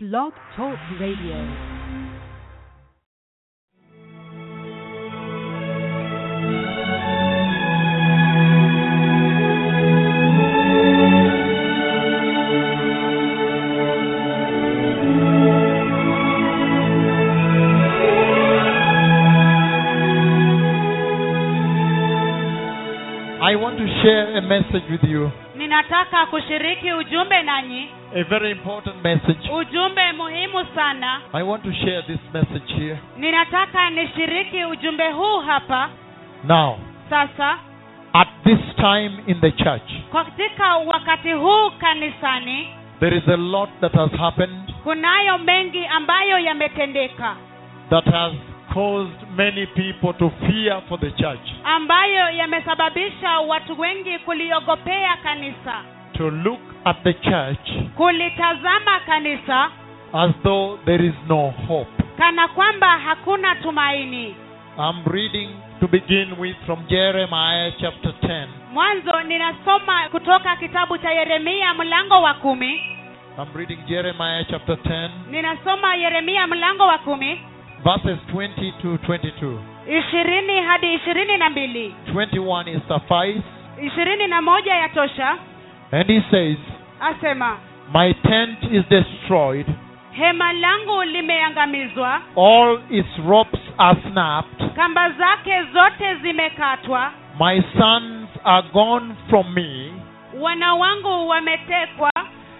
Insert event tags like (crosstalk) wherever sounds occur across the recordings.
Blog Talk Radio. I want to share a message with you, ninataka kushiriki ujumbe nanyi a very important message. ujumbe muhimu sana I want to share this message here. ninataka nishiriki ujumbe huu hapa Now, sasa at this time in the church, katika wakati huu kanisani there is a lot that has happened kunayo mengi ambayo yametendeka that has caused many people to fear for the church, ambayo yamesababisha watu wengi kuliogopea kanisa to look at the church kulitazama kanisa as though there is no hope. kana kwamba hakuna tumaini I'm reading to begin with from Jeremiah chapter 10. mwanzo ninasoma kutoka kitabu cha yeremia mlango wa kumi I'm reading Jeremiah chapter 10, ninasoma yeremia mlango wa kumi verses 20 to 22. ishirini hadi ishirini na mbili 21 is suffice. ishirini na moja ya tosha And he says, asema My tent is destroyed, hema langu limeangamizwa. All its ropes are snapped, kamba zake zote zimekatwa. My sons are gone from me wana wangu wametekwa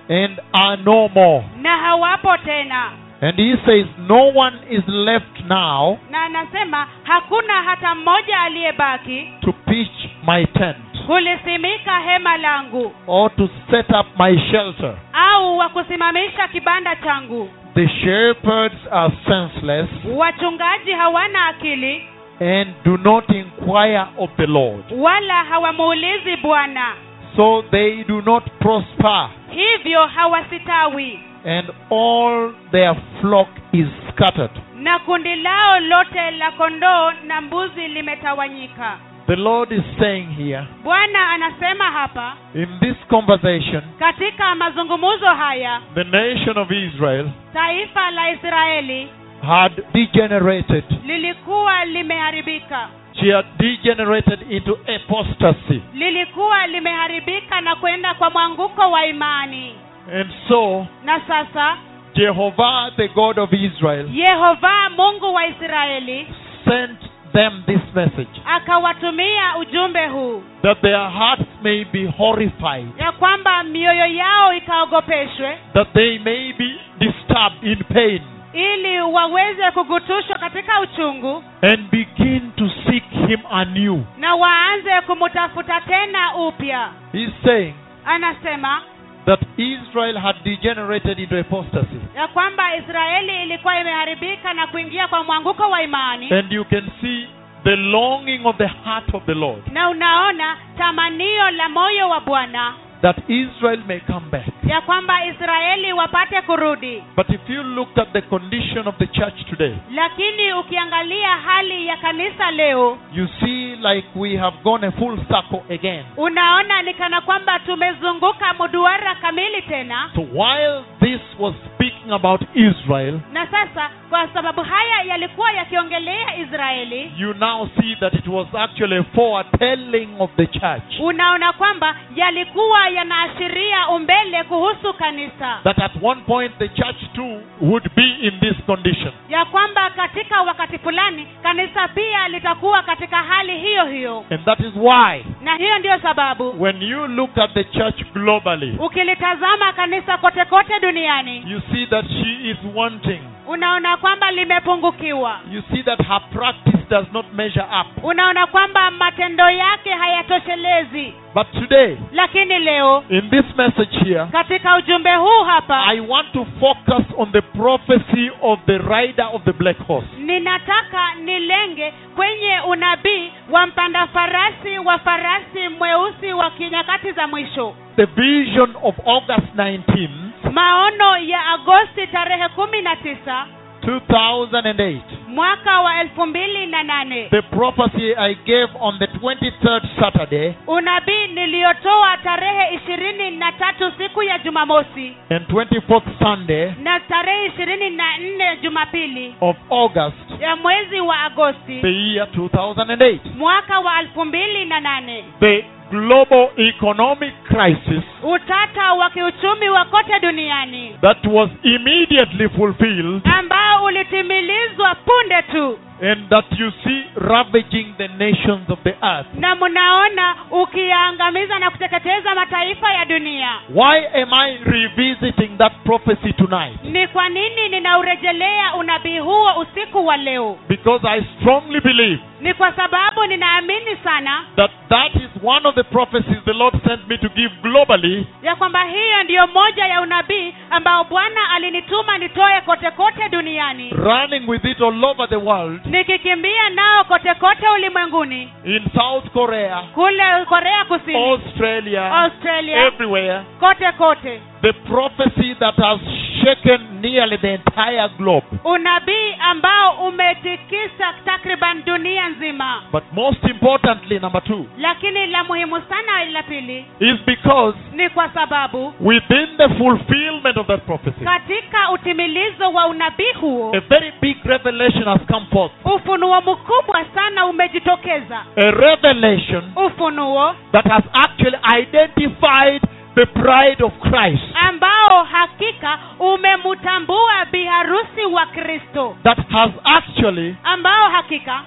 and are no more. na hawapo tena. And he says, No one is left now na anasema hakuna hata mmoja aliyebaki to pitch my tent kulisimika hema langu or to set up my shelter. au wa kusimamisha kibanda changu The shepherds are senseless wachungaji hawana akili and do not inquire of the Lord. wala hawamuulizi bwana So they do not prosper, hivyo hawasitawi and all their flock is scattered. na kundi lao lote la kondoo na mbuzi limetawanyika The Lord is saying here, bwana anasema hapa in this conversation, katika mazungumzo haya the nation of Israel taifa la israeli had degenerated. lilikuwa limeharibika She had degenerated into apostasy. lilikuwa limeharibika na kwenda kwa mwanguko wa imani And so, na sasa Jehovah, the God of Israel, yehova mungu wa israeli sent them this message. Akawatumia ujumbe huu. That their hearts may be horrified, ya kwamba mioyo yao ikaogopeshwe. That they may be disturbed in pain, ili waweze kugutushwa katika uchungu. And begin to seek Him anew. na waanze kumutafuta tena upya. He's saying anasema that Israel had degenerated into apostasy. ya kwamba israeli ilikuwa imeharibika na kuingia kwa mwanguko wa imani. And you can see the longing of the heart of the Lord. Na unaona tamanio la moyo wa bwana that Israel may come back. ya kwamba israeli wapate kurudi But if you looked at the condition of the church today, lakini ukiangalia hali ya kanisa leo you see like we have gone a full circle again. unaona ni kana kwamba tumezunguka mduara kamili tena So while this was speaking about Israel, na sasa kwa sababu haya yalikuwa yakiongelea israeli you now see that it was actually a foretelling of the church. unaona kwamba yalikuwa yanaashiria umbele kuhusu kanisa That at one point the church too would be in this condition. ya kwamba katika wakati fulani kanisa pia litakuwa katika hali hiyo hiyo And that is why na hiyo ndiyo sababu when you look at the church globally, ukilitazama kanisa kote kote duniani you see that she is wanting. Unaona kwamba limepungukiwa You see that her practice does not measure up. unaona kwamba matendo yake hayatoshelezi But today, lakini leo in this message here, katika ujumbe huu hapa I want to focus on the prophecy of the rider of the black horse. ninataka nilenge kwenye unabii wa mpanda farasi wa farasi mweusi wa kinyakati za mwisho The vision of August 19, maono ya agosti tarehe kumi na tisa 2008. mwaka wa elfu mbili na nane the prophecy I gave on the 23rd Saturday unabii niliyotoa tarehe ishirini na tatu siku ya jumamosi and 24th Sunday na tarehe ishirini na nne jumapili of August, ya mwezi wa agosti the year 2008. mwaka wa elfu mbili na nane The global economic crisis utata wa kiuchumi wa kote duniani that was immediately fulfilled ambao ulitimilizwa punde tu and that you see ravaging the nations of the earth. na mnaona ukiyaangamiza na kuteketeza mataifa ya dunia Why am I revisiting that prophecy tonight? ni kwa nini ninaurejelea unabii huo usiku wa leo Because I strongly believe ni kwa sababu ninaamini sana that that is one of the prophecies the Lord sent me to give globally. ya kwamba hiyo ndiyo moja ya unabii ambao bwana alinituma nitoe kote kote duniani. Running with it all over the world. Nikikimbia nao kote kote ulimwenguni. In South Korea, kule korea kusini. Australia, australia. Everywhere. kote kote The prophecy that has shaken nearly the entire globe. unabii ambao umetikisa takriban dunia nzima But most importantly, number two, lakini la muhimu sana la pili is because ni kwa sababu within the fulfillment of that prophecy, katika utimilizo wa unabii huo a very big revelation has come forth. ufunuo mkubwa sana umejitokeza A revelation ufunuo that has actually identified the bride of Christ. ambao hakika umemtambua biharusi wa kristo That has actually ambao hakika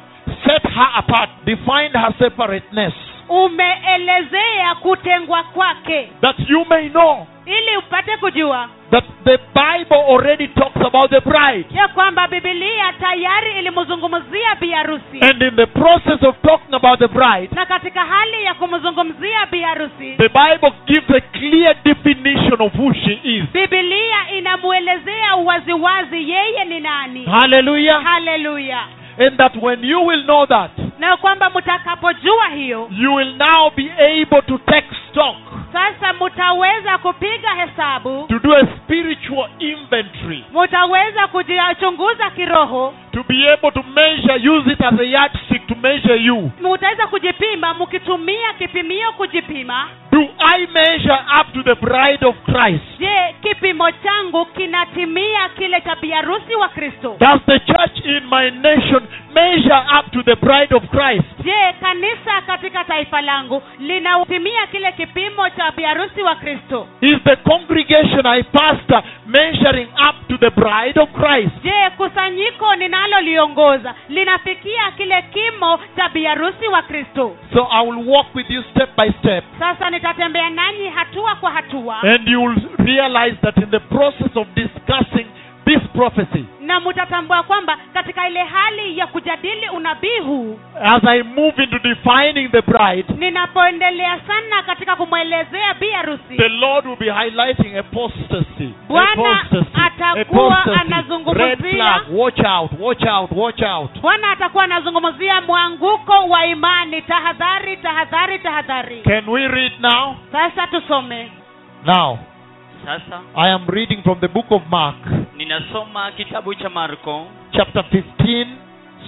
set her apart, defined her separateness. Umeelezea kutengwa kwake That you may know ili upate kujua that the Bible already talks about the bride. ya kwamba bibilia tayari ilimzungumzia biharusi And in the process of talking about the bride, na katika hali ya kumzungumzia the Bible gives a clear definition of who she is. bibilia inamwelezea waziwazi yeye ni nani Hallelujah. haleluya And that when you will know that, na kwamba mtakapojua hiyo you will now be able to take stock, sasa mtaweza kupiga hesabu to do a spiritual inventory, mtaweza kujichunguza kiroho to be able to measure, use it as a yardstick to measure you. mutaweza kujipima mkitumia kipimio kujipima Do I measure up to the bride of Christ? je kipimo changu kinatimia kile cha biharusi wa kristo Does the church in my nation measure up to the bride of Christ? je kanisa katika taifa langu linatimia kile kipimo cha biharusi wa kristo Is the congregation I pastor measuring up to the bride of Christ? je kusanyiko ninaloliongoza linafikia kile kimo cha biharusi wa kristo So I will walk with you step by step, sasa nitatembea nanyi hatua kwa hatua and you will realize that in the process of discussing this prophecy, na mtatambua kwamba katika ile hali ya kujadili unabii huu as I move into defining the bride, ninapoendelea sana katika kumwelezea bi harusi the Lord will be highlighting apostasy. Bwana Apostasy. atakuwa Apostasy. anazungumzia- Red flag. Watch out. Watch out. Watch out. bwana atakuwa anazungumzia mwanguko wa imani tahadhari tahadhari tahadhari Can we read now? sasa tusome Now, sasa I am reading from the book of Mark, ninasoma kitabu cha marko chapter 15,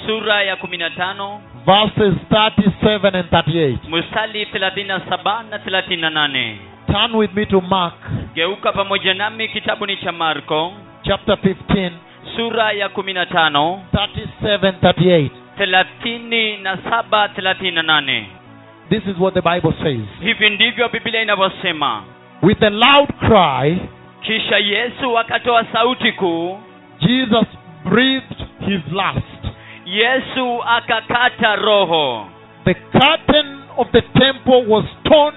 sura ya kumi na tano verses 37 and 38. mstari thelathini na saba na thelathini na nane Turn with me to Mark, geuka pamoja nami kitabu ni cha marko chapter 15, sura ya kumi na tano 37, 38. thelathini na saba thelathini na nane This is what the Bible says. hivi ndivyo biblia inavyosema With a loud cry, kisha yesu akatoa sauti kuu Jesus breathed his last. yesu akakata roho The curtain of the temple was torn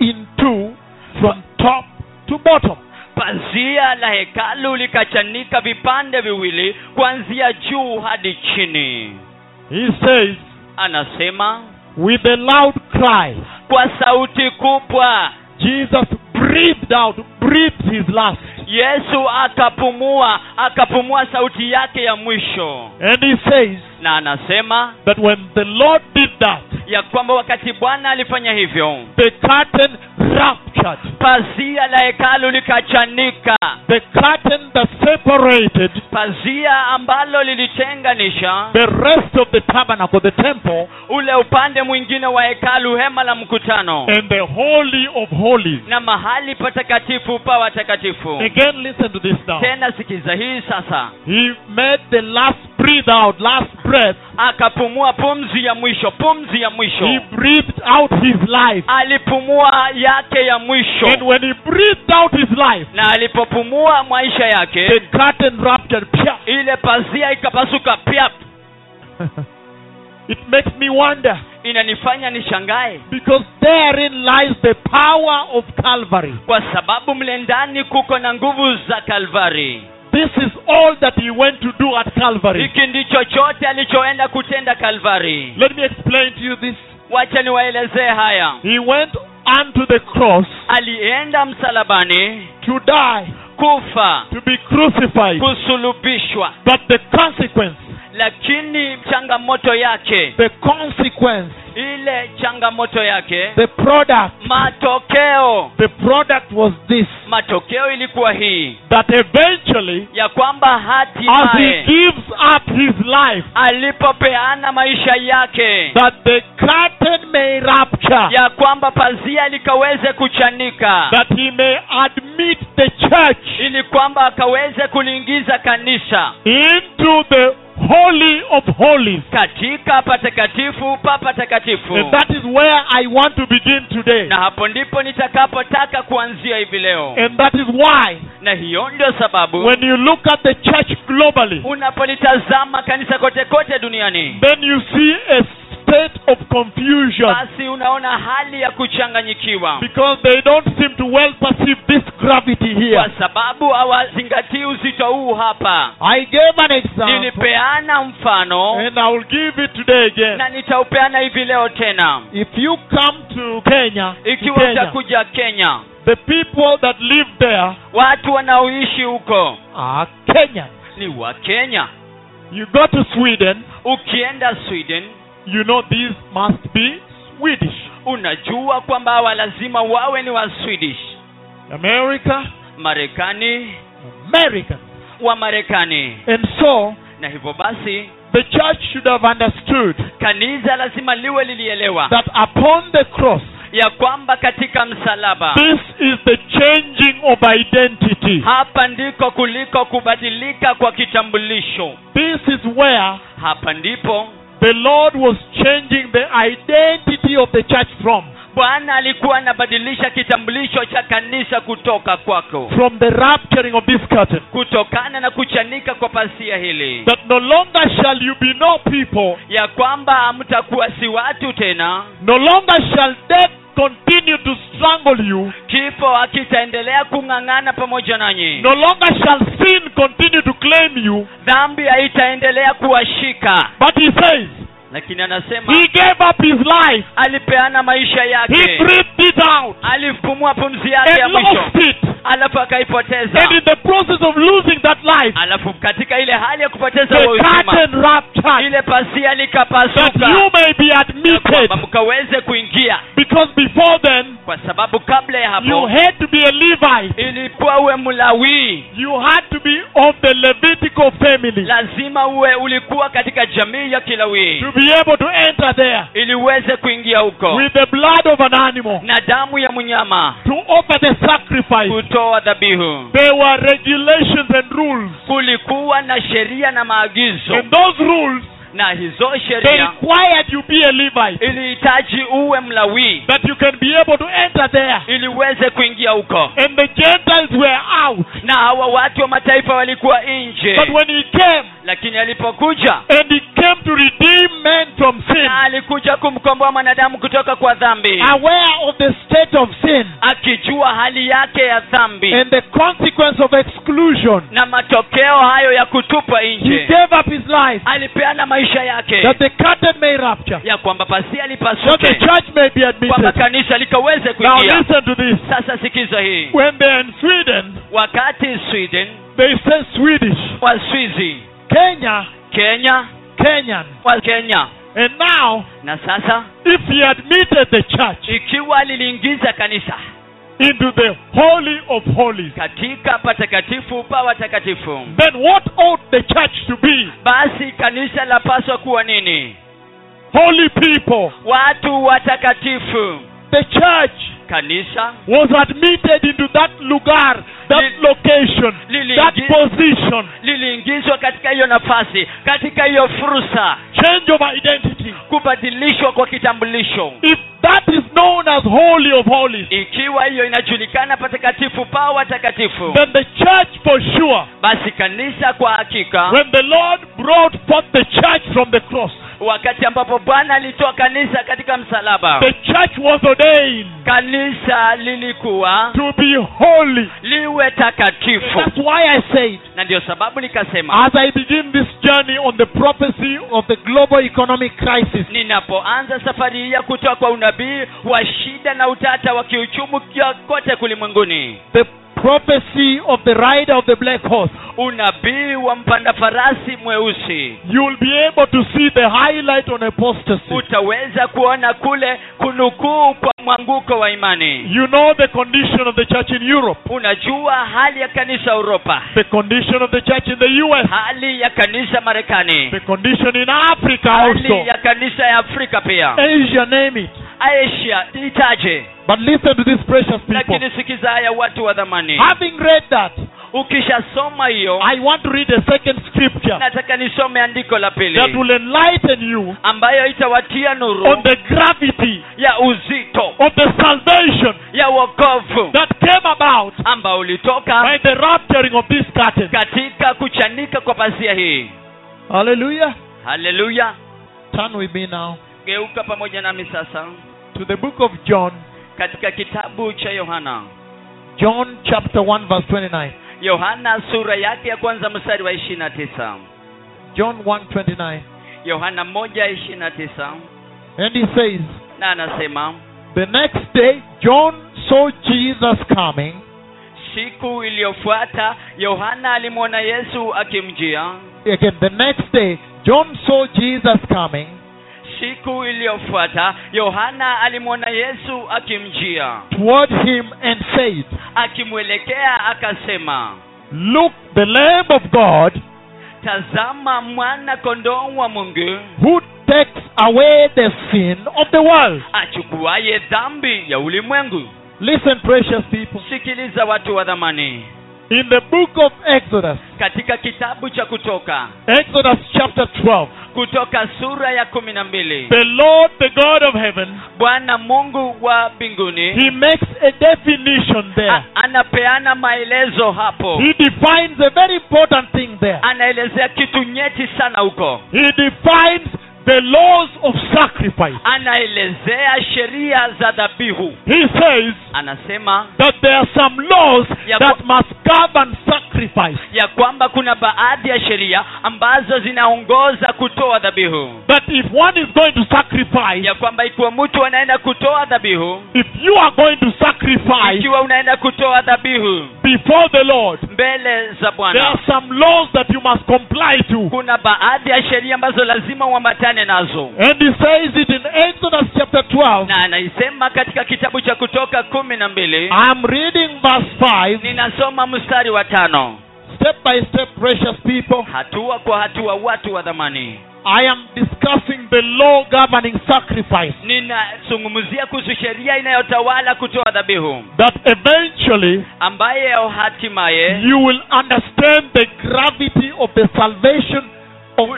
in two from top to bottom. pazia la hekalu likachanika vipande viwili kuanzia juu hadi chini He says, anasema with a loud cry, kwa sauti kubwa Jesus breathed out, breathed his last. yesu akapumua akapumua sauti yake ya mwisho And he says na anasema that when the Lord did that, ya kwamba wakati bwana alifanya hivyo the curtain ruptured. pazia la hekalu likachanika The curtain that separated pazia ambalo lilitenganisha the rest of the tabernacle, the temple, ule upande mwingine wa hekalu hema la mkutano and the Holy of Holies. na mahali patakatifu pa watakatifu Again, listen to this now. tena sikiza hii sasa He made the last breathe out, last breath. Akapumua pumzi ya mwisho pumzi ya mwisho He breathed out his life. alipumua yake ya mwisho And when he breathed out his life, na alipopumua maisha the yake curtain ruptured. Pia. ile pazia ikapasuka pia (laughs) it makes me wonder inanifanya nishangae because therein lies the power of Calvary. kwa sababu mle ndani kuko na nguvu za kalvari This is all that he went to do at Calvary. hiki ndicho chote alichoenda kutenda kalvari Let me explain to you this. wacha niwaelezee haya He went unto the cross alienda msalabani to die, kufa to be crucified. kusulubishwa But the consequence, lakini changamoto yake the consequence, ile changamoto yake the product, matokeo. the product was this matokeo ilikuwa hii. that eventually, ya kwamba as he gives up his life, alipopeana maisha yake that the curtain may rupture, ya kwamba pazia likaweze kuchanika that he may admit the church ili kwamba akaweze kuliingiza kanisa into the holy of holies. katika patakatifu pa patakatifu And that is where I want to begin today. na hapo ndipo nitakapotaka kuanzia hivi leo And that is why, na hiyo ndio sababu when you look at the church globally, unapolitazama kanisa kote kote duniani then you see a state of confusion. Basi unaona hali ya kuchanganyikiwa. Because they don't seem to well perceive this gravity here. kwa sababu hawazingatii uzito huu hapa. I gave an example. Nilipeana mfano. And I will give it today again. na nitaupeana hivi leo tena. If you come to Kenya, ikiwa utakuja kenya. the people that live there watu wanaoishi huko. are Kenyans. ni wa kenya. You go to Sweden, ukienda sweden you know these must be Swedish. unajua kwamba hawa lazima wawe ni wa swedish America, marekani Americans. wa marekani And so, na hivyo basi the church should have understood kanisa lazima liwe lilielewa that upon the cross, ya kwamba katika msalaba this is the changing of identity. hapa ndiko kuliko kubadilika kwa kitambulisho This is where hapa ndipo the Lord was changing the identity of the church from. bwana alikuwa anabadilisha kitambulisho cha kanisa kutoka kwako From the rapturing of this curtain. kutokana na kuchanika kwa pasia hili That no longer shall you be no people, ya kwamba hamtakuwa si watu tena no longer shall death continue to strangle you, kifo hakitaendelea kung'ang'ana pamoja nanyi no longer shall sin continue to claim you. dhambi haitaendelea kuwashika But he says, lakini anasema he gave up his life, alipeana maisha he yake breathed it out, alipumua pumzi yake ya mwisho lost it. alafu akaipoteza. And in the process of losing that life, alafu katika ile hali ya kupoteza the curtain ruptured. ile pasia likapasuka you may be admitted. mkaweze kuingia. Because before then, kwa sababu kabla ya you hapo had to be a Levite. ilikuwa uwe mlawii You had to be of the Levitical family. Lazima uwe ulikuwa katika jamii ya kilawii to be able to enter there ili uweze kuingia huko with the blood of an animal na damu ya mnyama to offer the sacrifice. kutoa dhabihu There were regulations and rules. kulikuwa na sheria na maagizo And those rules, na hizo sheria required you be a Levite. ilihitaji uwe mlawii That you can be able to enter there. ili uweze kuingia huko And the Gentiles were out. na hawa watu wa mataifa walikuwa nje But when he came, lakini alipokuja and he came to redeem men from sin, na alikuja kumkomboa mwanadamu kutoka kwa dhambi aware of the state of sin akijua hali yake ya dhambi and the consequence of exclusion, na matokeo hayo ya kutupwa he nje gave up his life alipeana maisha yake that the curtain may rupture, ya kwamba pasia that the church may be kwamba admitted. kanisa likaweze Now listen to this. sasa sikiza hii When they're in Sweden, wakati sweden they say Swedish. waswizi Kenya, kenya Kenyan. wa kenya And now, na sasa if he admitted the church, ikiwa liliingiza kanisa into the Holy of Holies. katika patakatifu pa watakatifu Then what ought the church to be? basi kanisa lapaswa kuwa nini Holy people. watu watakatifu The church kanisa was admitted into that lugar, that location, that position. liliingizwa katika hiyo nafasi katika hiyo fursa Change of identity. kubadilishwa kwa kitambulisho If that is known as Holy of Holies, ikiwa hiyo inajulikana patakatifu pa watakatifu then the church for sure, basi kanisa kwa hakika when the Lord brought forth the church from the cross, wakati ambapo bwana alitoa kanisa katika msalaba the church was ordained kanisa lilikuwa to be holy. liwe takatifu. That's why I said, na ndio sababu nikasema as I begin this journey on the prophecy of the global economic crisis, ninapoanza safari hii ya kutoka kwa unabii wa shida na utata wa kiuchumi kote kulimwenguni the prophecy of the rider of the black horse, unabii wa mpanda farasi mweusi. You will be able to see the highlight on apostasy. utaweza kuona kule kunukuu kwa mwanguko wa imani. You know the condition of the church in Europe, unajua hali ya kanisa uropa. The condition of the church in the US, hali ya kanisa marekani. The condition in Africa hali also, ya kanisa ya afrika pia. Asia, name it. Asia itaje But listen to these precious people. lakini sikiza haya watu wa dhamani. Having read that, ukishasoma hiyo I want to read a second scripture nataka nisome andiko la that will enlighten you ambayo itawatia nuru on the gravity ya uzito. of the salvation ya wokovu. that came about ambao ulitoka by the rapturing of this curtain. katika kuchanika kwa pazia hii. Hallelujah. haleluya Turn with me now. Geuka pamoja nami sasa to the book of John, katika kitabu cha yohana John chapter 1, verse 29. yohana sura yake ya kwanza mstari wa ishiri na tisa John 1 29. yohana moja ishiri na tisa And he says, na anasema The next day, John saw Jesus coming siku iliyofuata yohana alimwona yesu akimjia again. The next day, John saw Jesus coming siku iliyofuata yohana alimwona yesu akimjia toward him and said, akimwelekea akasema Look, the Lamb of God tazama mwana kondoo wa mungu who takes away the sin of the world. achukuaye dhambi ya ulimwengu Listen, precious people. sikiliza watu wa dhamani In the book of Exodus, katika kitabu cha kutoka. Exodus chapter 12, kutoka sura ya kumi na mbili. The Lord, the God of heaven, bwana mungu wa mbinguni He makes a definition there. a- anapeana maelezo hapo. He defines a very important thing there. anaelezea kitu nyeti sana huko. He defines the laws of sacrifice. anaelezea sheria za dhabihu He says anasema that there are some laws Ya that kwa- must govern sacrifice. ya kwamba kuna baadhi ya sheria ambazo zinaongoza kutoa dhabihu That if one is going to sacrifice, ya kwamba ikiwa mtu anaenda kutoa dhabihu if you are going to sacrifice ikiwa unaenda kutoa dhabihu before the Lord, mbele za there are some laws that you must comply to. kuna baadhi ya sheria ambazo lazima uambatane nazo And he says it in Exodus chapter 12. na anaisema katika kitabu cha kutoka kumi na mbili I'm reading verse 5. ninasoma mstari wa tano Step by step, precious people. hatua kwa hatua watu wa dhamani I am discussing the law governing sacrifice. ninazungumzia kuhusu sheria inayotawala kutoa dhabihu That eventually ambaye hatimaye you will understand the gravity of the salvation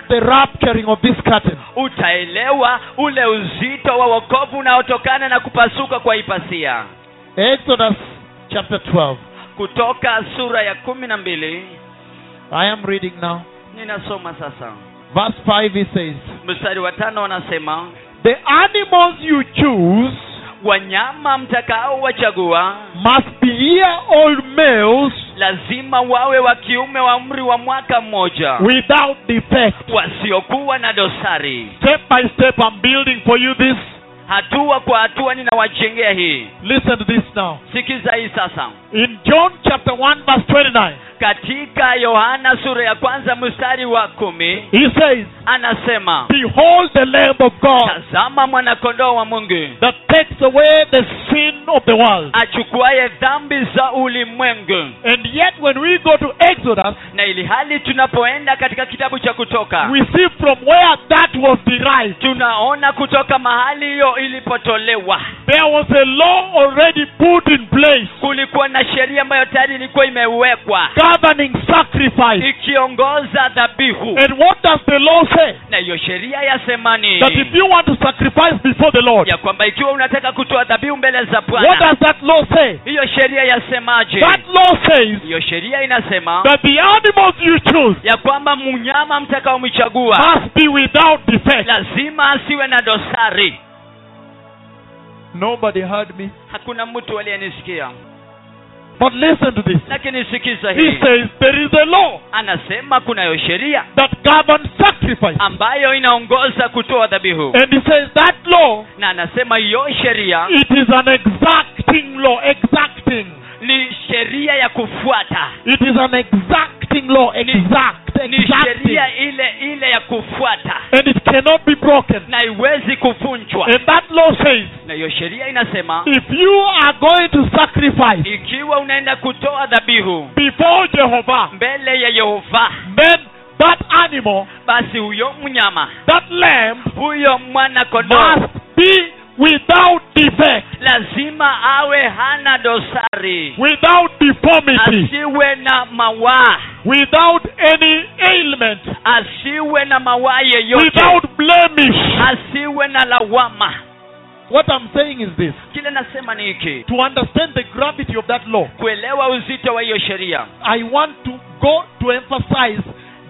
the rapturing of this curtain. utaelewa ule uzito wa wokovu unaotokana na kupasuka kwa ipasia Exodus chapter 12. kutoka sura ya kumi na mbili I am reading now. ninasoma sasa Verse 5 he says, mstari wa tano anasema The animals you choose wanyama mtakao wachagua must be year old males lazima wawe wa kiume wa umri wa mwaka mmoja without defect. wasiokuwa na dosari Step by step, I'm building for you this. Hatua kwa hatua ninawajengea hii. Listen to this now. sikiza hii sasa. In John chapter 1, verse 29, katika yohana sura ya kwanza mstari wa kumi He says, anasema Behold the Lamb of God tazama mwanakondoo wa mungu. that takes away the sin of the world. achukuaye dhambi za ulimwengu And yet, when we go to Exodus, na ili hali tunapoenda katika kitabu cha kutoka we see from where that was derived. tunaona kutoka mahali hiyo ilipotolewa There was a law already put in place kulikuwa na sheria ambayo tayari ilikuwa imewekwa governing sacrifice. ikiongoza dhabihu And what does the law say? na hiyo sheria That if you want to sacrifice before the Lord, ya kwamba ikiwa unataka kutoa dhabihu mbele za what bwana does that law say? hiyo sheria yasemaje That law says hiyo sheria inasema that the animals you choose ya kwamba mnyama mtakaomchagua must be without defect. lazima asiwe na dosari Nobody heard me. hakuna mtu aliyenisikia But listen to this. lakini sikiza He says there is a law anasema kunayo sheria that governs sacrifice. ambayo inaongoza kutoa dhabihu And he says that law, na anasema hiyo sheria it is an exacting law. Exacting. Ni sheria ya kufuata It is an exacting law. Exact. ni Exacting. sheria ile ile ya kufuata And it cannot be broken. na kuvunjwa And that law says na hiyo sheria inasema if you are going to sacrifice ikiwa unaenda kutoa dhabihu before Jehovah, mbele ya yehova then that animal, basi huyo mnyama that lamb, huyo mwana kondoo must be without defect, lazima awe hana dosari. Without deformity, asiwe na mawaa without any ailment, asiwe na mawaa yeyote. Without blemish. asiwe na lawama. What I'm saying is this. Kile nasema ni hiki. To understand the gravity of that law, kuelewa uzito wa hiyo sheria. I want to go to emphasize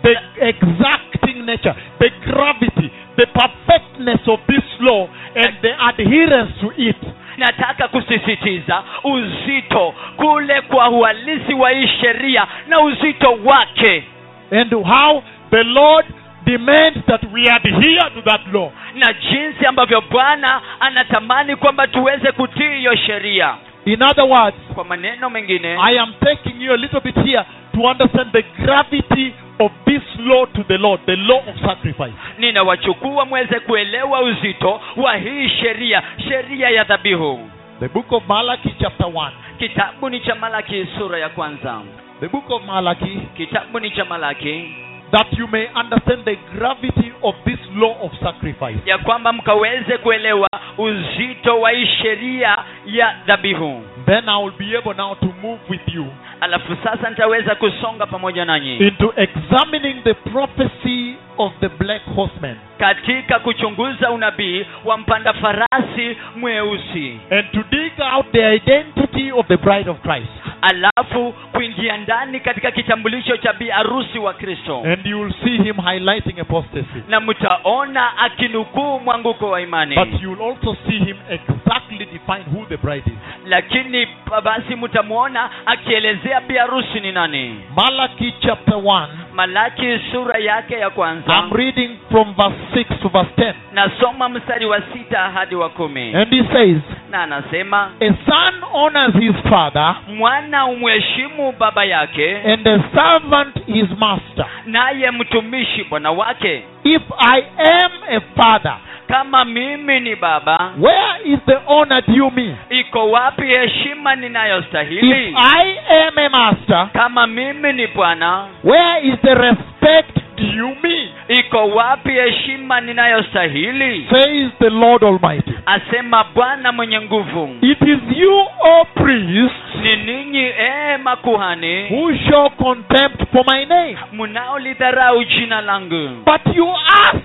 the exacting nature, the gravity, the perfectness of this law, and the adherence to it. nataka kusisitiza uzito kule kwa uhalisi wa hii sheria na uzito wake and how the Lord demands that we adhere to that law. na jinsi ambavyo bwana anatamani kwamba tuweze kutii hiyo sheria In other words, kwa maneno mengine I am taking you a little bit here to understand the gravity of this law to the Lord, the law of sacrifice. ninawachukua mweze kuelewa uzito wa hii sheria sheria ya dhabihu The book of Malachi, chapter 1. kitabu ni cha malaki sura ya kwanza The book of Malachi, kitabu ni cha malaki that you may understand the gravity of this law of sacrifice. ya kwamba mkaweze kuelewa uzito wa hii sheria ya dhabihu Then I will be able now to move with you alafu sasa nitaweza kusonga pamoja nanyi into examining the prophecy of the black horseman katika kuchunguza unabii wa mpanda farasi mweusi and to dig out the identity of the bride of Christ. alafu kuingia ndani katika kitambulisho cha bi wa kristo And you will see him highlighting apostasy. na mtaona akinukuu mwanguko wa imani But you will also see him exactly define who the bride is. lakini basi mtamwona bi harusi ni nani Malachi chapter 1. malaki sura yake ya kwanza I'm reading from verse 6 to verse 10. nasoma mstari wa sita hadi wa kumi And he says, na anasema A son honors his father, mwana umheshimu baba yake and a servant his master. naye mtumishi bwana wake If I am a father, kama mimi ni baba where is the honor due me? iko wapi heshima ninayostahili If I am a master, kama mimi ni bwana where is the respect due me? iko wapi heshima ninayostahili Says the Lord Almighty. asema bwana mwenye nguvu It is you, O priests, ni ninyi ee makuhani who show contempt for my name. mnaolidharau jina langu But you ask,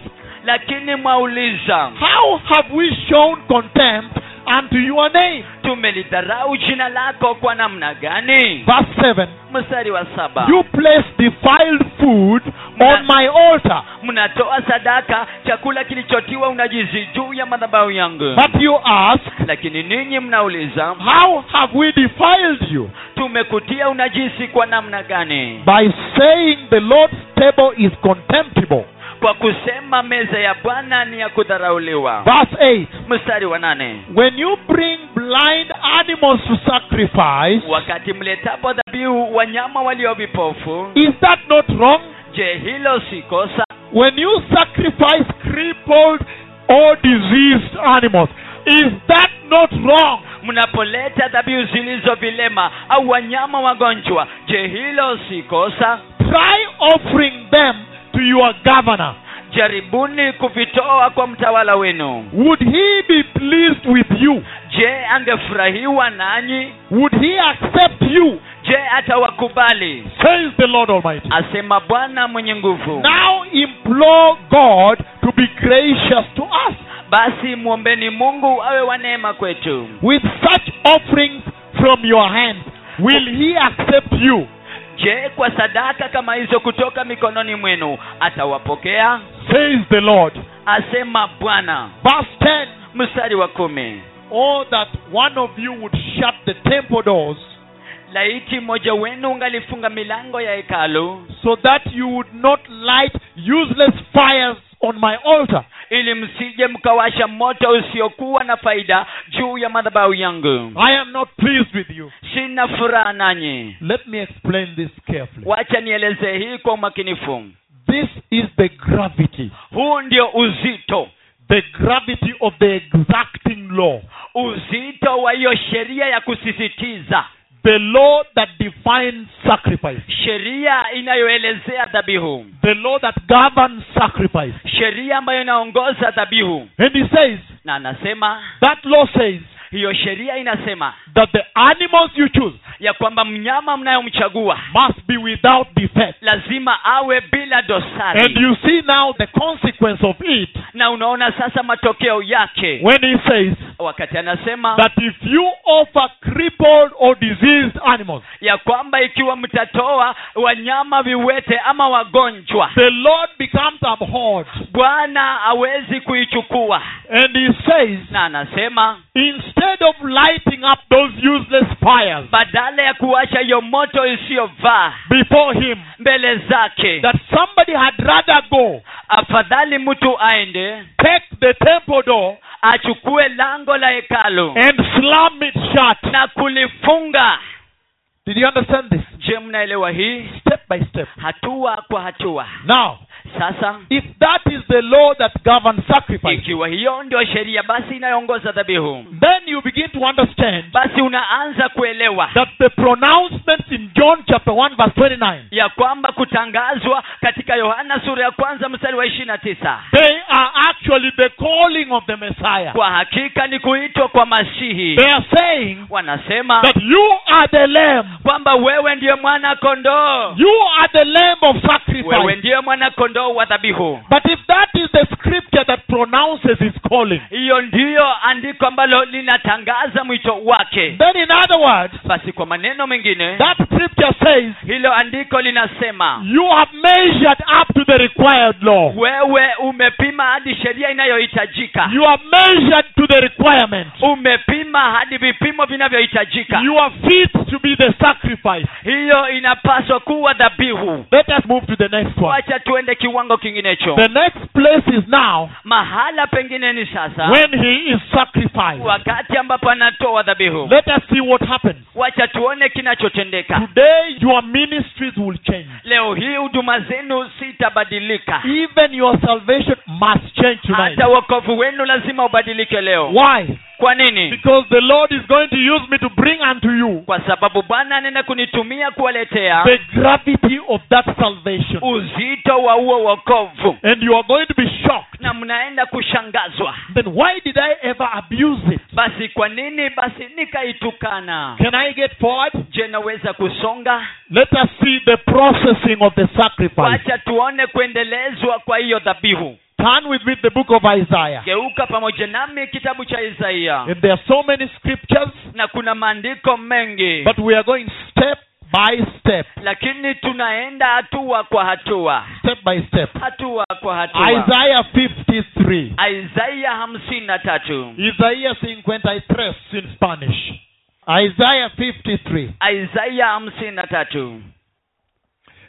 lakini mwauliza How have we shown contempt unto your name? tumelidharau jina lako kwa namna gani Verse 7 mstari wa saba You place defiled food on my altar, mnatoa sadaka chakula kilichotiwa unajizi juu ya madhabahu yangu but you ask, lakini ninyi mnauliza How have we defiled you? tumekutia unajisi kwa namna gani By saying the Lord's table is contemptible. Kwa kusema meza ya bwana ni ya kudharauliwa. Verse 8 mstari wa nane. When you bring blind animals to sacrifice, wakati mletapo dhabihu wanyama walio vipofu is that not wrong? je hilo si kosa? When you sacrifice crippled or diseased animals, is that not wrong? mnapoleta dhabihu zilizo vilema au wanyama wagonjwa je hilo si kosa? Try offering them to your governor. jaribuni kuvitoa kwa mtawala wenu Would he be pleased with you? je angefurahiwa nanyi Would he accept you? je atawakubali Says the Lord Almighty. asema bwana mwenye nguvu Now implore God to be gracious to us basi mwombeni mungu awe wa neema kwetu with such offerings from your hands. Will he accept you? Je kwa sadaka kama hizo kutoka mikononi mwenu atawapokea? Says the Lord. asema bwana. Verse 10 mstari wa kumi. Oh, that one of you would shut the temple doors. Laiti mmoja wenu ungalifunga milango ya hekalu. So that you would not light useless fires on my altar. Ili msije mkawasha moto usiokuwa na faida juu ya madhabahu yangu. I am not pleased with you. sina furaha nanyi. Let me explain this carefully. wacha nielezee hii kwa umakinifu. This is the gravity, huu ndio uzito. The gravity of the exacting law, uzito wa hiyo sheria ya kusisitiza the law that defines sacrifice, sheria inayoelezea dhabihu. The law that governs sacrifice. sheria ambayo inaongoza dhabihu. And he says, na anasema that law says hiyo sheria inasema that the animals you choose ya kwamba mnyama mnayomchagua must be without defect. lazima awe bila dosari And you see now the consequence of it na unaona sasa matokeo yake when he says wakati anasema that if you offer crippled or diseased animals, ya kwamba ikiwa mtatoa wanyama viwete ama wagonjwa the Lord becomes abhorred. bwana hawezi kuichukua And he says, na anasema instead of lighting up those useless fires badala ya kuwasha hiyo moto isiyovaa before him, mbele zake that somebody had rather go, afadhali mtu aende take the temple door achukue lango la hekalu and slam it shut. na kulifunga Did you understand this? je mnaelewa hii Step by step. hatua kwa hatua Now, sasa if that is the law that governs sacrifice, ikiwa hiyo ndio sheria basi inayoongoza dhabihu then you begin to understand basi unaanza kuelewa that the pronouncements in John chapter 1 verse 29, ya kwamba kutangazwa katika yohana sura ya kwanza mstari wa ishiri na tisa they are actually the calling of the Messiah. kwa hakika ni kuitwa kwa masihi They are saying wanasema that you are the lamb. kwamba wewe ndiye mwana kondoo You are the lamb of wewe sacrifice. ndiye mwana kondoo But if that is the that pronounces his calling, hiyo ndiyo andiko ambalo linatangaza mwito wake then in other words, basi kwa maneno mengine that scripture says hilo andiko linasema you have measured up to the required law. wewe umepima hadi sheria inayohitajika You have measured to the requirement. umepima hadi vipimo vinavyohitajika You are fit to be the sacrifice. hiyo inapaswa kuwa dhabihu Let us move to the next one. wacha tuende kiwango kinginecho The next place is now mahala pengine ni sasa when he is sacrificed. wakati ambapo anatoa dhabihu Let us see what happens. wacha tuone kinachotendeka Today, your ministries will change. leo hii huduma zenu sitabadilika Even your salvation must change tonight. hata wokovu wenu lazima ubadilike leo Why? Kwa nini Because the Lord is going to use me to bring unto you kwa sababu bwana anaenda kunitumia kuwaletea the gravity of that salvation. uzito wa huo wokovu And you are going to be shocked. na mnaenda kushangazwa Then why did I ever abuse it? basi kwa nini basi nikaitukana Can I get forward? je naweza kusonga Let us see the processing of the sacrifice. wacha tuone kuendelezwa kwa hiyo dhabihu Turn with me the book of Isaiah. geuka pamoja nami kitabu cha isaia And there are so many scriptures, na kuna maandiko mengi but we are going step by step. lakini tunaenda hatua kwa hatua Step by step. hatua kwa hatua Isaiah 53. isaia hamsini na tatu Isaías 53 in Spanish. Isaiah 53. isaia hamsini na tatu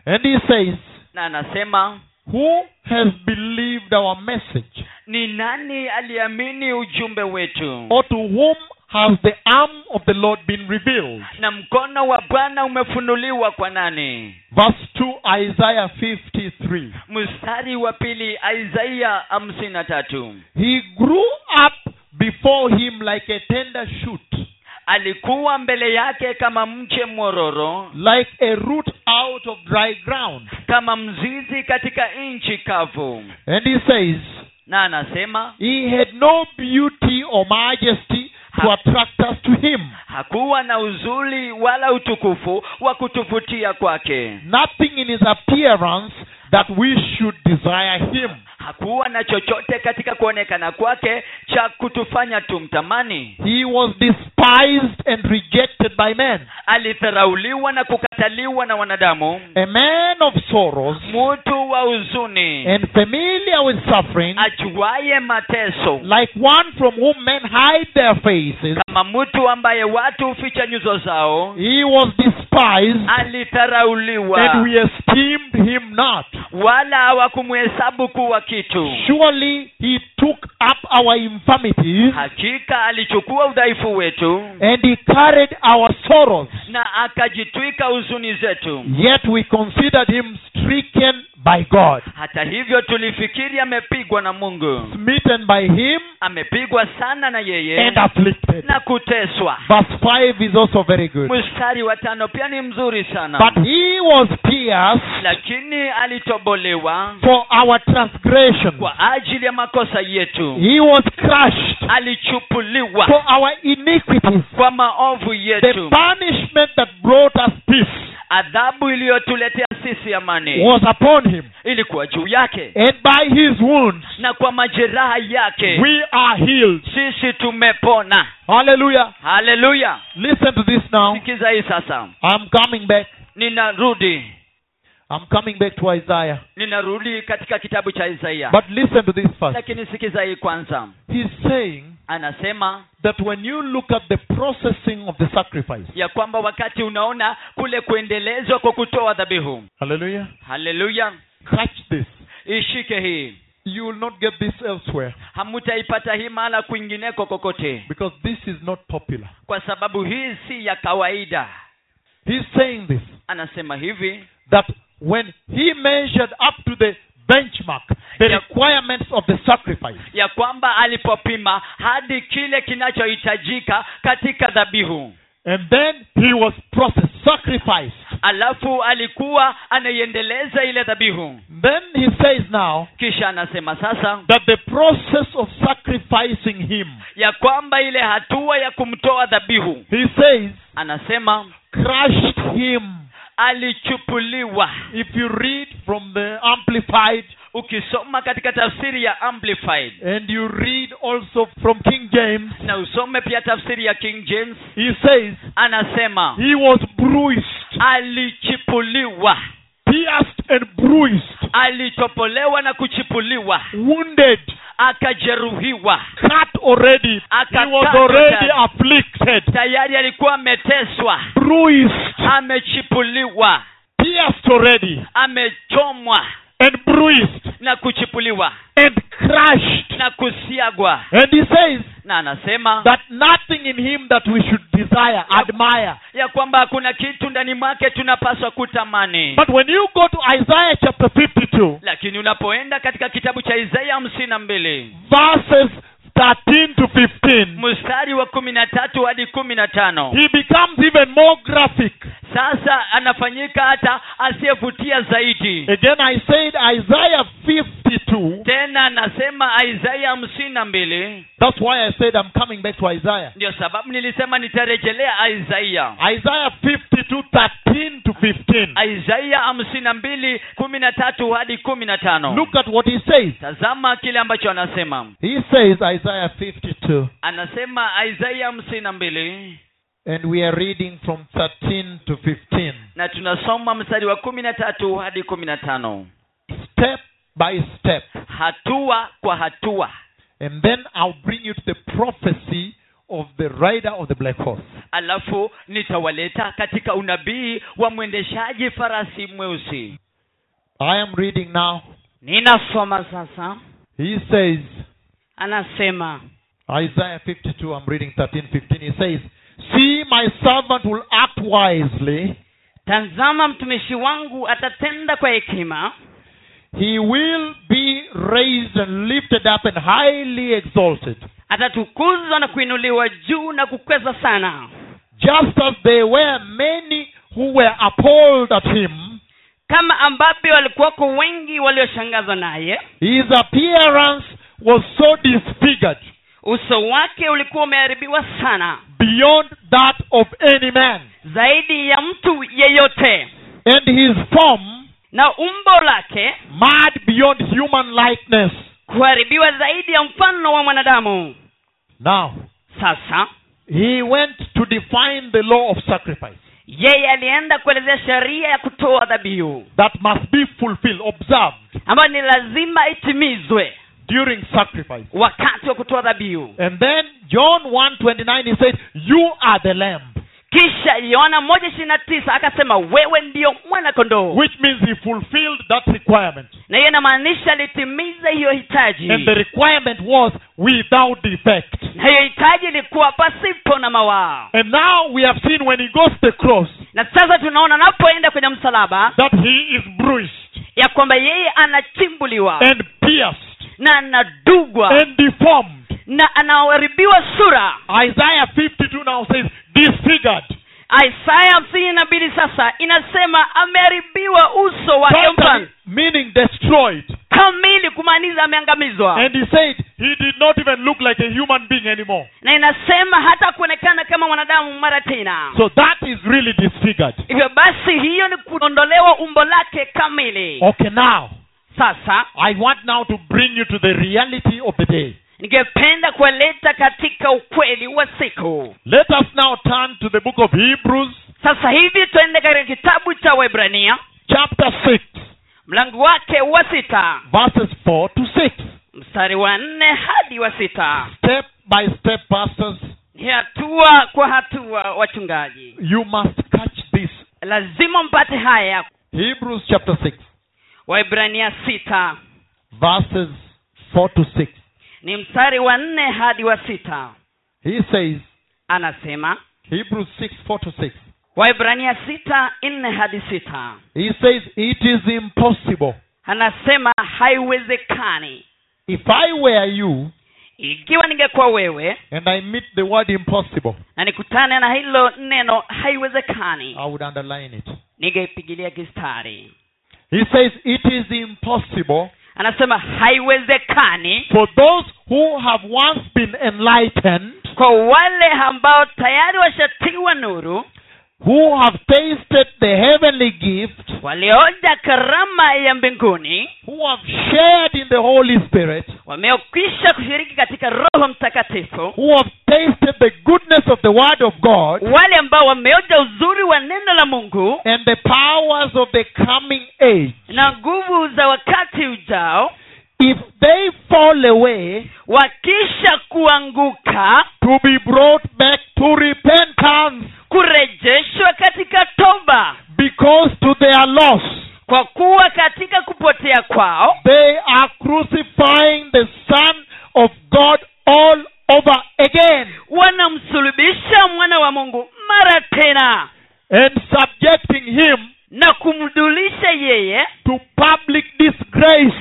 And he says, na anasema Who has believed our message? ni nani aliamini ujumbe wetu Or to whom has the arm of the Lord been revealed? na mkono wa bwana umefunuliwa kwa nani Verse 2, Isaiah 53. mstari wa pili isaia hamsini na tatu He grew up before him like a tender shoot, alikuwa mbele yake kama mche mwororo like a root out of dry ground. kama mzizi katika nchi kavu And he says, na anasema He had no beauty or majesty to Ha- attract us to him. hakuwa na uzuri wala utukufu wa kutuvutia kwake Nothing in his appearance that we should desire him. Hakuwa na chochote katika kuonekana kwake cha kutufanya tumtamani. He was despised and rejected by men, alidharauliwa na kukataliwa na wanadamu. A man of sorrows mtu wa huzuni. and familiar with suffering, ajuaye mateso. like one from whom men hide their faces. kama mtu ambaye watu huficha nyuso zao. He was despised, alidharauliwa and we esteemed him not. wala hawakumhesabu kuwa kitu Surely he took up our infirmities, hakika alichukua udhaifu wetu and he carried our sorrows. na akajitwika huzuni zetu Yet we considered him stricken by God, hata hivyo tulifikiri amepigwa na mungu. Smitten by him, amepigwa sana na yeye. and afflicted. na kuteswa. Verse 5 is also very good. mstari wa tano pia ni mzuri sana. But he was pierced lakini alitobolewa for our transgression, kwa ajili ya makosa yetu. He was crushed alichupuliwa for our iniquities. kwa maovu The punishment that brought us peace adhabu iliyotuletea sisi amani was upon him, ilikuwa juu yake and by his wounds na kwa majeraha yake we are healed. sisi tumepona Hallelujah. haleluya Listen to this now. sikiza hii sasa I'm coming back. ninarudi I'm coming back to Isaiah. ninarudi katika kitabu cha isaia But listen to this first. lakini sikiza hii kwanza He's saying anasema that when you look at the processing of the sacrifice, ya kwamba wakati unaona kule kuendelezwa kwa kutoa dhabihu. Hallelujah, haleluya catch this. ishike hii. You will not get this elsewhere. Hamutaipata hii mahala kwingineko kokote. Because this is not popular. kwa sababu hii si ya kawaida. He's saying this anasema hivi. that when he measured up to the benchmark, the Yeah. requirements of the sacrifice, ya kwamba alipopima hadi kile kinachohitajika katika dhabihu and then he was processed, sacrificed. alafu alikuwa anaiendeleza ile dhabihu Then he says now kisha anasema sasa that the process of sacrificing him, ya kwamba ile hatua ya kumtoa dhabihu he says, anasema crushed him. Alichupuliwa If you read from the Amplified ukisoma katika tafsiri ya amplified. and you read also from King James, na usome pia tafsiri ya king james. he says, anasema he was bruised, alichipuliwa pierced and bruised, alitopolewa na kuchipuliwa. wounded, akajeruhiwa. cut already. He was already afflicted, tayari alikuwa ameteswa. bruised, amechipuliwa. pierced already, amechomwa and bruised, na kuchipuliwa and crushed. na kusiagwa And he says na anasema that nothing in him that we should desire, admire. ya kwamba hakuna kitu ndani mwake tunapaswa kutamani But when you go to Isaiah chapter 52, lakini unapoenda katika kitabu cha isaia hamsini na mbili verses 13 to 15, mstari wa kumi na tatu hadi kumi na tano he becomes even more graphic. sasa anafanyika hata asiyevutia zaidi Again, I said Isaiah 52. tena anasema isaia hamsini na mbili That's why I said I'm coming back to Isaiah. ndio sababu nilisema nitarejelea isaia Isaiah 52, 13 to 15. isaia hamsini na mbili kumi na tatu hadi kumi na tano Look at what he says. tazama kile ambacho anasema He says, Isaiah 52, anasema isaia hamsini na mbili and we are reading from 13 to 15. na tunasoma mstari wa kumi na tatu hadi kumi na tano Step by step. hatua kwa hatua And then I'll bring you to the prophecy of the rider of the black horse. alafu nitawaleta katika unabii wa mwendeshaji farasi mweusi I am reading now. ninasoma sasa He says, anasema Isaiah 52, I'm reading 13, 15. He says, See, my servant will act wisely. tazama mtumishi wangu atatenda kwa hekima He will be raised and lifted up and highly exalted. atatukuzwa na kuinuliwa juu na kukweza sana Just as there were many who were appalled at him, kama ambavyo walikuwako wengi walioshangazwa naye his appearance was so disfigured uso wake ulikuwa umeharibiwa sana. beyond that of any man. zaidi ya mtu yeyote. And his form na umbo lake mad beyond human likeness. kuharibiwa zaidi ya mfano wa mwanadamu. Now, sasa he went to define the law of sacrifice. yeye alienda kuelezea sheria ya kutoa dhabihu. That must be fulfilled, observed. Ambayo ni lazima itimizwe during sacrifice. wakati wa kutoa dhabihu And then John 1:29 he said, "You are the lamb," kisha yohana moja ishirini na tisa akasema wewe ndiyo mwana kondoo which means he fulfilled that requirement. na hiyo inamaanisha alitimiza hiyo hitaji And the requirement was without defect. na hiyo hitaji ilikuwa pasipo na mawaa And now we have seen when he goes to the cross na sasa tunaona anapoenda kwenye msalaba that he is bruised ya kwamba yeye anachimbuliwa and pierced na anadugwa and deformed. na anaharibiwa sura Isaiah 52 now says disfigured. isaya hamsini na mbili sasa inasema ameharibiwa uso wake meaning destroyed. kamili kumaanisha ameangamizwa And he said he did not even look like a human being anymore. na inasema hata kuonekana kama mwanadamu mara tena So that is really disfigured. hivyo basi hiyo ni kuondolewa umbo lake kamili Okay, now sasa I want now to bring you to the reality of the day. ningependa kuwaleta katika ukweli wa siku Let us now turn to the book of Hebrews, sasa hivi tuende katika kitabu cha chapter 6, mlango wake wa sita verses 4 to 6. mstari wa nne hadi wa sita Step by step, pastors, hatua kwa hatua wachungaji you must catch this. lazima mpate haya Hebrews chapter 6, waibrania sita verses 4 to 6. ni mstari wa nne hadi wa sita He says, anasema Hebrews 6, 4 to 6. waibrania sita nne hadi sita He says, It is impossible. anasema haiwezekani If I were you ikiwa ningekuwa wewe and I meet the word impossible, na nikutane na hilo neno haiwezekani I would underline it. ningeipigilia kistari He says, It is impossible anasema haiwezekani for those who have once been enlightened, kwa wale ambao tayari washatiwa nuru who have tasted the heavenly gift, karama ya mbinguni who have shared in the Holy Spirit, wameokwisha kushiriki katika roho mtakatifu who have tasted the goodness of the Word of God wale ambao uzuri wa neno la mungu and the powers of the coming age, na nguvu za wakati ujao if they fall away, wakisha kuanguka to be brought back to repentance kurejeshwa katika toba. Because to their loss kwa kuwa katika kupotea kwao they are crucifying the Son of God all over again. wanamsulubisha mwana wa mungu mara tena and subjecting him na kumdulisha yeye to public disgrace,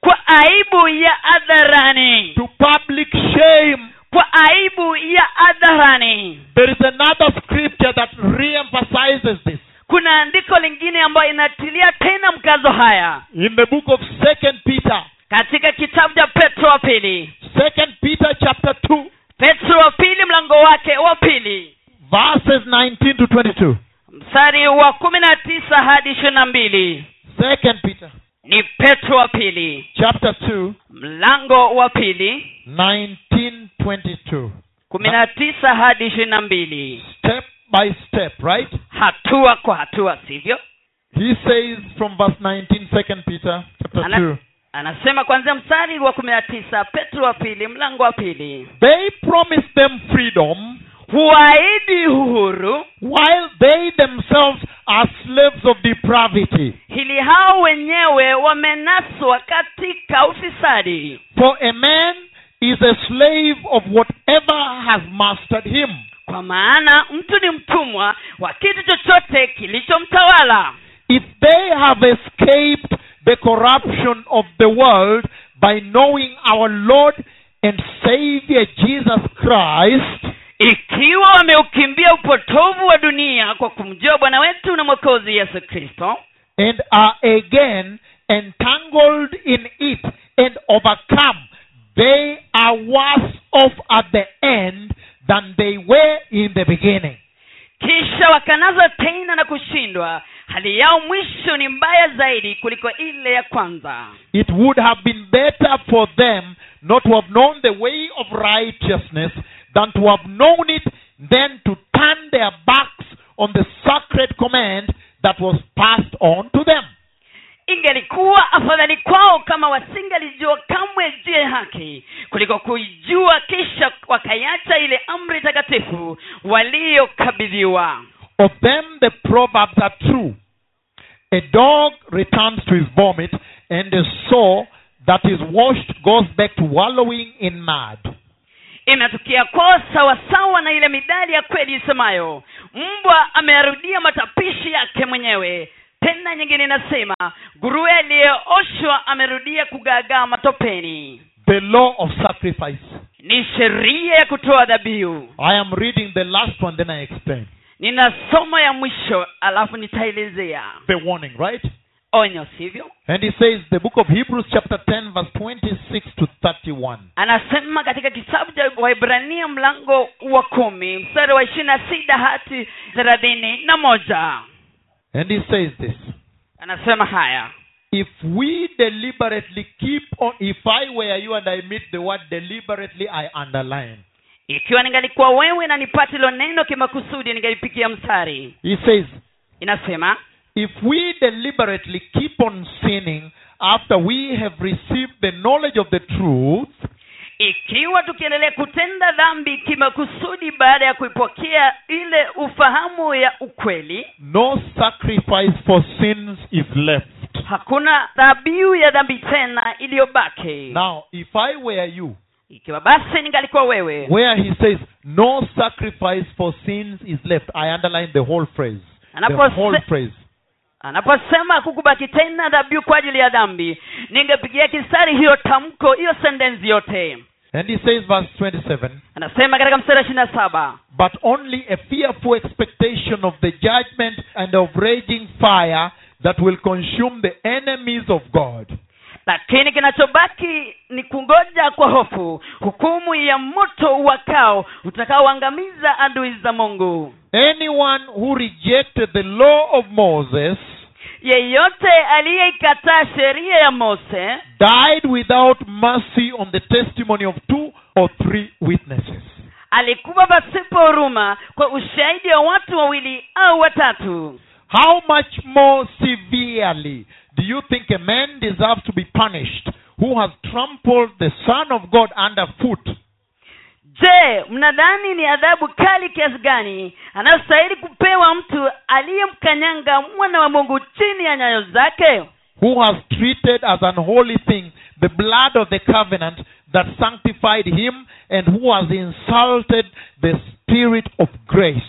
kwa aibu ya adharani to public shame. Kwa aibu ya hadharani. There is another scripture that re-emphasizes this. kuna andiko lingine ambayo inatilia tena mkazo haya. In the book of Second Peter, katika kitabu cha petro wa pili. Second Peter chapter 2, petro wa pili mlango wake wa pili. verses 19 to 22. mstari wa kumi na tisa hadi ishirini na mbili. Second Peter ni petro wa pili chapter 2, mlango wa pili 19, 22. kumi na tisa hadi ishirini na mbili Step by step, right? hatua kwa hatua sivyo He says from verse 19, Second Peter chapter Ana- 2. anasema kwanzia mstari wa kumi na tisa petro wa pili mlango wa pili They promised them freedom huahidi uhuru while they themselves are slaves of depravity. hili hao wenyewe wamenaswa katika ufisadi For a man is a slave of whatever has mastered him. kwa maana mtu ni mtumwa wa kitu chochote kilichomtawala If they have escaped the corruption of the world by knowing our Lord and Savior Jesus Christ, ikiwa wameukimbia upotovu wa dunia kwa kumjua bwana wetu na mwokozi yesu kristo and are again entangled in it and overcome, they are worse off at the end than they were in the beginning. kisha wakanazwa tena na kushindwa hali yao mwisho ni mbaya zaidi kuliko ile ya kwanza It would have been better for them not to have known the way of righteousness than to have known it, then to turn their backs on the sacred command that was passed on to them. ingelikuwa afadhali kwao kama wasingalijua kamwe juu ya haki kuliko kuijua kisha wakaiacha ile amri takatifu waliokabidhiwa Of them, the proverbs are true. A dog returns to his vomit, and a soul that is washed goes back to wallowing in mud. Inatukia kwao sawasawa na ile midali ya kweli isemayo mbwa ameyarudia matapishi yake mwenyewe tena nyingine inasema nguruwe aliyeoshwa amerudia kugaagaa matopeni The law of sacrifice. ni sheria ya kutoa dhabihu I am reading the last one, then I explain. nina somo ya mwisho alafu nitaelezea The warning, right? Onyo sivyo And he says, the book of Hebrews, chapter 10, verse 26 to 31. anasema katika kitabu cha waibrania mlango wa kumi mstari wa ishirini na sita hadi thelathini na moja And he says this anasema haya If we deliberately keep on, if I were you and I meet the word deliberately, I underline. ikiwa ningalikuwa wewe na nipate hilo neno kimakusudi ningalipigia mstari He says, inasema if we deliberately keep on sinning after we have received the knowledge of the truth, ikiwa tukiendelea kutenda dhambi kimakusudi baada ya kuipokea ile ufahamu ya ukweli no sacrifice for sins is left. hakuna dhabihu ya dhambi tena iliyobaki Now, if I were you, ikiwa basi ningalikuwa wewe where he says no sacrifice for sins is left, I underline the whole phrase. The whole phrase. Anaposema kukubaki tena dhabihu kwa ajili ya dhambi ningepigia kistari hiyo tamko hiyo sentensi yote And he says, verse 27. anasema katika mstari wa ishiri na saba but only a fearful expectation of the judgment and of raging fire that will consume the enemies of God. lakini kinachobaki ni kungoja kwa hofu hukumu ya moto uwakao utakaoangamiza adui za mungu Anyone who rejected the law of Moses yeyote aliyeikataa sheria ya mose died without mercy on the testimony of two or three witnesses. alikuwa pasipo huruma kwa ushahidi wa watu wawili au watatu How much more severely do you think a man deserves to be punished who has trampled the Son of God underfoot je mnadhani ni adhabu kali kiasi gani? Anayostahili kupewa mtu aliyemkanyanga mwana wa mungu chini ya nyayo zake? Who has treated as an holy thing the blood of the covenant that sanctified him and who has insulted the spirit of grace?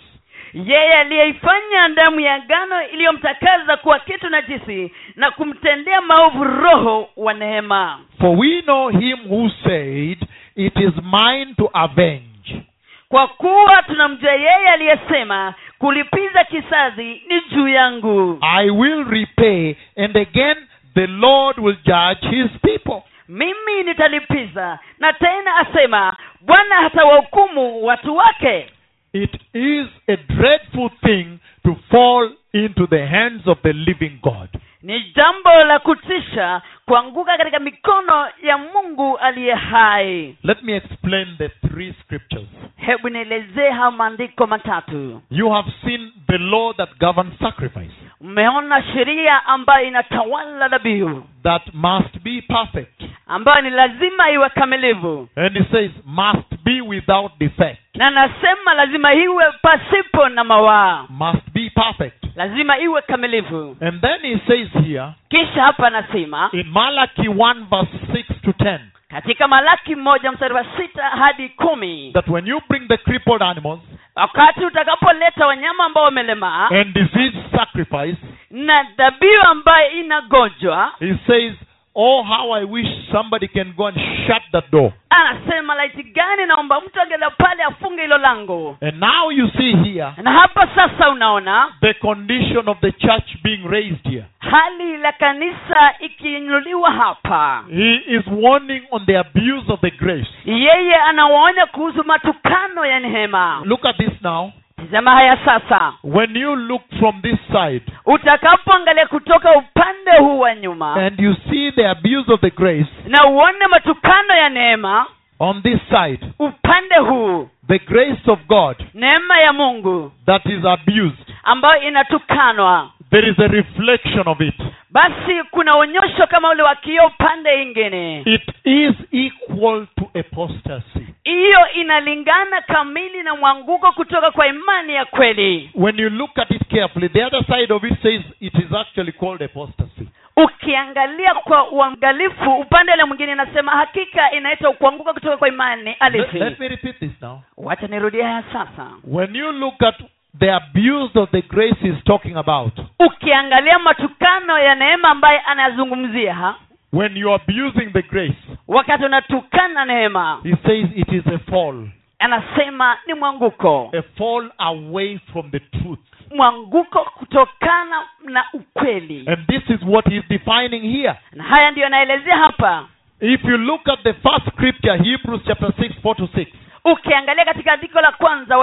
Yeye aliyeifanya damu ya ngano iliyomtakaza kuwa kitu najisi na kumtendea maovu roho wa neema. For we know him who said it is mine to avenge. Kwa kuwa tunamjua yeye aliyesema kulipiza kisasi ni juu yangu. I will repay and again the lord will judge his people. Mimi nitalipiza na tena asema bwana hatawahukumu watu wake. It is a dreadful thing to fall into the hands of the living god ni jambo la kutisha kuanguka katika mikono ya mungu aliye hai. Let me explain the three scriptures. Hebu nielezee haya maandiko matatu. You have seen the law that governs sacrifice. Mmeona sheria ambayo inatawala dhabihu. That must be perfect. ambayo ni lazima iwe kamilivu And it says, must be without defect. na nasema lazima iwe pasipo na mawaa. Must be perfect. Lazima iwe kamilivu And then he says here, kisha hapa anasema in Malachi 1 verse 6 to 10, katika malaki mmoja mstari wa sita hadi kumi that when you bring the crippled animals wakati utakapoleta wanyama ambao wamelemaa and disease sacrifice, na dhabihu ambayo inagonjwa he says, Oh, how I wish somebody can go and shut that door. anasema laiti gani naomba mtu angela pale afunge hilo lango And now you see here na hapa sasa unaona the condition of the church being raised here. hali la kanisa ikiinuliwa hapa He is warning on the abuse of the grace. yeye anawaonya kuhusu matukano ya neema Look at this now. Tizama haya sasa When you look from this side utakapoangalia kutoka upande huu wa nyuma. and you see the abuse of the grace na uone matukano ya neema. on this side, upande huu. the grace of God neema ya mungu. that is abused, ambayo inatukanwa there is a reflection of it. basi kuna onyosho kama ule wa kioo upande ingine It is equal to apostasy. hiyo inalingana kamili na mwanguko kutoka kwa imani ya kweli When you look at it carefully, the other side of it says it is actually called apostasy. ukiangalia kwa uangalifu upande ule mwingine inasema hakika inaitwa kuanguka kutoka kwa imani Let, let me repeat this now. wacha nirudie haya sasa When you look at the abuse of the grace he's talking about, ukiangalia matukano ya neema ambaye anayazungumzia ha? when you're abusing the grace, wakati unatukana neema he says it is a fall. anasema ni mwanguko A fall away from the truth. mwanguko kutokana na ukweli And this is what he's defining here. na haya ndiyo anaelezea hapa If you look at the first scripture, Hebrews chapter 6, 4 to 6, ukiangalia katika andiko la kwanza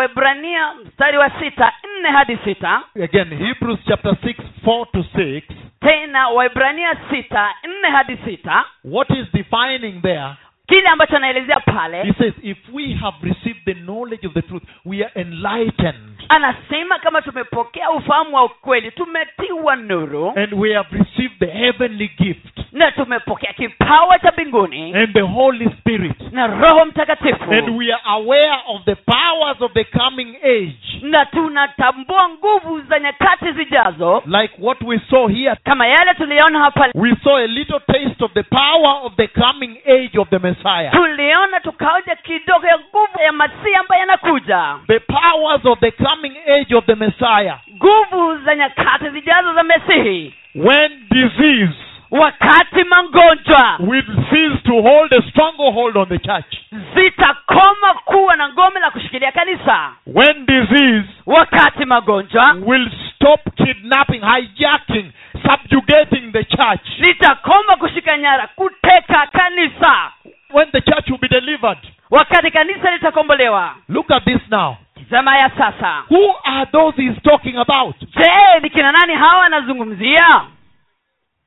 mstari wa sita nne hadi sita again, Hebrews chapter 6, 4 to 6, tena waebrania sita nne hadi sita what is defining there? kile ambacho anaelezea He says, if we have received the knowledge of the truth, we are enlightened. Anasema kama tumepokea ufahamu wa ukweli tumetiwa nuru And we have received the heavenly gift na tumepokea kipawa cha mbinguni and the Holy Spirit. na roho mtakatifu And we are aware of the powers of the coming age. na tunatambua nguvu za nyakati zijazo Like what we saw here. kama yale tuliona hapa We saw a little taste of the power of the coming age of the Messiah. tuliona tukaoja kidogo ya nguvu ya masihi ambaye anakuja The powers of the coming age of the Messiah. nguvu za nyakati zijazo za mesihi When disease wakati magonjwa will cease to hold a stronghold on the church. zitakoma kuwa na ngome la kushikilia kanisa When disease wakati magonjwa will stop kidnapping, hijacking, subjugating the church. litakoma kushika nyara kuteka kanisa When the church will be delivered. wakati kanisa litakombolewa Look at this now. Tizama ya sasa Who are those he's talking about? je ni kina nani hawa anazungumzia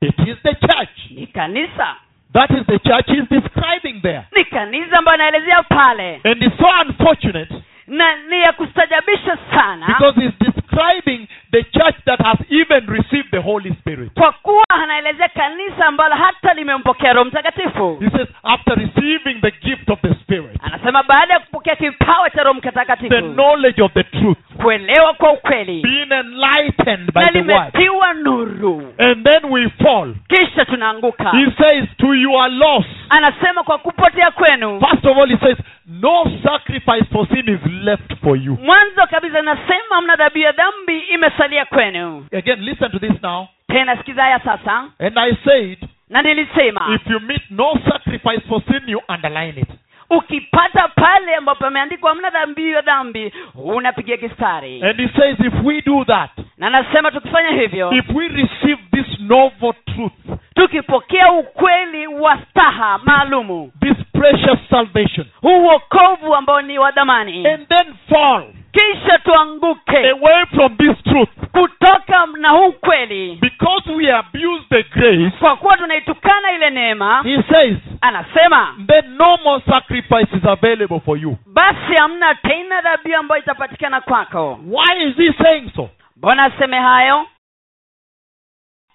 It is the church. ni kanisa That is the church he's describing there. ni kanisa ambayo anaelezea pale And it's so unfortunate na ni ya kustajabisha sana because he's describing the church that has even received the Holy Spirit. kwa kuwa anaelezea kanisa ambalo hata limempokea roho mtakatifu He says, after receiving the gift of the Spirit, anasema baada ya kupokea kipawa cha roho the knowledge of the truth, kuelewa kwa ukweli being enlightened by na the limetiwa nuru and then we fall. kisha tunaanguka He says, to your loss. anasema kwa kupotea kwenu First of all, he says, no sacrifice for sin is left for you. mwanzo kabisa nasema mna dhabihu ya dhambi imesalia kwenu Again, listen to this now. tena sikiza haya sasa And I said, na nilisema if you meet no sacrifice for sin, you underline it. ukipata pale ambapo ameandikwa hamna dhabihu ya dhambi unapigia kistari And he says, if we do that, na nasema tukifanya hivyo if we receive this novel truth, tukipokea ukweli wa staha maalumu this precious salvation, huu uokovu ambao ni wa dhamani and then fall. Kisha tuanguke. Away from this truth, kutoka na huu kweli. Because we abuse the grace, kwa kuwa tunaitukana ile neema he says, anasema then no more sacrifice is available for you. basi hamna tena dhabihu ambayo itapatikana kwako. Why is he saying so? mbona aseme hayo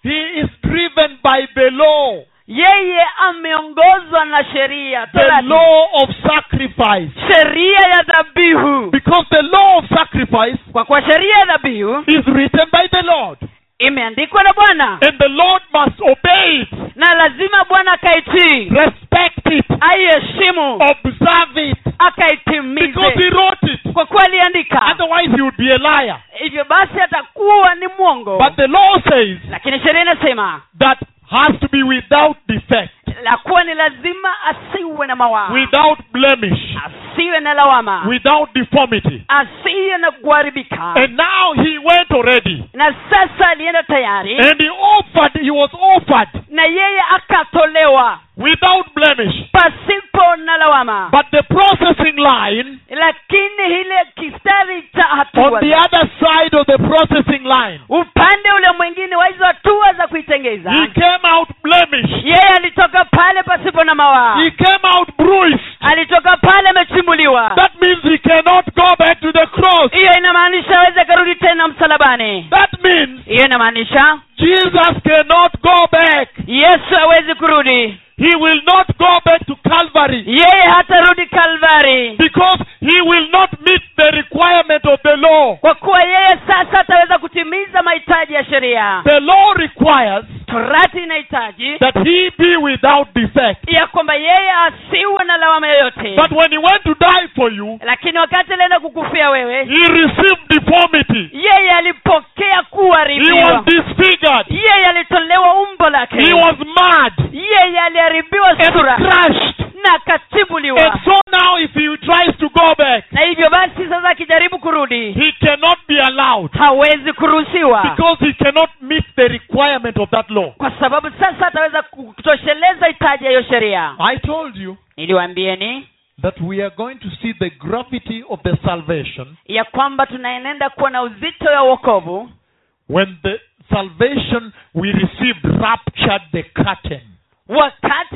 He is driven by the law, yeye ameongozwa na sheria. The law of sacrifice. sheria ya dhabihu. Because the law of sacrifice kwa kuwa sheria ya dhabihu is written by the Lord, imeandikwa na bwana. And the lord must obey it. Na lazima bwana akaitii respect it. Aiheshimu. Observe it. Akaitimize. Because he wrote it. Kwa kuwa aliandika. Otherwise he would be a liar. Hivyo basi atakuwa ni mwongo. But the law says lakini sheria inasema that has to be without defect lazima asiwe na mawaa without blemish, asiwe na lawama without deformity. asiye na kuharibika. And now he went already. na sasa alienda tayari. And he offered, he was offered. Na yeye akatolewa without blemish. pasipo na lawama. But the processing line, lakini ile kistari cha on the other side of the processing line, upande ule mwingine wa hizo hatua za kuitengeza. he came out blemish yeye alitoka pale pasipo na mawaa He came out bruised. alitoka pale amechimbuliwa That means he cannot go back to the cross. hiyo inamaanisha aweze akarudi tena msalabani That means hiyo inamaanisha Jesus cannot go back. yesu hawezi kurudi He will not go back to Calvary yeye hatarudi kalvari because he will not meet the requirement of the law. kwa kuwa yeye sasa ataweza kutimiza mahitaji ya sheria The law requires torati inahitaji that he be without defect. ya kwamba yeye asiwe na lawama yoyote But when he went to die for you, lakini wakati alienda kukufia wewe he received deformity. yeye alipokea He was disfigured. yeye alitolewa umbo lake He was mad yeye aliharibiwa sura crushed. na akatibuliwa And so now if he tries to go back, na hivyo basi sasa akijaribu kurudi he cannot be allowed hawezi kuruhusiwa because he cannot meet the requirement of that law. kwa sababu sasa ataweza kutosheleza hitaji ya hiyo sheria I told you niliwaambieni that we are going to see the gravity of the salvation ya kwamba tunaenenda kuwa na uzito ya uokovu when the salvation we received raptured the curtain. Wakati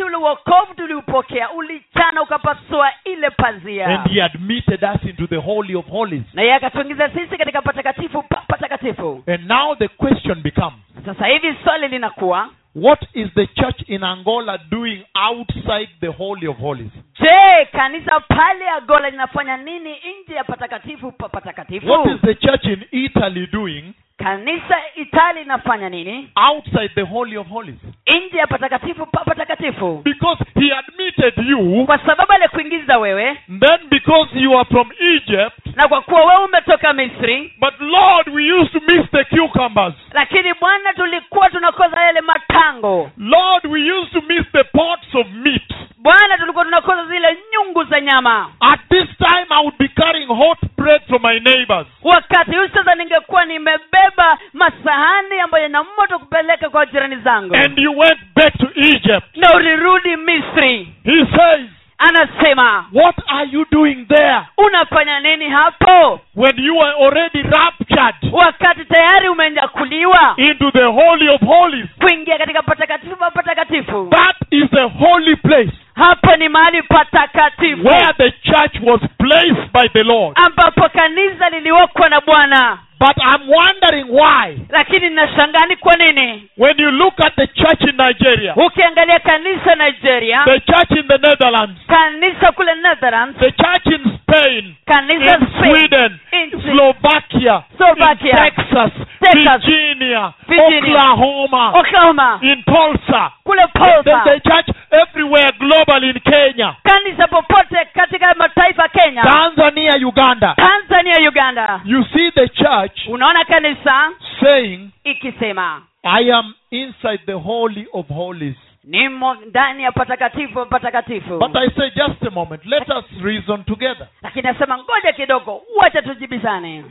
tuliupokea ulichana ukapasua ile pazia And he admitted us into the Holy of Holies. na yeye akatuingiza sisi katika patakatifu patakatifu And now the question becomes sasa hivi swali linakuwa what is the church in Angola doing outside the Holy of Holies? je kanisa pale agola linafanya nini nje ya patakatifu pa patakatifu What is the church in Italy doing kanisa itali inafanya nini outside the Holy of Holies? nje ya patakatifu pa patakatifu Because he admitted you, kwa sababu alikuingiza wewe then because you are from Egypt, na kwa kuwa wewe umetoka misri but Lord, we used to miss the cucumbers. lakini bwana tulikuwa tunakosa yale matango Lord, we used to miss the pots of meat. bwana tulikuwa tunakosa zile nyungu za nyama At this time, I would be carrying hot bread from my neighbors. wakati huu sasa ningekuwa nimebeba masahani ambayo yana moto kupeleka kwa jirani zangu. And you went back to Egypt. na ulirudi misri. He says, anasema What are you doing there? unafanya nini hapo? When you are already raptured wakati tayari umenyakuliwa. into the Holy of Holies? kuingia katika patakatifu pa patakatifu. That is the holy place hapo ni mahali patakatifu. where the church was placed by the Lord. ambapo kanisa liliwekwa na bwana But I'm wondering why, lakini nashangaa ni kwa nini? When you look at the church in Nigeria, ukiangalia kanisa nigeria the church in the Netherlands, kanisa kule netherlands the church in Spain, kanisa in Spain, Sweden, in Slovakia, Slovakia, in Texas, Texas, Virginia, Virginia, Oklahoma, oklahoma in Tulsa, kule the, polsa the church everywhere global in Kenya, kanisa popote katika mataifa kenya Tanzania, Uganda. tanzania uganda You see the church unaona kanisa saying, ikisema I am inside the Holy of Holies. nimo ndani ya patakatifu patakatifu But I say, just a moment, let us reason together. lakini nasema ngoja kidogo wacha tujibizane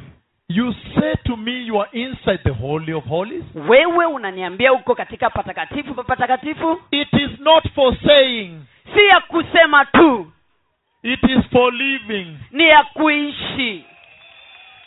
You say to me you are inside the Holy of Holies. wewe unaniambia uko katika patakatifu pa patakatifu? It is not for saying, si ya kusema tu. It is for living. ni ya kuishi.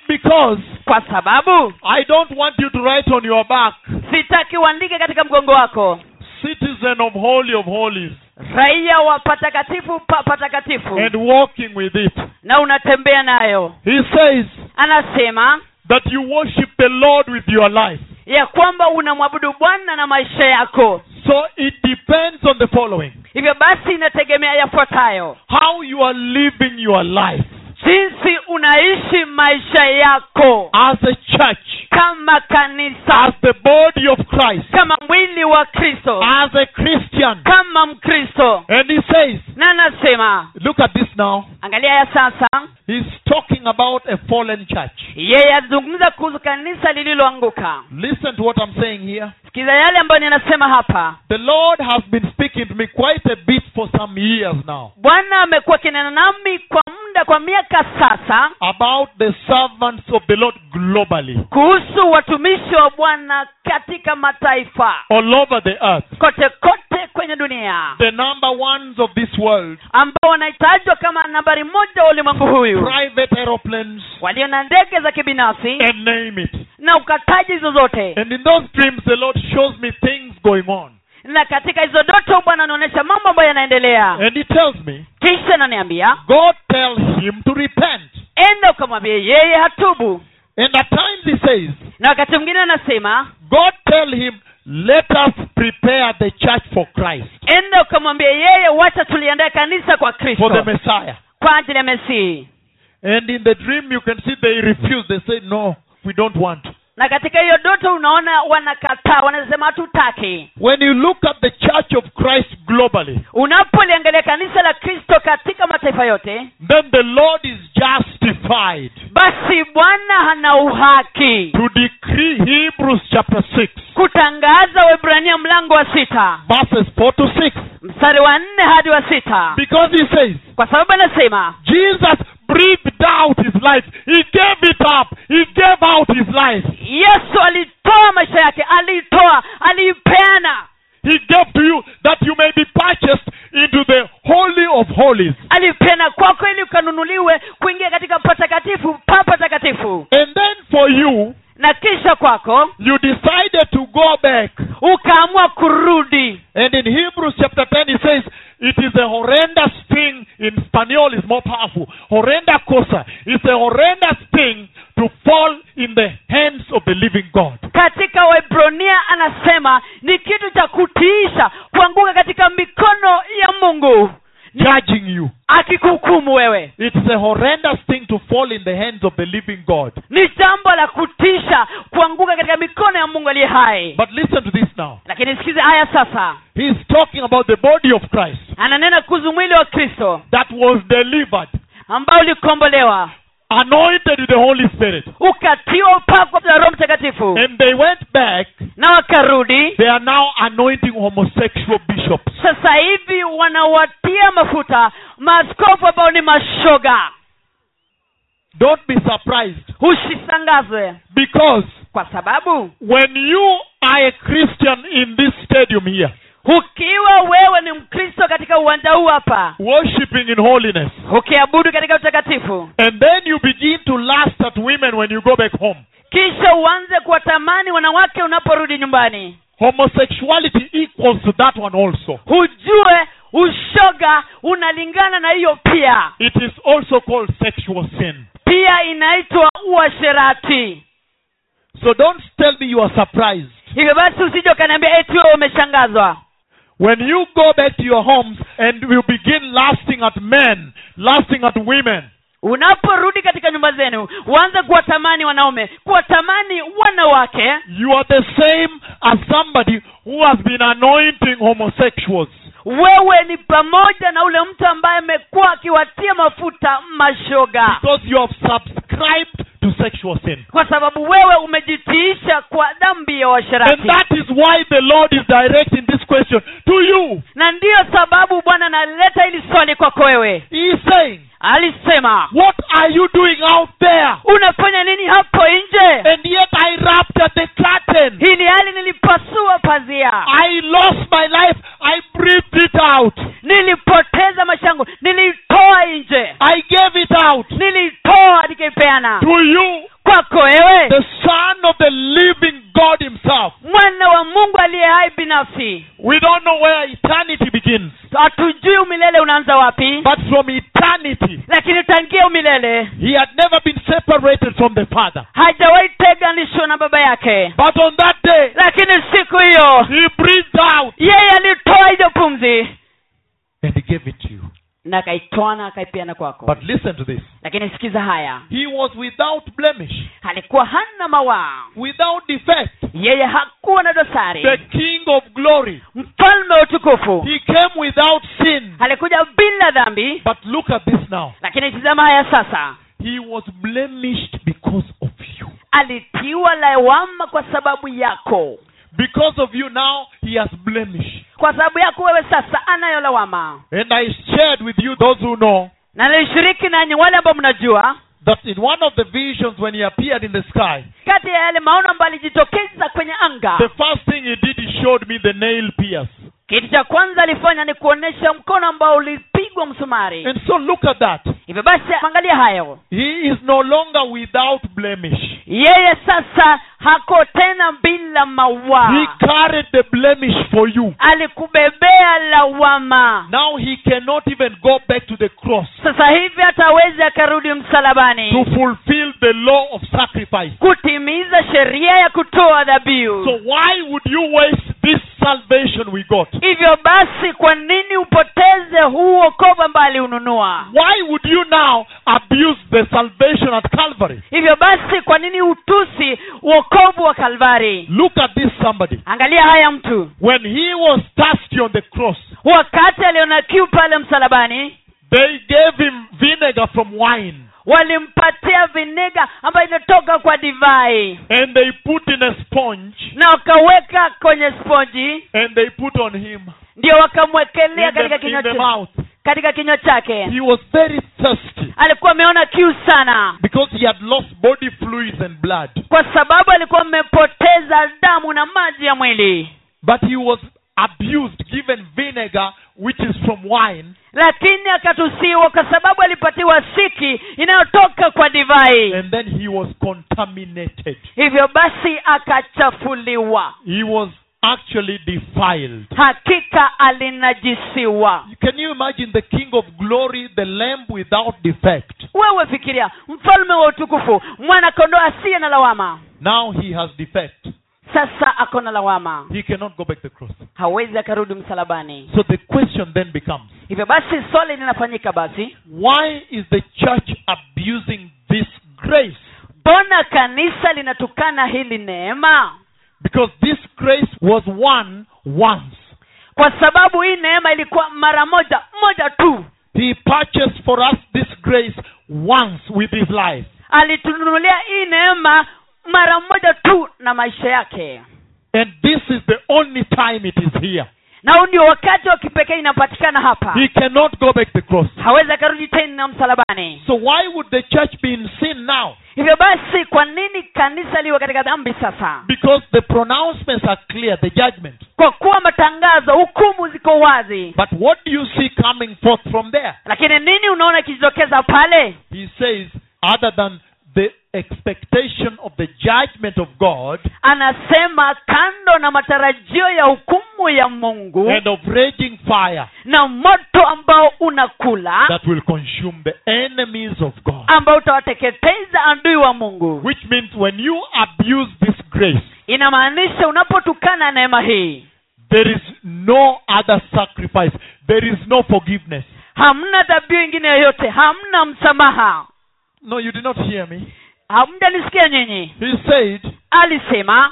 Because kwa sababu? I don't want you to write on your back, sitaki uandike katika mgongo wako. Citizen of Holy of Holies, raia wa patakatifu pa patakatifu. And walking with it. na unatembea nayo. He says anasema that you worship the Lord with your life. ya kwamba unamwabudu bwana na maisha yako. So it depends on the following. Hivyo basi inategemea yafuatayo. How you are living your life jinsi unaishi maisha yako. As a church, kama kanisa. As the body of Christ, kama mwili wa kristo. As a Christian. kama mkristo. And he says, na anasema? look at this now. angalia ya sasa. He's talking about a fallen church. yeye azungumza kuhusu kanisa lililoanguka. Listen to what I'm saying here. Sikiza yale ambayo ninasema hapa. The Lord has been speaking to me quite a bit for some years now. Bwana amekuwa nami kwa muda kwa miaka sasa about the servants of the Lord globally, kuhusu watumishi wa bwana katika mataifa. All over the earth. kote kote kwenye dunia. The number ones of this world, ambao wanahitajwa kama nambari moja wa ulimwengu huyu. Private aeroplanes, walio na ndege za kibinafsi. And name it. na ukataji hizo zote And in those dreams, the Lord shows me things going on. na katika hizo doto bwana anaonyesha mambo ambayo yanaendelea And He tells me, kisha ananiambia God tells him to repent. enda ukamwambie yeye hatubu And at times He says, na wakati mwingine anasema God tell him, let us prepare the church for Christ, enda ukamwambie yeye wacha tuliandae kanisa kwa for the kristo Messiah. kwa ajili ya mesihi And in the dream, you can see they refuse. They say, no, we don't want. Na katika hiyo doto unaona wanakataa wanasema hatutaki. When you look at the church of Christ globally, unapoliangalia kanisa la kristo katika mataifa yote then the Lord is justified basi bwana hana uhaki. to decree Hebrews chapter 6, kutangaza webrania mlango wa sita verses 4 to 6. mstari wa nne hadi wa sita. Because he says, kwa sababu anasema Jesus breathed out his life. He gave it up. He gave out his life. yesu alitoa maisha yake aliitoa aliipeana He gave to you that you may be purchased into the Holy of Holies. alipeana kwako ili ukanunuliwe kuingia katika patakatifu pa patakatifu And then for you, na kisha kwako you decided to go back. ukaamua kurudi And in Hebrews chapter 10, he says, it is a horrendous thing. In Spanish, is more powerful. Horrenda cosa. It's a horrendous thing to fall in the hands of the living God. katika waibrania anasema ni kitu cha kutiisha kuanguka katika mikono ya mungu Judging you. akikuhukumu wewe It's a horrendous thing to fall in the hands of the living God. ni jambo la kutisha kuanguka katika mikono ya mungu aliye hai But listen to this now. lakini sikize haya sasa He's talking about the body of Christ ananena kuhusu mwili wa kristo that was delivered, ambao ulikombolewa anointed with the Holy Spirit. ukatiwa upako na roho mtakatifu And they went back. na wakarudi They are now anointing homosexual bishops. sasa hivi wanawatia mafuta maaskofu ambao ni mashoga Don't be surprised usisangazwe because kwa sababu when you are a Christian in this stadium here, ukiwa wewe ni mkristo katika uwanja huu hapa worshiping in holiness, ukiabudu katika utakatifu and then you begin to lust at women when you go back home, kisha uanze kuwatamani wanawake unaporudi nyumbani homosexuality equals to that one also. hujue ushoga unalingana na hiyo pia It is also called sexual sin. pia inaitwa uasherati So don't tell me you are surprised. hivyo basi usije ukaniambia eti wewe umeshangazwa When you go back to your homes and you begin lusting at men, lusting at women, unaporudi katika nyumba zenu uanze kuwatamani wanaume kuwatamani wanawake you are the same as somebody who has been anointing homosexuals. wewe ni pamoja na ule mtu ambaye amekuwa akiwatia mafuta mashoga Because you have subscribed to sexual sin. kwa sababu wewe umejitiisha kwa dhambi ya And that is why the Lord is directing this question to you. na ndiyo sababu bwana analeta hili swali kwako wewe He is saying, alisema What are you doing out there? unafanya nini hapo nje And yet I ruptured the curtain. ni hali nilipasua pazia I lost my life. I breathed it out. nilipoteza maisha yangu nilitoa nje I gave it out. Nilitoa nikaipeana to you, kwako wewe the Son of the living God Himself. mwana wa mungu aliye hai binafsi. We don't know where eternity begins, hatujui umilele unaanza wapi. But from eternity, lakini tangia umilele He had never been separated from the Father. hajawahi teganishwa na baba yake. But on that day, lakini siku hiyo He breathed out yeye alitoa hiyo pumzi. and He gave it to you. Na akaitwaa na akaipeana kwako But listen to this. lakini sikiza haya He was without blemish, alikuwa hana mawaa without defect, yeye hakuwa na the King of glory. mfalme wa utukufu He came without sin. alikuja bila dhambi But look at this now. lakini tizama haya sasa He was blemished because of you. alitiwa lawama kwa sababu yako Because of you now, he has blemish. Kwa sababu yako wewe sasa anayo lawama And I shared with you, those who know, na nilishiriki nanyi wale ambao mnajua that in one of the visions when he appeared in the sky, kati ya yale maono ambayo alijitokeza kwenye anga the first thing he did, he showed me the nail pierce. kitu cha kwanza alifanya ni kuonyesha mkono ambao ulipigwa msumari And so look at that. hivyo basi angalia hayo He is no longer without blemish. yeye sasa bila He carried the blemish for you. alikubebea lawama Now he cannot even go back to the cross sasa hivi hatawezi akarudi to fulfill the law of sacrifice. kutimiza sheria ya kutoa dhabihu So why would you waste this salvation we got? hivyo basi kwa nini upoteze huu wokovu ambaye aliununua Why would you now abuse the salvation at Calvary? hivyo basi kwa nini utusi wokovu wa kalvari. Look at this somebody. angalia haya mtu. When he was thirsty on the cross, wakati aliona kiu pale msalabani they gave him vinegar from wine. walimpatia vinega ambayo inatoka kwa divai. And they put in a sponge. Na wakaweka kwenye sponji. And they put on him. Ndio wakamwekelea katika kinywa the cha- mouth. Katika kinywa chake. He was very thirsty alikuwa ameona kiu sana. because he had lost body fluids and blood. kwa sababu alikuwa amepoteza damu na maji ya mwili. But he was abused, given vinegar, which is from wine, lakini akatusiwa kwa sababu alipatiwa siki inayotoka kwa divai. And then he was contaminated. hivyo basi akachafuliwa. He was actually defiled. hakika alinajisiwa Can you imagine the King of glory, the lamb without defect? wewe fikiria mfalme wa utukufu mwana kondoo asiye na lawama Now he has defect. sasa ako na lawama He cannot go back the cross. hawezi akarudi msalabani So the question then becomes hivyo basi swali linafanyika basi why is the church abusing this grace? mbona kanisa linatukana hili neema Because this grace was won once. kwa sababu hii neema ilikuwa mara moja moja tu He purchased for us this grace once with his life. alitununulia hii neema mara moja tu na maisha yake And this is the only time it is here. Na huu ndio wakati wa kipekee inapatikana hapa He cannot go back to the cross. hawezi akarudi tena msalabani So why would the church be in sin now? hivyo basi kwa nini kanisa liwe katika dhambi sasa Because the pronouncements are clear, the judgment. kwa kuwa matangazo hukumu ziko wazi But what do you see coming forth from there? lakini nini unaona ikijitokeza pale He says, other than expectation of the judgment of God anasema kando na matarajio ya hukumu ya mungu and of raging fire na moto ambao unakula that will consume the enemies of God. ambao utawateketeza adui wa mungu Which means when you abuse this grace, inamaanisha unapotukana neema hii there is no other sacrifice, there is no forgiveness. hamna dhabihu ingine yoyote hamna msamaha No, you did not hear me. Hamjanisikia nyinyi He said, alisema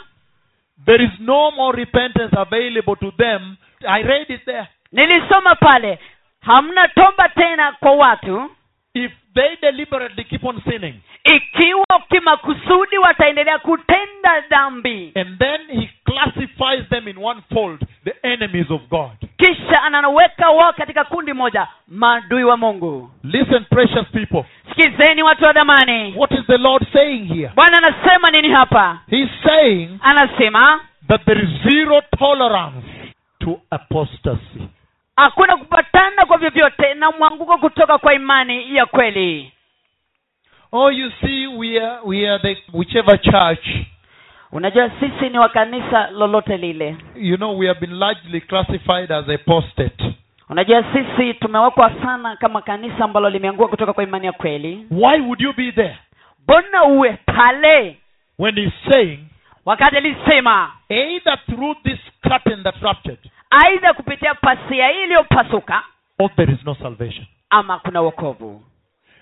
There is no more repentance available to them. I read it there. nilisoma pale hamna toba tena kwa watu If they deliberately keep on sinning, ikiwa kimakusudi wataendelea kutenda dhambi and then he classifies them in one fold, the enemies of God. Kisha anaweka wao katika kundi moja maadui wa mungu Listen, precious people. sikizeni watu wa dhamani What is the Lord saying here? bwana anasema nini hapa He's saying anasema that there is zero tolerance to apostasy. hakuna kupatana kwa vyovyote na mwanguko kutoka kwa imani ya kweli Oh, you see, we are we are the whichever church. Unajua sisi ni wa kanisa lolote lile. You know, we have been largely classified as apostate. unajua sisi tumewekwa sana kama kanisa ambalo limeangua kutoka kwa imani ya kweli. Why would you be there? Mbona uwe pale? When he's saying wakati alisema either through this curtain that ruptured aidha kupitia pasia hii iliyopasuka or there is no salvation? ama kuna wokovu.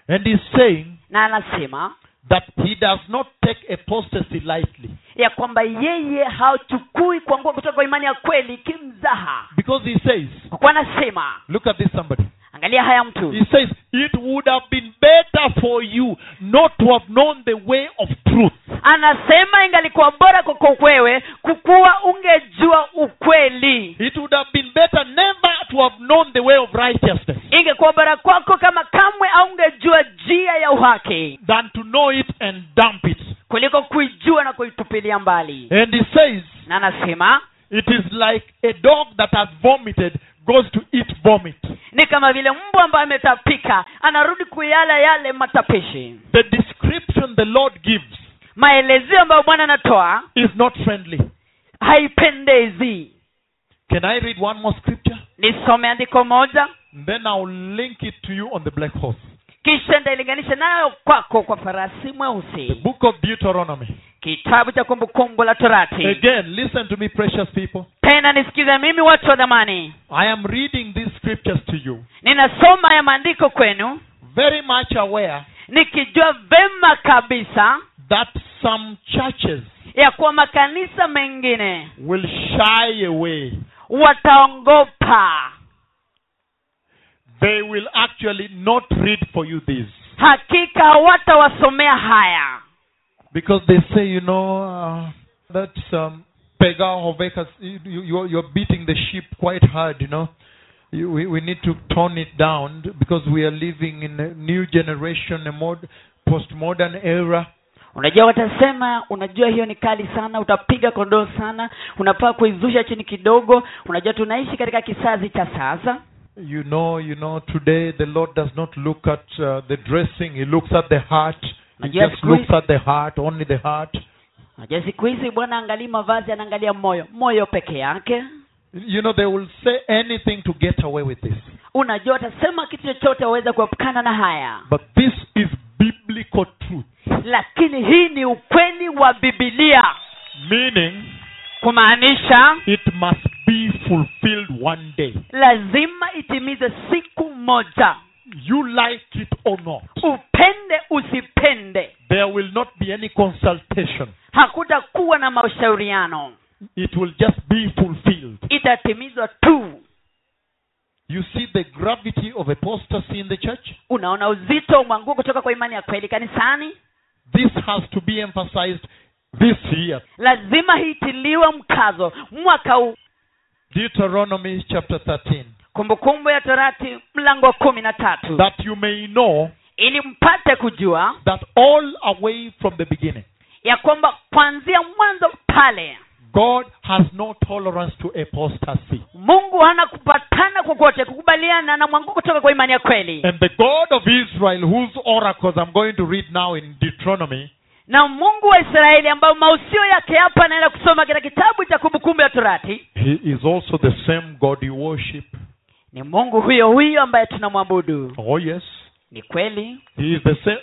And he's saying na anasema that he does not take apostasy lightly. ya kwamba yeye hachukui kuangua kutoka kwa imani ya kweli kimzaha Because he says, kwa anasema look at this somebody. Angalia haya mtu He says, it would have been better for you not to have known the way of truth. anasema ingalikuwa bora kwako wewe kukuwa ungejua ukweli It would have been better never to have known the way of righteousness ingekuwa bora kwako kama kamwe aungejua njia ya uhaki than to know it and dump it. kuliko kuijua na kuitupilia mbali And he says, na anasema it is like a dog that has vomited goes to eat vomit. ni kama vile mbwa ambaye ametapika anarudi kuyala yale matapishi The description the Lord gives maelezeo ambayo bwana anatoa is not friendly. haipendezi Can I read one more scripture? nisome andiko moja Then I'll link it to you on the black horse. kisha ndailinganisha nayo kwako kwa farasi The mweusi book of Deuteronomy. Kitabu cha kumbukumbu la torati Again, listen to me, precious people. tena nisikize mimi watu wa dhamani I am reading these scriptures to you, ninasoma ya maandiko kwenu very much aware nikijua vema kabisa that some churches ya kuwa makanisa mengine will shy away. wataongopa They will actually not read for you this. hakika hawatawasomea haya Because they say, you know, uh, that's um, Pega Hovekas, you, you, you're beating the sheep quite hard, you know. You, we, we need to tone it down because we are living in a new generation, a mod, postmodern era. unajua watasema unajua hiyo ni kali sana utapiga kondoo sana unafaa kuizusha chini kidogo unajua tunaishi katika kizazi cha sasa You know, you know, today the Lord does not look at uh, the dressing, He looks at the heart. Just looks at the heart, only the heart. siku hizi bwana angalii mavazi anaangalia moyo moyo peke yake You know, they will say anything to get away with this. unajua watasema kitu chochote kuepukana na haya But this is biblical truth. lakini hii ni ukweli wa bibilia Meaning, kumaanisha it must be fulfilled one day. lazima itimize siku moja You like it or not. upende usipende There will not be any consultation. hakutakuwa na mashauriano It will just be fulfilled. itatimizwa tu You see the gravity of apostasy in the church? unaona uzito wa mwanguko kutoka kwa imani ya kweli kanisani This has to be emphasized this year. lazima hiitiliwe mkazo mwaka huu Deuteronomy chapter 13. Kumbukumbu ya torati mlango wa kumi na tatu That you may know ili mpate kujua that all away from the beginning, ya kwamba kuanzia mwanzo pale God has no tolerance to apostasy. mungu hana kupatana kokote kukubaliana na mwanguko kutoka kwa imani ya kweli And the God of Israel, whose oracles I'm going to read now in Deuteronomy, na mungu wa israeli ambayo mausio yake hapa anaenda kusoma katika kitabu cha kumbukumbu ya torati He is also the same God you worship. Ni mungu huyo huyo ambaye tunamwabudu Oh, yes. ni kweli He is the same.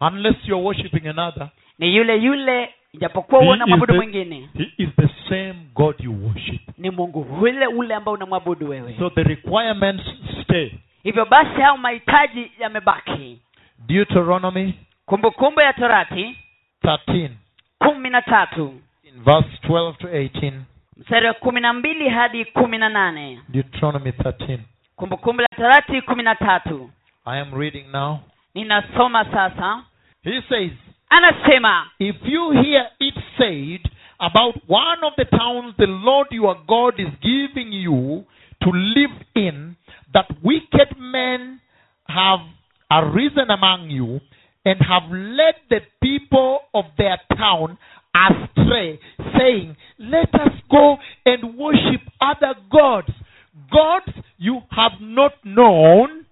Unless you're worshiping another, ni yule yule ijapokuwa unamwabudu is the- mwingine He is the same God you worship. ni mungu ule ule ambao unamwabudu wewe So the requirements stay. hivyo basi hao mahitaji yamebaki Deuteronomy kumbukumbu ya torati 13, kumi na tatu in verse 12 to 18. Mstari wa kumi na mbili hadi kumi na nane Deuteronomy 13. kumbukumbu la torati kumi na tatu I am reading now. ninasoma sasa He says, anasema If you hear it said about one of the towns the Lord your God is giving you to live in, that wicked men have arisen among you and have led the people of their town astray, saying, Let us go and worship other gods, gods you have not known,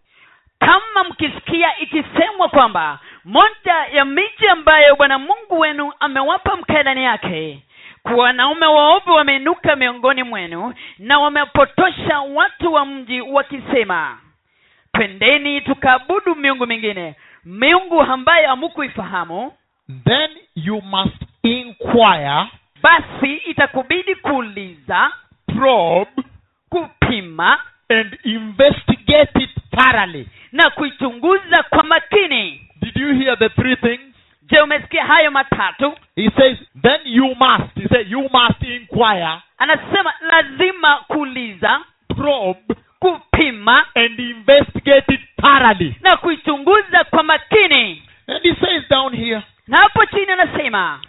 kama mkisikia ikisemwa kwamba moja ya miji ambayo bwana mungu wenu amewapa mkae ndani yake wanaume waovu wameinuka miongoni mwenu na wamepotosha watu wa mji wakisema twendeni tukaabudu miungu mingine miungu ambayo hamukuifahamu then you must inquire, basi itakubidi kuuliza probe, kupima and investigate it thoroughly. na kuichunguza kwa makini Did you hear the three things? je umesikia hayo matatu He says, then you must. He said, you must inquire, anasema lazima kuuliza probe, kupima and investigate it thoroughly. na kuichunguza kwa makini And he says down here, na hapo chini anasema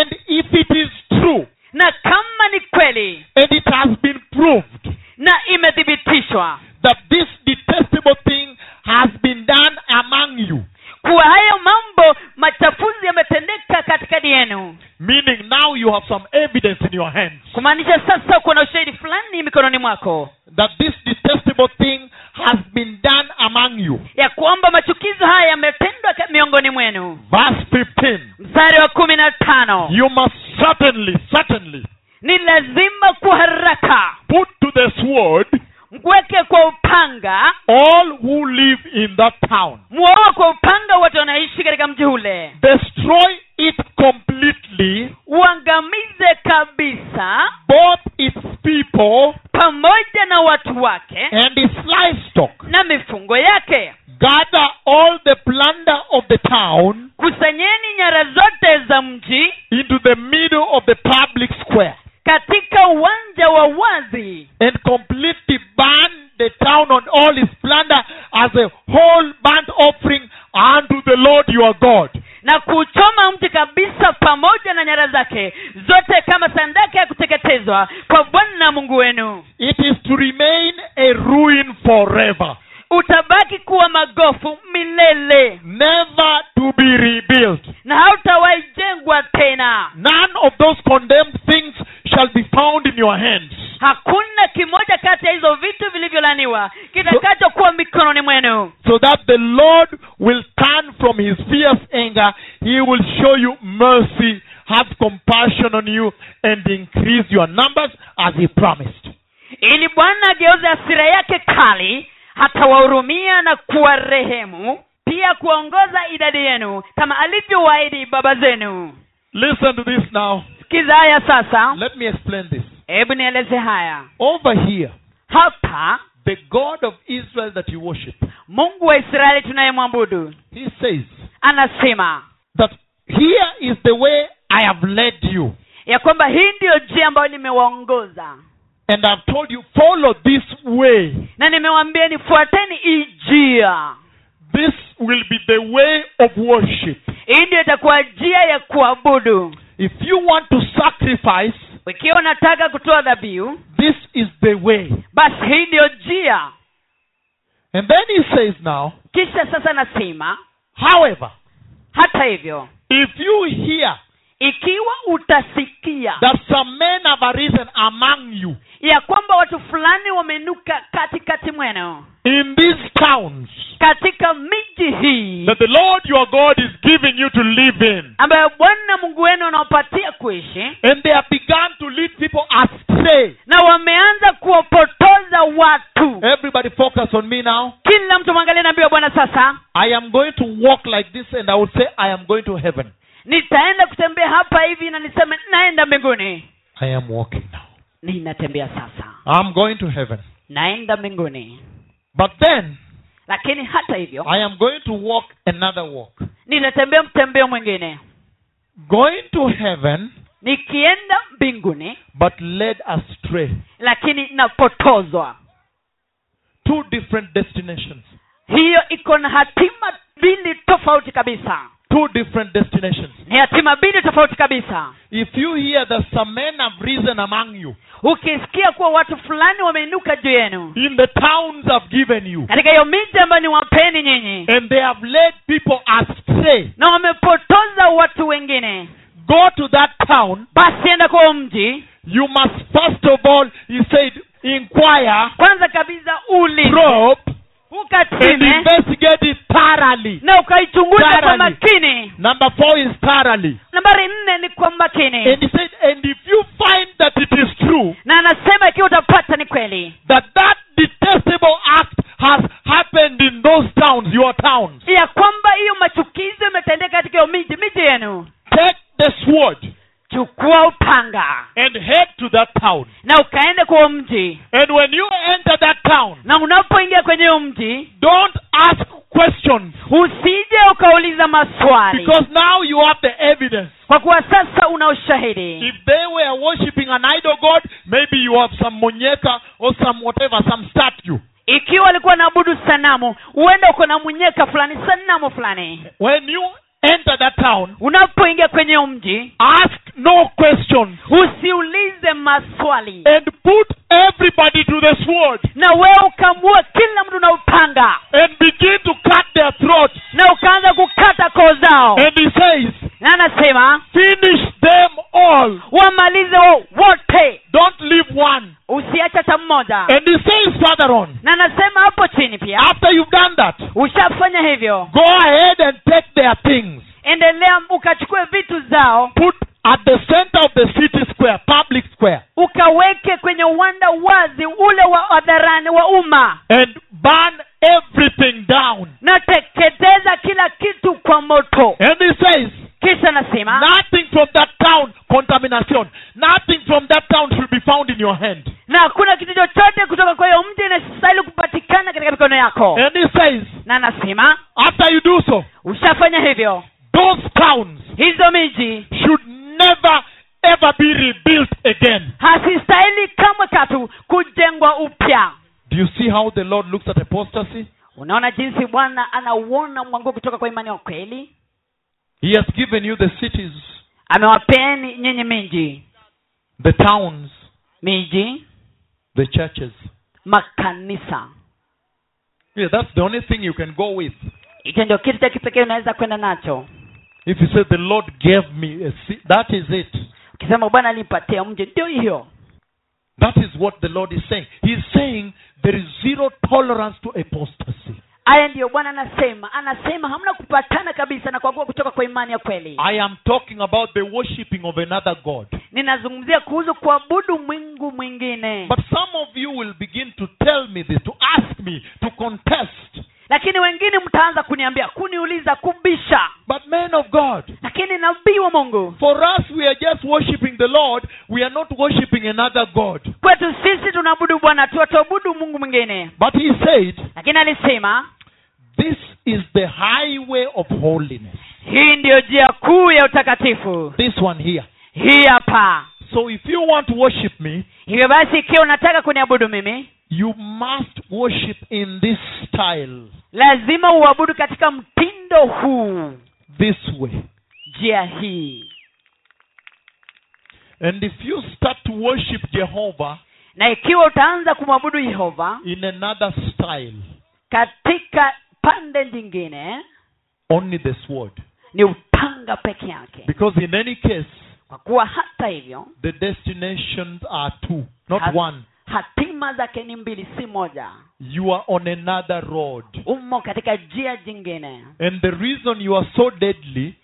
and if it is true, na kama ni kweli and it has been proved na imethibitishwa that this detestable thing has been done among you, kuwa hayo mambo machafuzi yametendeka katikati yenu. Meaning now you have some evidence in your hands. Kumaanisha sasa kuna ushahidi fulani mikononi mwako. That this detestable thing has been done among you. ya kwamba machukizo haya yametendwa miongoni mwenu Verse 15. mstari wa kumi na tano You must certainly, certainly ni lazima kwa haraka put to the sword kwa upanga all who live in that town. muoa kwa upanga watu wanaishi katika mji ule Destroy it completely, uangamize kabisa both its people pamoja na watu wake and its livestock. na mifungo yake Gather all the plunder of the town kusanyeni nyara zote za mji into the middle of the public square katika uwanja wa wazi. and completely burn the town on all its plunder as a whole burnt offering unto the Lord your God. na kuchoma mji kabisa pamoja na nyara zake zote kama sandaka ya kuteketezwa kwa bwana mungu wenu. It is to remain a ruin forever, utabaki kuwa magofu milele. Never to be rebuilt. na hautawahi jengwa tena. None vilivyolaniwa kitakachokuwa mikononi mwenu So that the Lord will turn from his fierce anger, he will show you mercy, have compassion on you, and increase your numbers as he promised. ili bwana ageuze hasira yake kali hatawahurumia na kuwarehemu pia kuongoza idadi yenu kama alivyowaahidi baba zenu Listen to this now. sikiza haya sasa Let me explain this. hebu nieleze haya Over here, hapa the God of Israel that you worship, mungu wa israeli tunayemwabudu he says anasema that here is the way I have led you. ya kwamba hii ndiyo njia ambayo nimewaongoza And I've told you, follow this way. na nimewambia nifuateni hii njia This will be the way of worship. hii ndio itakuwa njia ya kuabudu If you want to sacrifice, ikiwa unataka kutoa dhabihu this is the way. basi hii ndiyo njia And then he says now, kisha sasa nasema however, hata hivyo if you hear ikiwa utasikia that some men have arisen among you ya kwamba watu fulani wamenuka katikati mwenu in these towns katika miji hii that the Lord your God is giving you to live in, ambayo bwana mungu wenu anaopatia kuishi and they have begun to lead people astray. na wameanza kuwapotoza watu Everybody focus on me now. kila mtu mwangalie naambiwa bwana sasa I am going to walk like this and I will say I am going to heaven. Nitaenda kutembea hapa hivi na niseme naenda mbinguni I am walking now. ninatembea sasa I'm going to heaven. naenda mbinguni But then lakini hata hivyo I am going to walk another walk. ninatembea mtembeo mwingine Going to heaven, nikienda mbinguni but led astray. lakini napotozwa Two different destinations. hiyo iko na hatima mbili tofauti kabisa Two different destinations. ni hatima mbili tofauti kabisa. If you hear that some men have risen among you ukisikia kuwa watu fulani wameinuka juu yenu. in the towns I've given you, katika hiyo miji ambayo ni wapeni nyinyi. and they have led people astray, na wamepotoza watu wengine. go to that town. basi enda kwa mji. You must first of all, he said, inquire, kwanza kabisa uli probe, ukatime. Investigate it thoroughly. na ukaichunguza kwa makini. Number four is thoroughly. nambari nne ni kwa makini. And he said, and if you find that it is true, na anasema ikiwa utapata ni kweli. that that detestable act has happened in those towns, your towns, ya kwamba hiyo machukizo imetendeka katika hiyo miji miji yenu. Take the sword chukua upanga and head to that town. na ukaende kwa mji And when you enter that town, na unapoingia kwenye mji don't ask questions usije ukauliza maswali because now you have the evidence. kwa kuwa sasa una ushahidi If they were worshipping an idol god, maybe you have some monyeka or some whatever, some statue. ikiwa walikuwa naabudu sanamu huenda uko na munyeka fulani sanamu fulani When you enter that town, unapoingia kwenye mji ask no questions. usiulize maswali. And put everybody to the sword. Na wewe ukamua kila mtu na upanga. And begin to cut their throat. na ukaanza kukata koo zao. And he says, na anasema finish them all. wamalize wo- wote. Don't leave one. Usiache hata mmoja. And he says further on, na anasema hapo chini pia after you've done that, ushafanya hivyo. go ahead and take their things. endelea ukachukue vitu zao Put at the center of the city square, public square, ukaweke kwenye uwanda wazi ule wa hadharani wa umma. And burn everything down. na teketeza kila kitu kwa moto. And he says, kisha anasema nothing from that town, contamination, nothing from that town should be found in your hand. na hakuna kitu chochote kutoka kwa hiyo mji inastahili kupatikana katika mikono yako And he says, na anasema after you do so, ushafanya hivyo those towns hizo miji should never ever be rebuilt again. hazistahili kamwe katu kujengwa upya Do you see how the Lord looks at apostasy? unaona jinsi bwana anauona mwanguo kutoka kwa imani ya kweli He has given you the cities, amewapeni nyinyi miji the towns, miji the churches. makanisa Yeah, that's the only thing you can go with. hicho ndio kitu cha kipekee unaweza kwenda nacho If you say the Lord gave me a that is it. ukisema bwana mji ndio hiyo That is what the Lord is saying. He's saying there is zero tolerance to apostasy. Ndiyo bwana anasema anasema hamna kupatana kabisa na kuagua kutoka kwa imani ya kweli I am talking about the worshipping of another God. ninazungumzia kuhusu kuabudu mwingu mwingine But some of you will begin to tell me this, to ask me, to contest. Lakini wengine mtaanza kuniambia kuniuliza kubisha But men of God, lakini nabii wa mungu for us we are just worshipping the Lord. We are not worshipping another God. kwetu sisi tunaabudu bwana mungu mwingine But he said, lakini alisema this is the highway of holiness. hii ndiyo njia kuu ya utakatifu This one here. hii hapa So if you want to worship me, hivyo basi ikiwa unataka kuniabudu mimi you must worship in this style, lazima uabudu katika mtindo huu this way. njia hii And if you start to worship Jehovah na ikiwa utaanza kumwabudu yehova in another style, katika pande nyingine only the sword. ni upanga peke yake Because in any case, kwa kuwa hata hivyo the destinations are two, not Has- one. hatima zake ni mbili si moja You are on another road. umo katika njia jingine And the reason you are so deadly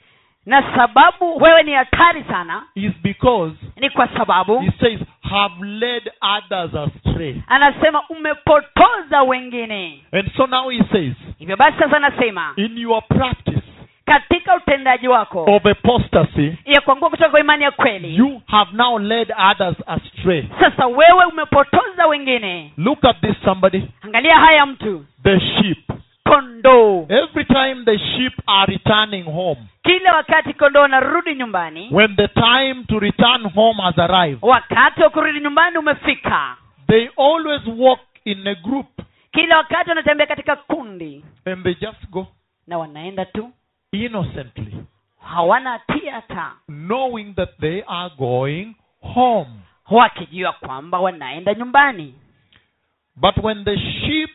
na sababu wewe ni hatari sana is because ni kwa sababu he says, have led others astray. anasema umepotoza wengine And so now he says, hivyo basi sasa anasema in your practice katika utendaji wako. Of apostasy, ya kuangua kutoka kwa imani ya kweli. You have now led others astray. sasa wewe umepotoza wengine. Look at this, somebody. angalia haya mtu. The sheep. kondoo. Every time the sheep are returning home, kila wakati kondoo wanarudi nyumbani when the time to return home has arrived, wakati wa kurudi nyumbani umefika. they always walk in a group. Kila wakati wanatembea katika kundi. And they just go. Na wanaenda tu innocently, hawana hatia hata knowing that they are going home. wakijua kwamba wanaenda nyumbani But when the sheep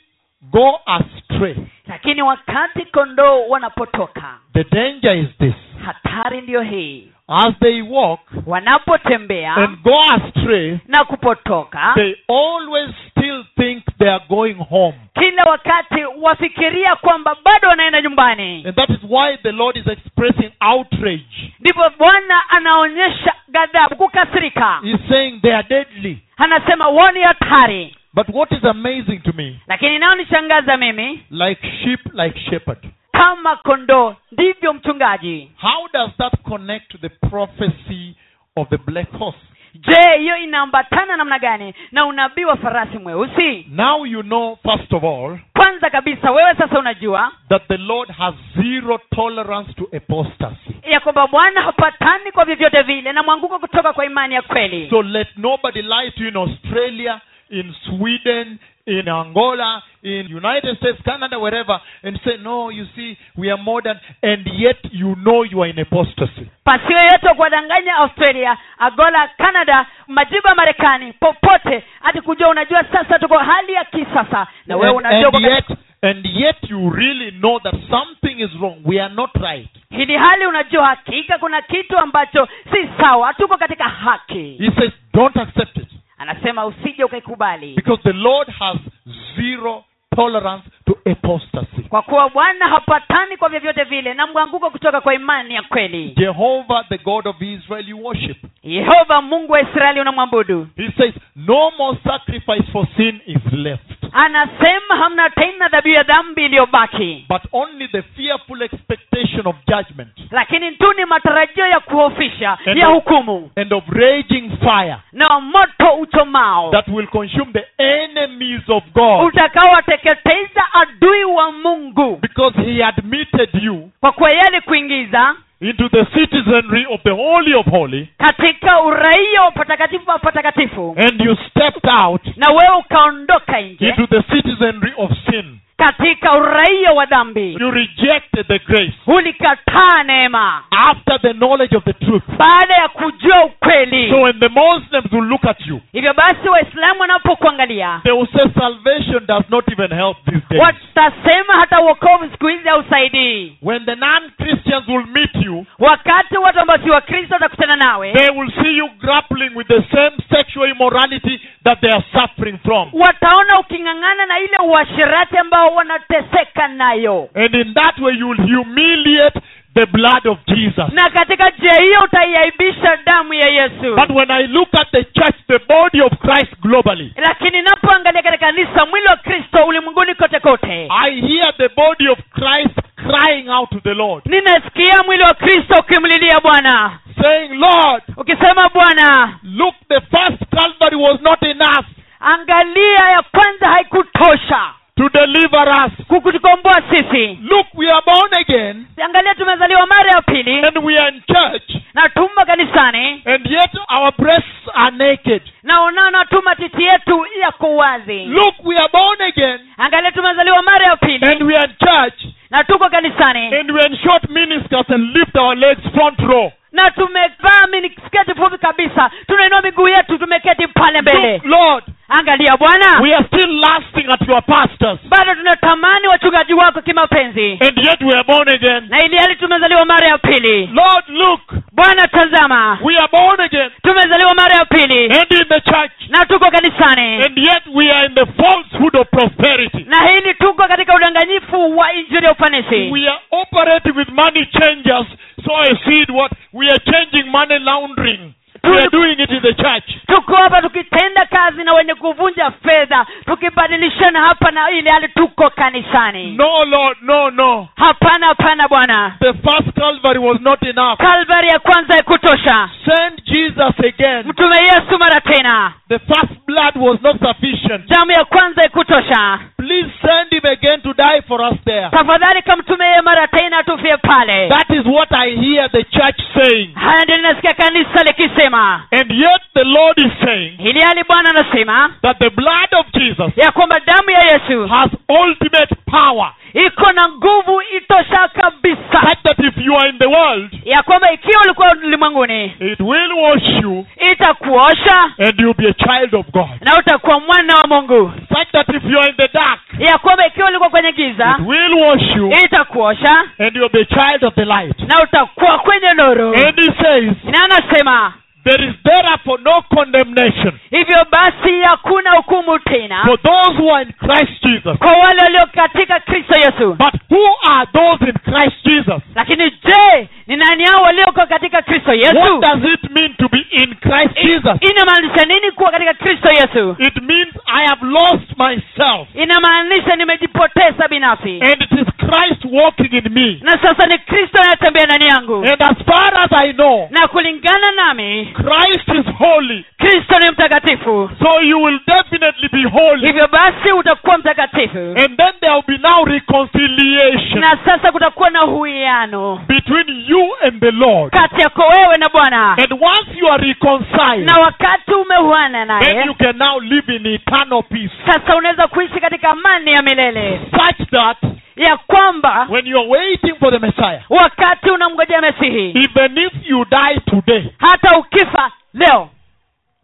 go astray, lakini wakati kondoo wanapotoka the danger is this. hatari ndiyo hii As they walk wanapotembea and go astray, na kupotoka they always still think they are going home. kila wakati wafikiria kwamba bado wanaenda nyumbani And that is why the Lord is expressing outrage. ndipo bwana anaonyesha ghadhabu kukasirika He's saying they are deadly. anasema woni hatari But what is amazing to me, lakini inayonishangaza mimi like sheep, like shepherd, kama kondoo ndivyo mchungaji how does that connect to the prophecy of the black horse. je hiyo inaambatana namna gani na unabii wa farasi mweusi Now you know, first of all, kwanza kabisa wewe sasa unajua that the Lord has zero tolerance to apostasy. ya kwamba bwana hapatani kwa vyovyote vile na mwanguko kutoka kwa imani ya kweli So let nobody lie to you in Australia, in Sweden, in Angola, in United States, Canada, wherever, and say, no, you see, we are modern, and yet you know you are in apostasy. pasiwe yote wa kuwadanganya australia agola canada majibu ya marekani popote hati kujua unajua sasa tuko hali ya kisasa na wewe And, unajua and yet, and yet you really know that something is wrong. We are not right. hili hali unajua hakika kuna kitu ambacho si sawa hatuko katika haki He says, don't accept it. Anasema usije ukaikubali Because the Lord has zero tolerance to apostasy. kwa kuwa bwana hapatani kwa vyovyote vile na mwanguko kutoka kwa imani ya kweli Jehovah, the God of Israel, you worship. yehova mungu wa israeli unamwabudu He says, no more sacrifice for sin is left. Anasema hamna tena dhabihu ya dhambi iliyobaki but only the fearful expectation of judgment. Lakini tu ni matarajio ya kuhofisha And ya of- hukumu. and of raging fire. Na moto uchomao. That will consume the enemies of God. Utakaowateketeza adui wa mungu. Because he admitted you. Kwa kuwa yeye alikuingiza into the citizenry of the Holy of Holy katika uraia wa patakatifu wa patakatifu and you stepped out na wewe ukaondoka nje into the citizenry of sin. Katika uraia wa dhambi You rejected the grace ulikataa neema after the knowledge of the truth. baada ya kujua ukweli So when the Muslims will look at you, hivyo basi waislamu wanapokuangalia they will say salvation does not even help these days. watasema hata uokovu siku hizi hausaidii When the non-Christians will meet you, wakati watu ambao si wakristo watakutana nawe they will see you grappling with the same sexual immorality that they are suffering from. wataona uking'ang'ana na ile uasherati ambao wanateseka nayo. And in that way, you will humiliate the blood of Jesus. na katika njia hiyo utaiaibisha damu ya yesu. But when I look at the church, the body of Christ globally, lakini napoangalia katika kanisa mwili wa kristo ulimwenguni kote kote. I hear the body of Christ crying out to the Lord, ninasikia mwili wa kristo ukimlilia bwana. Saying, Lord, ukisema bwana. look, the first Calvary was not enough. Angalia ya kwanza haikutosha to deliver us. kukutukomboa sisi. Look, we are born again. Angalia tumezaliwa mara ya pili. And we are in church, na tumo kanisani. And yet our breasts are naked. na unaona tu matiti yetu yako wazi. Look, we are born again. Angalia tumezaliwa mara ya pili. And we are in church. Na tuko kanisani. And we are in short miniskirts and lift our legs front row. Na tumevaa minisketi fupi kabisa. Tunainua miguu yetu tumeketi pale mbele. Lord, angalia bwana. we are still lasting at your pastors, bado tunatamani wachungaji wako kimapenzi. And yet we are born again. na ili hali tumezaliwa mara ya pili. Lord, look, bwana tazama. We are born again. Tumezaliwa mara ya pili. And in the church, na tuko kanisani. And yet we are in the falsehood of prosperity. na hili tuko katika udanganyifu wa injili ya ufanisi. We are operating with money changers. So I see what we are changing money laundering. We are doing it in the church. tuko hapa tukitenda kazi na wenye kuvunja fedha tukibadilishana hapa na ili hali tuko kanisani No, Lord, no, no. hapana hapana bwana The first Calvary was not enough. kalvari ya kwanza ikutosha Send Jesus again. mtume yesu mara tena The first blood was not sufficient. damu ya kwanza ikutosha Please send him again to die for us there. tafadhali kamtume yeye mara tena tufie pale That is what I hear the church saying. haya ndio linasikia kanisa likisema And yet the Lord is saying ili hali bwana anasema that the blood of Jesus ya kwamba damu ya yesu has ultimate power. iko na nguvu itosha kabisa that if you are in the world, ya kwamba ikiwa ulikuwa ulimwenguni it will wash you itakuosha and you'll be a child of God. na utakuwa mwana wa mungu Such that if you are in the dark, ya kwamba ikiwa ulikuwa kwenye giza it will wash you itakuosha and you'll be a child of the light. na utakuwa kwenye nuru And he says, na anasema there is therefore no condemnation hivyo basi hakuna hukumu tena for those who are in Christ Jesus. kwa wale walio katika kristo yesu But who are those in Christ Jesus? Lakini je ni nani hao walioko katika kristo What does it mean to be in Christ Jesus? inamaanisha nini kuwa katika kristo yesu It means I have lost myself inamaanisha nimejipoteza binafsi and it is Christ walking in me. na sasa ni kristo anayetembea ndani yangu And as far as I know, na kulingana nami Christ is holy. kristo ni mtakatifu So you will definitely be holy. hivyo basi utakuwa mtakatifu And then there will be now reconciliation na sasa kutakuwa na uwiano between you and the Lord. kati yako wewe na bwana And once you are reconciled, na wakati umeuana then you can now live in eternal peace. sasa unaweza kuishi katika amani ya milele Such that ya kwamba when you're waiting for the Messiah, wakati unamngojea mesihi even if you die today, hata ukifa leo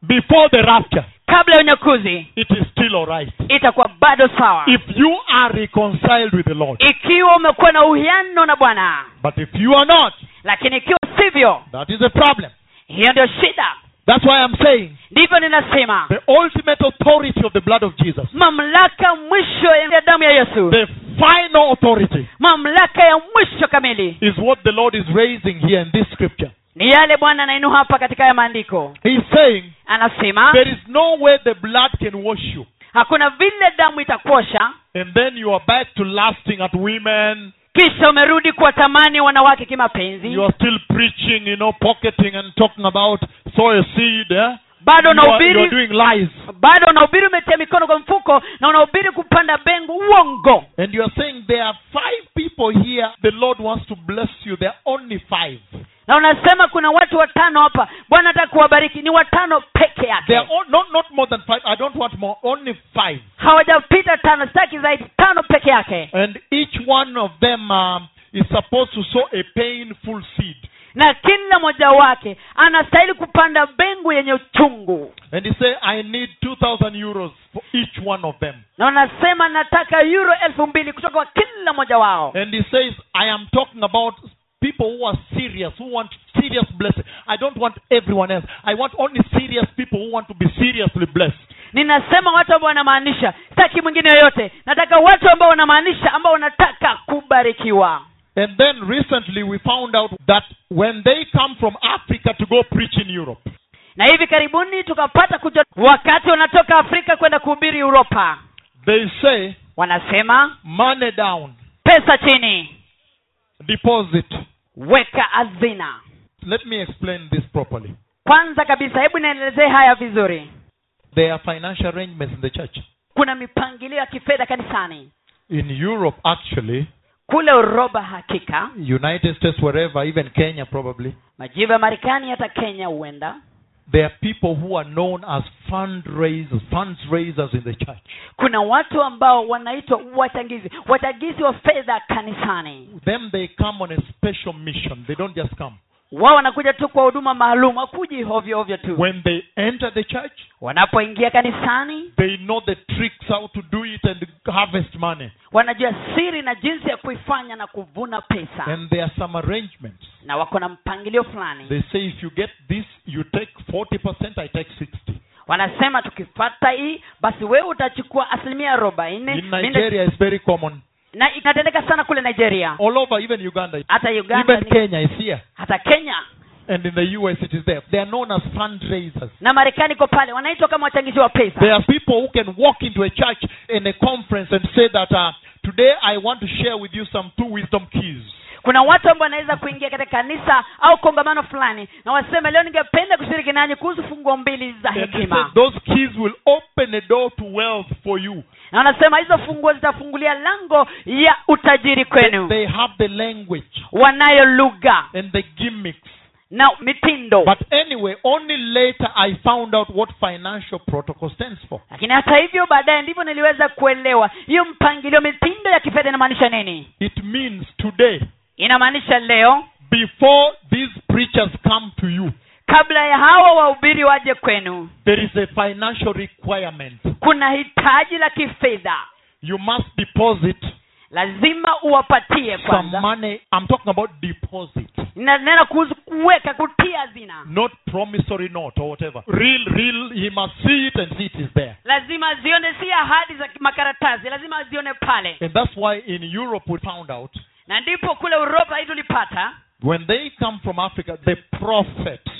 before the rapture, kabla ya unyakuzi it is still alright. itakuwa bado sawa If you are reconciled with the Lord. ikiwa umekuwa na uhiano na bwana But if you are not, lakini ikiwa sivyo that is a problem. hiyo ndio shida That's why I'm saying ndivyo ninasema. the ultimate authority of the blood of Jesus, mamlaka mwisho ya damu ya yesu. The final authority, mamlaka ya mwisho kamili. is what the Lord is raising here in this scripture. ni yale bwana anainua hapa katika ya maandiko. He's saying anasema there is no way the blood can wash you. hakuna vile damu itakuosha. And then you are back to lasting at women. kisha umerudi kuwatamani wanawake kimapenzi. You are still preaching, you know, pocketing and talking about sow a seed. Eh? bado You are, you are unahubiri doing lies. bado unahubiri umetia mikono kwa mfuko na unahubiri kupanda bengu uongo And you are saying there are five people here. The Lord wants to bless you. There are only five. na unasema kuna watu watano hapa bwana ataka kuwabariki ni watano peke yake not, not more than five. I don't want more. Only five. hawajapita tano sitaki zaidi tano peke yake And each one of them um, is supposed to sow a painful seed. Na kila mmoja wake anastahili kupanda bengu yenye uchungu And he say, I need 2,000 euros for each one of them. na unasema nataka euro elfu mbili kutoka kwa kila mmoja wao And he says, I am talking about people who are serious, who want serious blessing. I don't want everyone else. I want only serious people who want to be seriously blessed. ninasema watu ambao wanamaanisha sitaki mwingine yoyote nataka watu ambao wanamaanisha ambao wanataka kubarikiwa And then recently we found out that when they come from Africa to go preach in Europe, na hivi karibuni tukapata kujua wakati wanatoka afrika kwenda kuhubiri uropa they say, wanasema money down, pesa chini deposit. weka hazina Let me explain this properly. kwanza kabisa hebu nielezee haya vizuri There are financial arrangements in the church. kuna mipangilio ya kifedha kanisani In Europe, actually, kule uropa hakika United States, wherever, even Kenya probably, majivu ya marekani hata kenya huenda there are people who are known as fundraisers, fundraisers in the church. kuna watu ambao wanaitwa wachangizi wachangizi wa fedha kanisani then they come on a special mission. They don't just come. Wao wanakuja tu kwa huduma maalum hakuji hovyo hovyo tu When they enter the church, wanapoingia kanisani they know the tricks how to do it and harvest money. wanajua siri na jinsi ya kuifanya na kuvuna pesa And there are some arrangements. na wako na mpangilio fulani They say if you get this, you take 40%, I take 60. wanasema tukipata hii basi wewe utachukua asilimia arobaini In Nigeria, it's very common. Na inatendeka sana kule nigeria All over, even Uganda. hata uganda Even Kenya is here. hata kenya And in the US, it is there. They are known as fundraisers. na marekani iko pale wanaitwa kama wachangizi wa There are people who can walk into a church in a conference and say that uh, today I want to share with you some two wisdom keys. Kuna watu ambao wanaweza kuingia katika kanisa au kongamano fulani na waseme leo ningependa kushiriki nanyi kuhusu funguo mbili za And they say hekima those keys will open a door to wealth for you. na wanasema hizo funguo zitafungulia lango ya utajiri kwenu They have the language wanayo lugha and the gimmicks. na mitindo But anyway, only later I found out what financial protocol stands for. lakini hata hivyo baadaye ndivyo niliweza kuelewa hiyo mpangilio mitindo ya kifedha inamaanisha nini It means today, inamaanisha leo before these preachers come to you, kabla ya hawa wahubiri waje kwenu there is a financial requirement. kuna hitaji la kifedha You must deposit lazima uwapatie kwanza money. I'm talking about deposit, nanena kuhusu kuweka kutia zina not promissory note or whatever. Real, real, he must see it and see it is there. lazima zione si ahadi za makaratasi lazima zione pale And that's why in Europe we found out na ndipo kule uropa tulipata when they come from Africa, the prophets,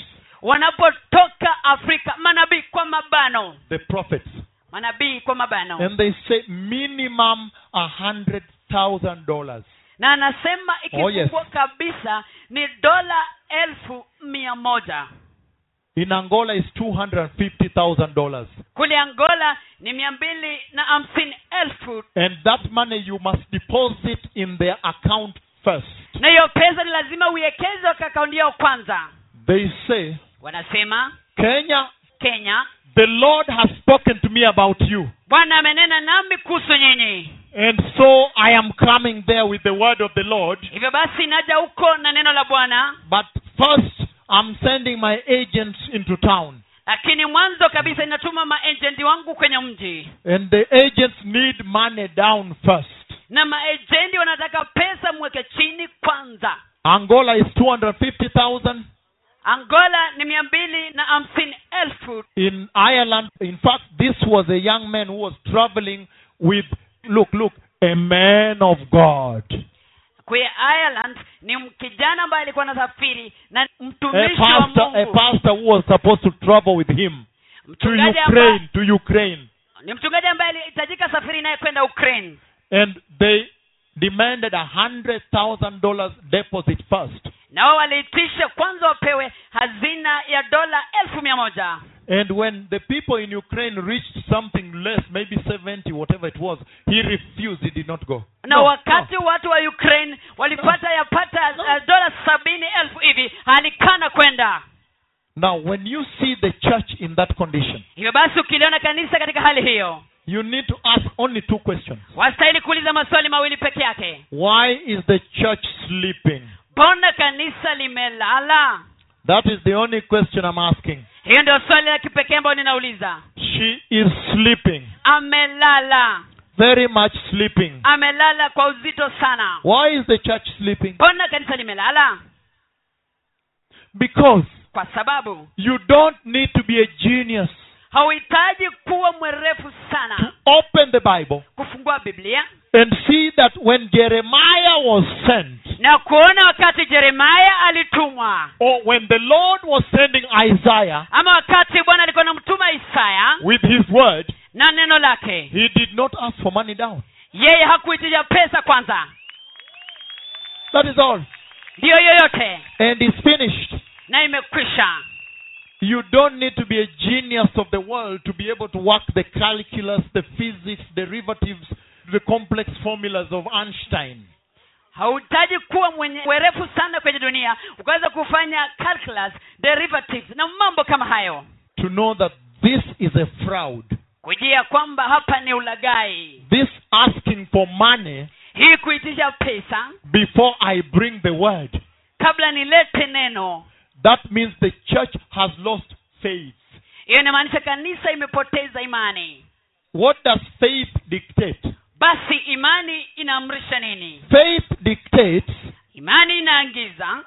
wanapotoka afrika manabii kwa mabano. The prophets, manabii kwa mabano. And they say minimum a hundred thousand dollars. na anasema Oh, yes. kabisa ni dola elfu mia moja In Angola is $250,000. kule angola ni mia mbili na hamsini elfu And that money you must deposit in their account first. na hiyo pesa ni lazima uiwekeze kwa akaunti yao kwanza They say, wanasema Kenya, kenya the Lord has spoken to me about you. bwana amenena nami kuhusu nyinyi And so I am coming there with the word of the Lord. hivyo basi naja huko na neno la bwana But first, I'm sending my agents into town. lakini mwanzo kabisa inatuma wangu kwenye mji And the agents need money down first. na wanataka pesa mweke chini kwanza Angola is 250,000. angola ni mia mbili na hamsini elfu In Ireland, in fact, this was a young man who was traveling with, look, look, a man of God. Kwe ireland ni kijana ambaye alikuwa anasafiri na A mtumishi wa a pastor who was supposed to travel with him to Ukraine, to Ukraine. ni mchungaji ambaye alihitajika safiri naye kwenda ukraine And they demanded a hundred thousand dollars deposit first. Na wao waliitisha kwanza wapewe hazina ya dola elfu mia moja And when the people in Ukraine reached something less, maybe 70, whatever it was, he refused. He did not go. na No, wakati watu wa ukraine walipata yapata uh, dola sabini elfu hivi alikana kwenda. Now, when you see the church in that condition, hivyo basi ukiliona kanisa katika hali hiyo you need to ask only two questions. wastahili kuuliza maswali mawili peke yake Why is the church sleeping? Mbona kanisa limelala That is the only question I'm asking. hiyo ndio swali la kipekee ambayo ninauliza She is sleeping, amelala very much sleeping. amelala kwa uzito sana Why is the church sleeping? mbona kanisa limelala Because kwa sababu you don't need to be a genius hauhitaji kuwa mwerefu to open the Bible kufungua biblia. and see that when Jeremiah was sent, na kuona wakati jeremaya alitumwa. or when the Lord was sending Isaiah ama wakati bwana alikuwa namtuma isaya with his word, na neno lake. he did not ask for money down. yeye hakuitisha pesa kwanza. That is all. ndiyo yoyote. And it's finished. na imekwisha You don't need to be a genius of the world to be able to work the calculus, the physics, derivatives, the complex formulas of Einstein. hauhitaji kuwa mwenye werefu sana kwenye dunia ukaweza kufanya calculus derivatives na mambo kama hayo To know that this is a fraud. kujia kwamba hapa ni ulagai This asking for money hii kuitisha pesa before I bring the word. kabla nilete neno That means the church has lost faith. hiyo inamaanisha kanisa imepoteza imani What does faith dictate? basi imani inaamrisha nini Faith dictates imani inaangiza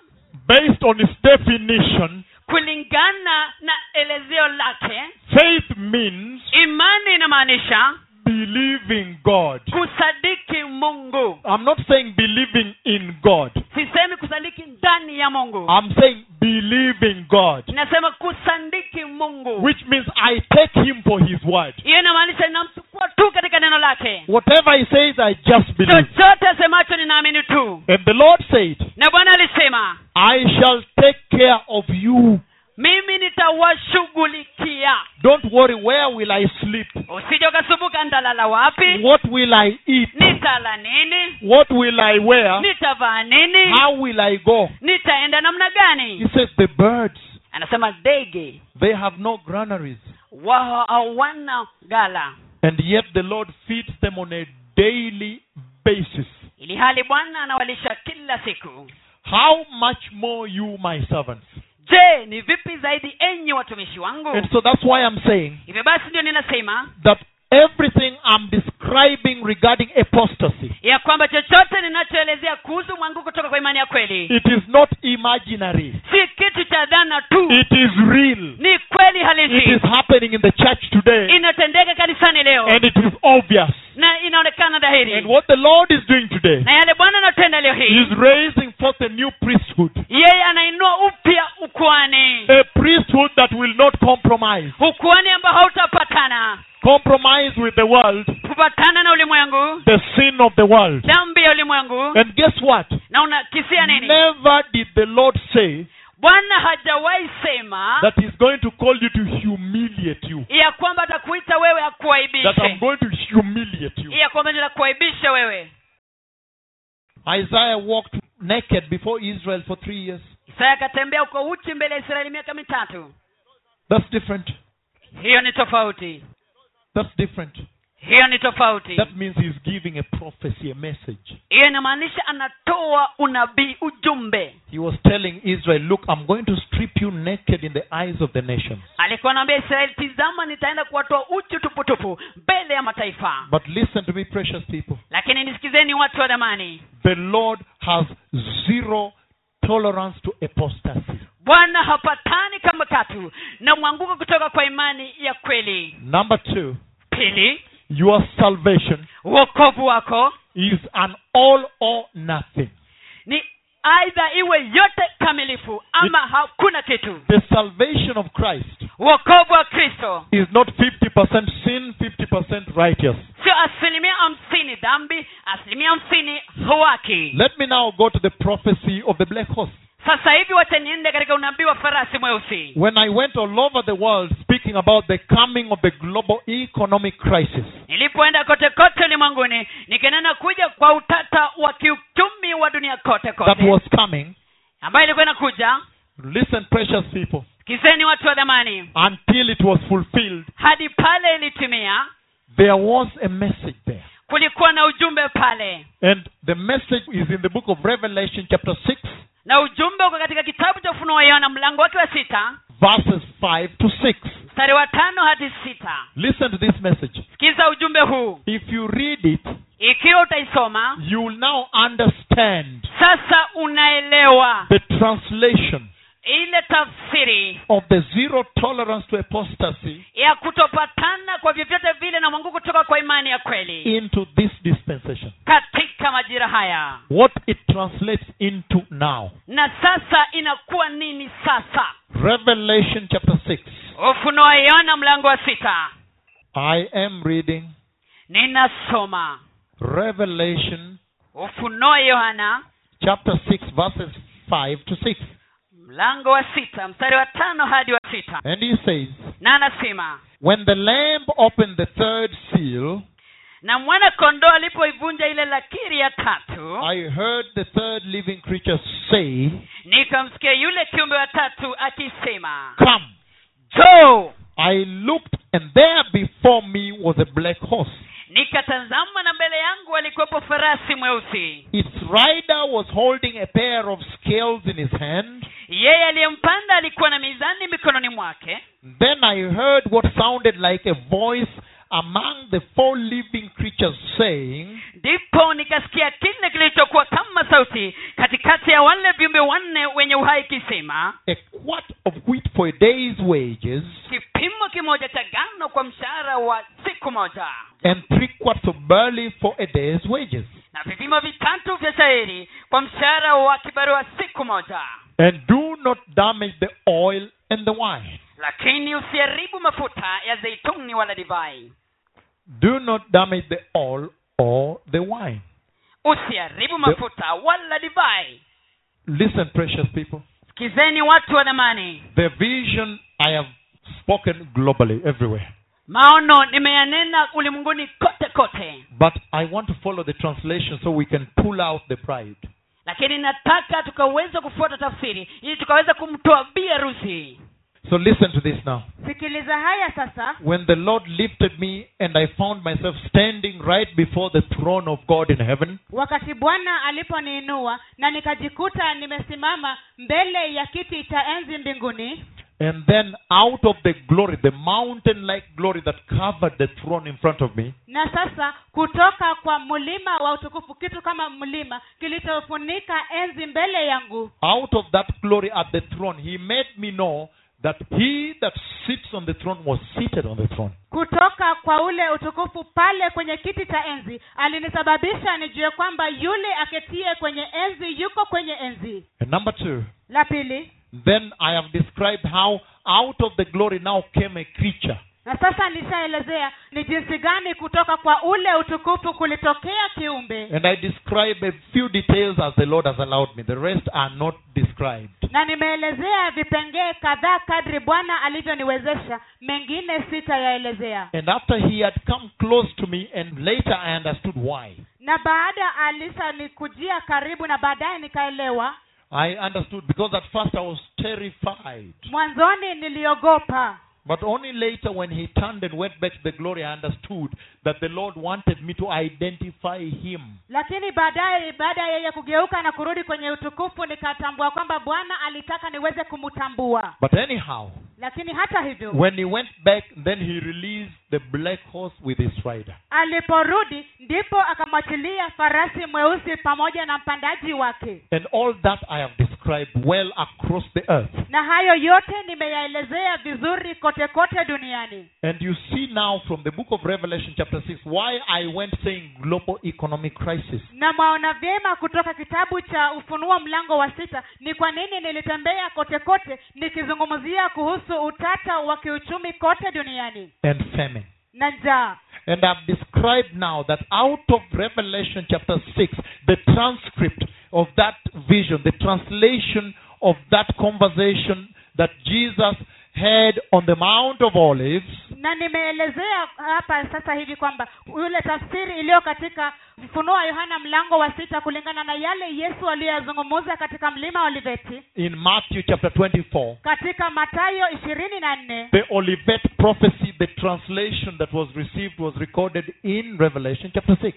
based on its definition. kulingana na elezeo lake Faith means imani inamaanisha believing God. kusadiki mungu I'm not saying believing in God. sisemi kusadiki ndani ya mungu I'm saying believing God. inasema kusadiki mungu Which means I take him for his word. hiyo inamaanisha ninamchukua tu katika neno lake Whatever he says, I just believe. chochote asemacho ninaamini tu And the Lord said, na bwana alisema I shall take care of you. Mimi nitawashughulikia Don't worry, where will I sleep? usije ukasumbuka nitalala wapi What will I eat? nitala nini What will I wear? nitavaa nini How will I go? nitaenda namna He gani says, The birds, anasema ndege they have no granaries. wa hawana gala And yet the Lord feeds them on a daily basis. ili hali bwana anawalisha kila siku How much more you, my servants? Je ni vipi zaidi enyi watumishi wangu? And so that's why I'm saying hivyo basi ndio ninasema that everything I'm describing regarding apostasy, ya kwamba chochote ninachoelezea kuhusu mwangu kutoka kwa imani ya kweli it is not imaginary. si kitu cha dhana tu It is real. ni kweli It halisi is happening in the church today. inatendeka kanisani leo And it is obvious. na inaonekana dhahiri And what the Lord is doing today na yale bwana anatenda leo He hii is raising forth a new priesthood. yeye anainua upya ukuani a priesthood that will not compromise, ukuani ambao hautapatana compromise with the world, kupatana na ulimwengu the sin of the world. dhambi ya ulimwengu And guess what? na unakisia nini Never did the Lord say bwana hajawahi sema that He's going to call you to humiliate you. ya kwamba atakuita wewe That I'm going to humiliate you. ya kwamba nitakuaibisha wewe Isaiah walked naked before Israel for three years. isaya akatembea uko uchi mbele ya israeli miaka mitatu That's different. hiyo ni tofauti That's different. hiyo ni tofauti That means he's giving a prophecy, a message. hiyo inamaanisha anatoa unabii ujumbe He was telling Israel, Look, I'm going to strip you naked in the eyes of the nations. alikuwa anaambia israeli tizama nitaenda kuwatoa uchi tuputupu mbele ya mataifa But listen to me, precious people. lakini nisikizeni watu wa The Lord has zero tolerance to apostasy. Bwana hapatani kama katu na mwanguko kutoka kwa imani ya kweli Number two, pili your salvation uokovu wako is an all or nothing. ni aidha iwe yote kamilifu ama hakuna kitu The salvation of Christ uokovu wa kristo is not 50% sin, 50% righteous. sio asilimia hamsini dhambi asilimia hamsini Let me now go to the prophecy of the black horse. Sasa hivi wacha niende katika unabii wa farasi mweusi. When I went all over the world speaking about the coming of the global economic crisis, nilipoenda kote kote ulimwenguni nikinena kuja kwa utata wa kiuchumi wa dunia kote that was coming, ambayo ilikuwa inakuja. Listen, precious people, kizeni watu wa dhamani until it was fulfilled, hadi pale ilitimia there was a message there. kulikuwa na ujumbe pale. And the message is in the book of Revelation, chapter 6, na ujumbe uko katika kitabu cha ufunuo wa yohana mlango wake wa sita verses 5 to 6. mstari wa tano hadi sita Listen to this message. sikiza ujumbe huu If you read it, ikiwa utaisoma you will now understand sasa unaelewa the translation ile tafsiri of the zero tolerance to apostasy ya kutopatana kwa vyovyote vile na mwangu kutoka kwa imani ya kweli into this dispensation. katika majira haya What it translates into now. na sasa inakuwa nini sasa Revelation chapter 6. ufunuo yohana mlango wa sita I am reading ninasoma Revelation ufunuo yohana chapter 6, verses 5 to 6. Mlango wa sita mstari wa tano hadi wa sita And he says, na anasema When the Lamb opened the third seal, na mwana kondoo alipoivunja ile lakiri ya tatu I heard the third living creature say, nikamsikia yule kiumbe wa tatu akisema Come. jo I looked, and there before me was a black horse. Nikatazama na mbele yangu alikuwepo farasi mweusi Its rider was holding a pair of scales in his hand. yeye aliyempanda alikuwa na mizani mikononi mwake Then I heard what sounded like a voice among the four living creatures saying, ndipo nikasikia kile kilichokuwa kama sauti katikati ya wale viumbe wanne wenye uhai kisema A quart of wheat for a day's wages, kipimo kimoja cha gano kwa mshahara wa siku moja and three quarts of barley for a day's wages. na vipimo vitatu vya shairi kwa mshahara wa kibarua siku moja And do not damage the oil and the wine. lakini usiharibu mafuta ya zeituni wala divai Do not damage the oil or the wine. usiharibu mafuta wala divai Listen, precious people. sikizeni watu wa dhamani The vision I have spoken globally, everywhere. maono nimeyanena ulimwenguni kote kote But I want to follow the translation so we can pull out the pride. lakini nataka tukaweza kufuata tafsiri ili tukaweza kumtoa bi harusi So listen to this now. sikiliza haya sasa When the Lord lifted me and I found myself standing right before the throne of God in heaven, wakati bwana aliponiinua na nikajikuta nimesimama mbele ya kiti cha enzi mbinguni and then out of the glory, the mountain like glory that covered the throne in front of me, na sasa kutoka kwa mlima wa utukufu kitu kama mlima kilichofunika enzi mbele yangu out of that glory at the throne, he made me know that he that sits on the throne was seated on the throne. kutoka kwa ule utukufu pale kwenye kiti cha enzi alinisababisha nijue kwamba yule aketie kwenye enzi yuko kwenye enzi And number two, la pili then I have described how out of the glory now came a creature. Na sasa nishaelezea ni jinsi gani kutoka kwa ule utukufu kulitokea kiumbe And I describe a few details as the Lord has allowed me. The rest are not described. na nimeelezea vipengee kadhaa kadri bwana alivyoniwezesha mengine sitayaelezea And after he had come close to me, and later I understood why. na baada alisa nikujia karibu na baadaye nikaelewa I understood because at first I was terrified. mwanzoni niliogopa But only later, when he turned and went back to the glory, I understood that the Lord wanted me to identify him. lakini baadaye baada ya yeye kugeuka na kurudi kwenye utukufu nikatambua kwamba bwana alitaka niweze kumtambua But anyhow, lakini hata hivyo when he went back, then he released the black horse with his rider. aliporudi ndipo akamwachilia farasi mweusi pamoja na mpandaji wake And all that I have described well across the earth. na hayo yote nimeyaelezea vizuri kote kote duniani And you see now from the book of Revelation, chapter 6, why I went saying global economic crisis. na mwaona vyema kutoka kitabu cha ufunuo mlango wa sita ni kwa nini nilitembea kote kote nikizungumzia kuhusu utata wa kiuchumi kote duniani and famine. na njaa And I've described now that out of Revelation chapter 6, the transcript of that vision, the translation of that conversation that Jesus had on the Mount of Olives, na nimeelezea hapa sasa hivi kwamba yule tafsiri iliyo katika ufunuo wa yohana mlango wa sita kulingana na yale yesu aliyoyazungumuza katika mlima oliveti in Matthew chapter 24, katika matayo ishirini na nne. The Olivet prophecy, the translation that was received was recorded in Revelation chapter 6.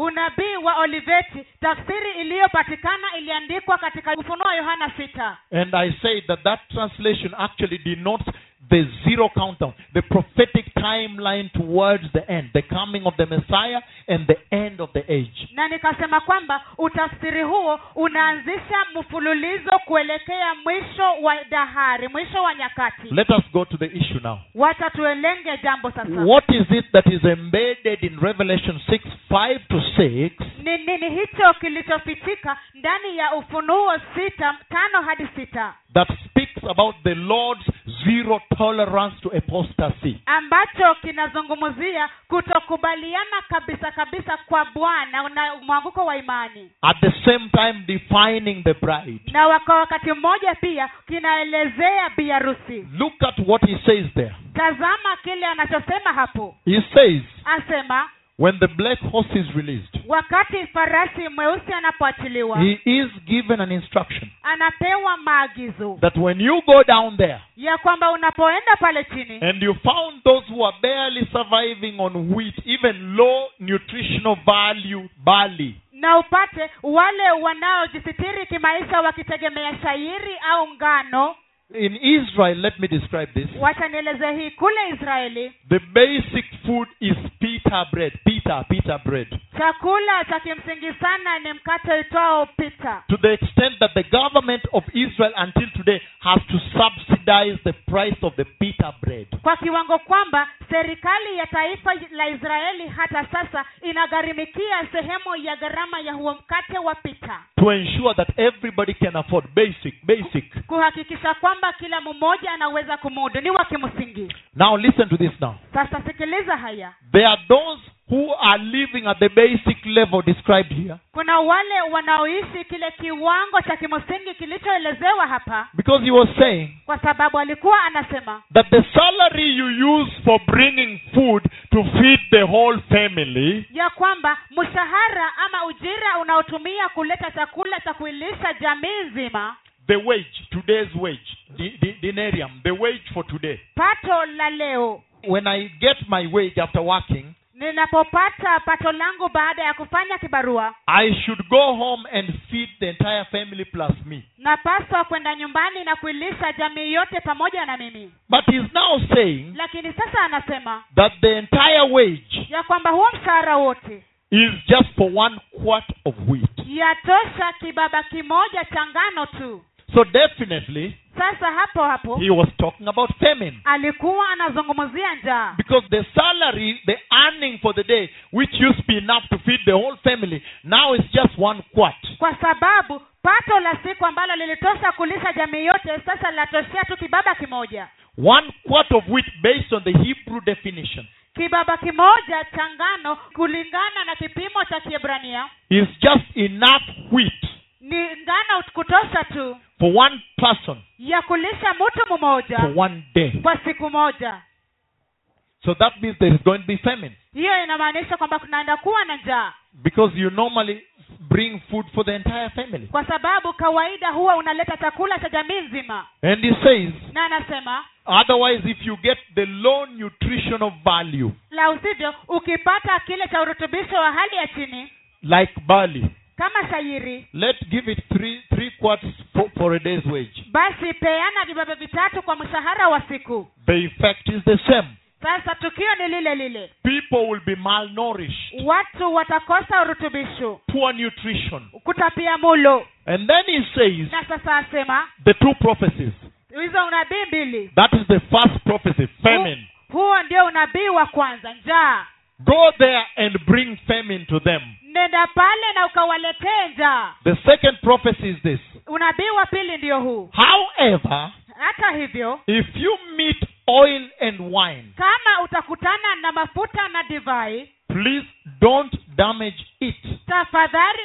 Unabii wa oliveti tafsiri iliyopatikana iliandikwa katika yohana sita. And I say that that translation actually denotes the zero countdown, the prophetic timeline towards the end, the coming of the Messiah and the end of the age. na nikasema kwamba utafsiri huo unaanzisha mfululizo kuelekea mwisho wa dahari mwisho wa nyakati Let us go to the issue now. wacha tuelenge jambo sasa What is it that is embedded in Revelation 6 5 to 6 ni nini hicho kilichofichika ndani ya ufunuo sita tano hadi sita that speaks about the Lord's zero tolerance to apostasy? ambacho kinazungumzia kutokubaliana kabisa kabisa kwa bwana na mwanguko wa imani At the same time, defining the bride. na wakati mmoja pia kinaelezea biharusi Look at what he says there. tazama kile anachosema hapo He says, asema when the black horse is released, wakati farasi mweusi anapoachiliwa he is given an instruction anapewa maagizo that when you go down there ya kwamba unapoenda pale chini and you found those who are barely surviving on wheat, even low nutritional value barley, na upate wale wanaojisitiri kimaisha wakitegemea shairi au ngano in Israel, let me describe this. wacha nieleze hii kule israeli The basic food is pita bread. Pita, pita bread. chakula cha kimsingi sana ni mkate uitwao pita To the extent that the government of Israel until today has to subsidize the price of the pita bread. kwa kiwango kwamba serikali ya taifa la israeli hata sasa inagharimikia sehemu ya gharama ya huo mkate wa pita To ensure that everybody can afford basic, basic. kuhakikisha kwamba kila mmoja anaweza kumudu ni wa kimsingi Now listen to this now. sasa sikiliza haya There are those who are living at the basic level described here. kuna wale wanaoishi kile kiwango cha kimsingi kilichoelezewa hapa Because he was saying kwa sababu alikuwa anasema that the salary you use for bringing food to feed the whole family ya kwamba mshahara ama ujira unaotumia kuleta chakula cha kuilisha jamii nzima the wage, today's wage, di- di- denarium, the wage for today. pato la leo When I get my wage after working, ninapopata pato langu baada ya kufanya kibarua I should go home and feed the entire family plus me. napaswa kwenda nyumbani na kuilisha jamii yote pamoja na mimi But he's now saying lakini sasa anasema that the entire wage ya kwamba huo mshahara wote is just for one quart of wheat. yatosha kibaba kimoja cha ngano tu So definitely, sasa hapo hapo he was talking about famine. alikuwa anazungumzia njaa Because the salary, the earning for the day, which used to be enough to feed the whole family, now is just one quart. kwa sababu pato la siku ambalo lilitosha kulisha jamii yote sasa linatoshea tu kibaba kimoja One quart of wheat, based on the Hebrew definition, kibaba kimoja cha ngano kulingana na kipimo cha kiebrania is just enough wheat ni ngano kutosha tu. For one person. Ya kulisha mtu mmoja. For one day. kwa siku moja. So that means there is going to be famine. Hiyo inamaanisha kwamba kunaenda kuwa na njaa. Because you normally bring food for the entire family. kwa sababu kawaida huwa unaleta chakula cha jamii nzima. And he says, na anasema otherwise, if you get the low nutritional value, la usivyo ukipata kile cha urutubisho wa hali ya chini like barley, kama shairi let's give it three three quarts for, for a day's wage. basi peana vibaba vitatu kwa mshahara wa siku The effect is the same. sasa tukio ni lile lile People will be malnourished, watu watakosa urutubisho poor nutrition. kutapia mulo And then he says na sasa asema the two prophecies. hizo unabii mbili That is the first prophecy, famine. Hu- huo ndio unabii wa kwanza njaa Go there and bring famine to them. nenda pale na ukawaletee njaa The second prophecy is this. unabii wa pili ndio huu However, hata hivyo if you meet oil and wine, kama utakutana na mafuta na divai please don't damage it. tafadhali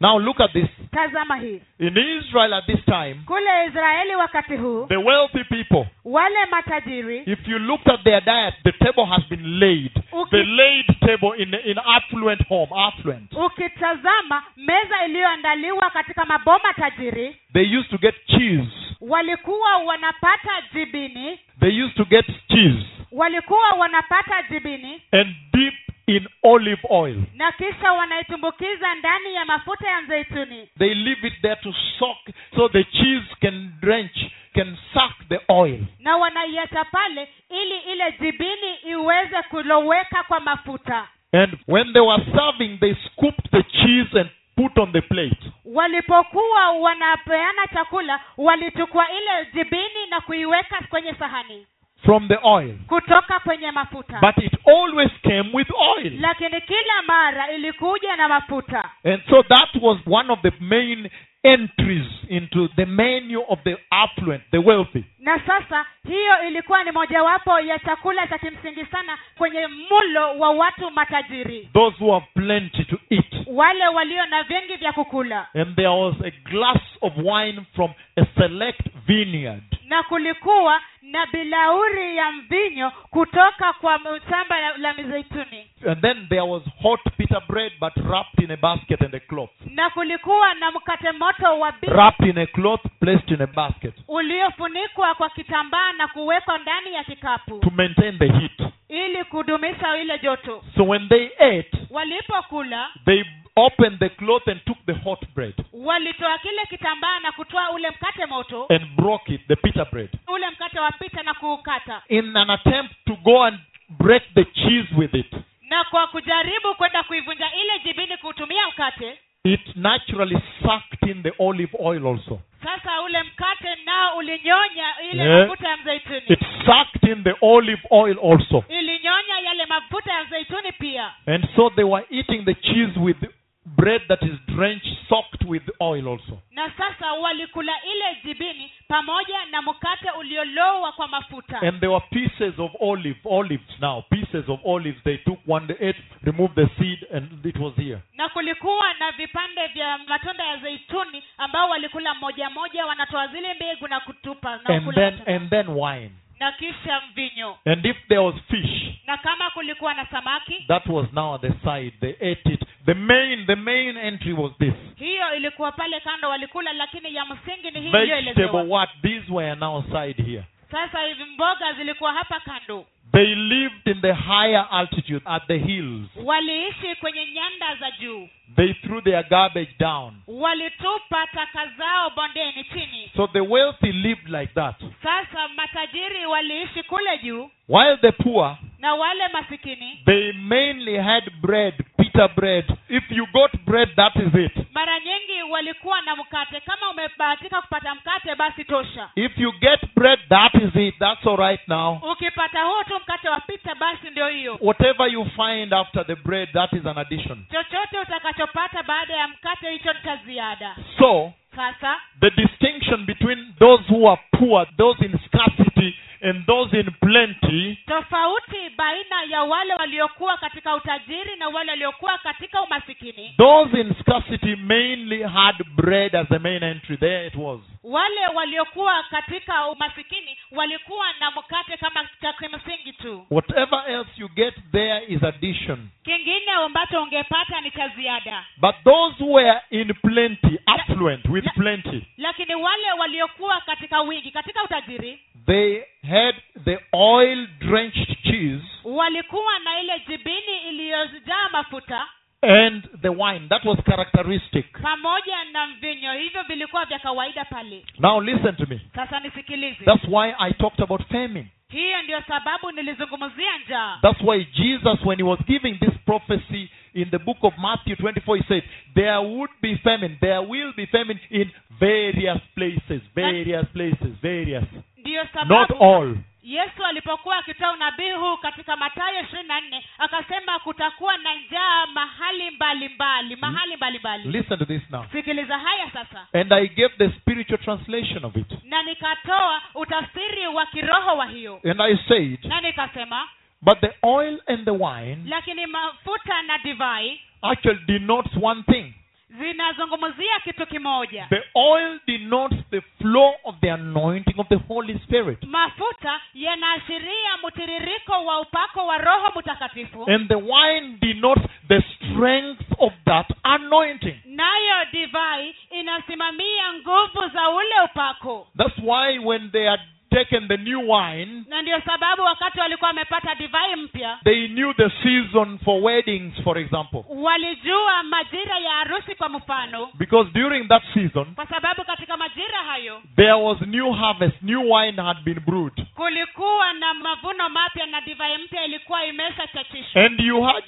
Now look at this. tazama hii In Israel at this time, kule israeli wakati huu the wealthy people, wale matajiri if you looked at their diet, the table has been laid. The laid table in in affluent home, affluent. ukitazama meza iliyoandaliwa katika maboma tajiri They used to get cheese. walikuwa wanapata jibini They used to get cheese walikuwa wanapata jibini and dip in olive oil. na kisha wanaitumbukiza ndani ya mafuta ya mzeituni They leave it there to soak so the cheese can drench, can suck the oil. na wanaiacha pale ili ile jibini iweze kuloweka kwa mafuta And when they were serving, they scooped the cheese and put on the plate. walipokuwa wanapeana chakula walichukua ile jibini na kuiweka kwenye sahani from the oil. kutoka kwenye mafuta But it always came with oil. lakini kila mara ilikuja na mafuta And so that was one of the main entries into the menu of the affluent, the wealthy. na sasa hiyo ilikuwa ni mojawapo ya chakula cha kimsingi sana kwenye mulo wa watu matajiri Those who have plenty to eat. wale walio na vingi vya kukula And there was a glass of wine from a select vineyard. na kulikuwa na bilauri ya mvinyo kutoka kwa shamba la, la mizeituni And then there was hot pita bread but wrapped in a basket and a cloth. na kulikuwa na mkate moto wa bi Wrapped in a cloth, placed in a basket uliofunikwa kwa kitambaa na kuwekwa ndani ya kikapu to maintain the heat. Ili kudumisha ile joto So when they ate, walipokula they opened the cloth and took the hot bread walitoa kile kitambaa na kutoa ule mkate moto and broke it, the pita bread, ule mkate wa pita na kuukata in an attempt to go and break the cheese with it. na kwa kujaribu kwenda kuivunja ile jibini kuutumia mkate It naturally sucked in the olive oil also. sasa ule mkate nao ulinyonya ile mafuta ya mzeituni It sucked in the olive oil also. ilinyonya yale mafuta ya mzeituni pia And so they were eating the cheese with bread that is drenched, soaked with oil also. na sasa walikula ile jibini pamoja na mkate uliolowa kwa mafuta And there were pieces of olive, olives now, pieces of olives. They took one, they ate, removed the seed, and it was here. na kulikuwa na vipande vya matunda ya zeituni ambao walikula moja moja wanatoa zile mbegu na kutupa na And then, and then wine. Na kisha mvinyo And if there was fish, na kama kulikuwa na samaki that was now at the side. They ate it. The main, the main entry was this. hiyo ilikuwa pale kando walikula lakini ya msingi ni hii Vegetable iliyoelezewa what? These were now side here. sasa hivi mboga zilikuwa hapa kando They lived in the higher altitude at the hills. waliishi kwenye nyanda za juu They threw their garbage down. walitupa taka zao bondeni chini So the wealthy lived like that. sasa matajiri waliishi kule juu While the poor, na wale masikini they mainly had bread, pita bread. If you got bread, that is it. mara nyingi walikuwa na mkate kama umebahatika kupata mkate basi tosha If you get bread, that is it. That's all right now. ukipata huo tu mkate wa pita basi ndio hiyo Whatever you find after the bread, that is an addition. chochote utakachopata baada ya mkate hicho ni cha ziada So, sasa the distinction between those who are poor, those in scarcity, and those in plenty tofauti baina ya wale waliokuwa katika utajiri na wale waliokuwa katika umasikini Those in scarcity mainly had bread as the main entry. There it was. wale waliokuwa katika umasikini walikuwa na mkate kama cha kimsingi tu Whatever else you get there is addition. kingine ambacho ungepata ni cha ziada But those who were in plenty, affluent with plenty, lakini wale waliokuwa katika wingi katika utajiri they had the oil drenched cheese walikuwa na ile jibini iliyojaa mafuta and the wine. That was characteristic. pamoja na mvinyo hivyo vilikuwa vya kawaida pale Now listen to me. sasa nisikilize That's why I talked about famine. hiyo ndio sababu nilizungumzia njaa That's why Jesus, when he was giving this prophecy in the book of Matthew 24, he said, There would be famine. There will be famine in various places. Various places. Various. Ndiyo Not sababu all. yesu alipokuwa akitoa unabii huu katika matayo ishirini na nne akasema kutakuwa na njaa mahali mbalimbali hmm. mahali mbalimbali Listen to this now. sikiliza haya sasa And I gave the spiritual translation of it. na nikatoa utafsiri wa kiroho wa hiyo And I said, na nikasema But the oil and the wine lakini mafuta na divai actually denotes one thing. Zinazungumzia kitu kimoja The oil denotes the flow of the anointing of the Holy Spirit. mafuta yanaashiria mtiririko wa upako wa roho mtakatifu And the wine denotes the strength of that anointing. nayo divai inasimamia nguvu za ule upako That's why when they had taken the new wine, na ndio sababu wakati walikuwa wamepata divai mpya they knew the season for weddings, for example. walijua majira ya harusi kwa mfano Because during that season, kwa sababu katika majira hayo there was new harvest, new wine had been brewed. kulikuwa na mavuno mapya na divai mpya ilikuwa imeshachachishwa And you had.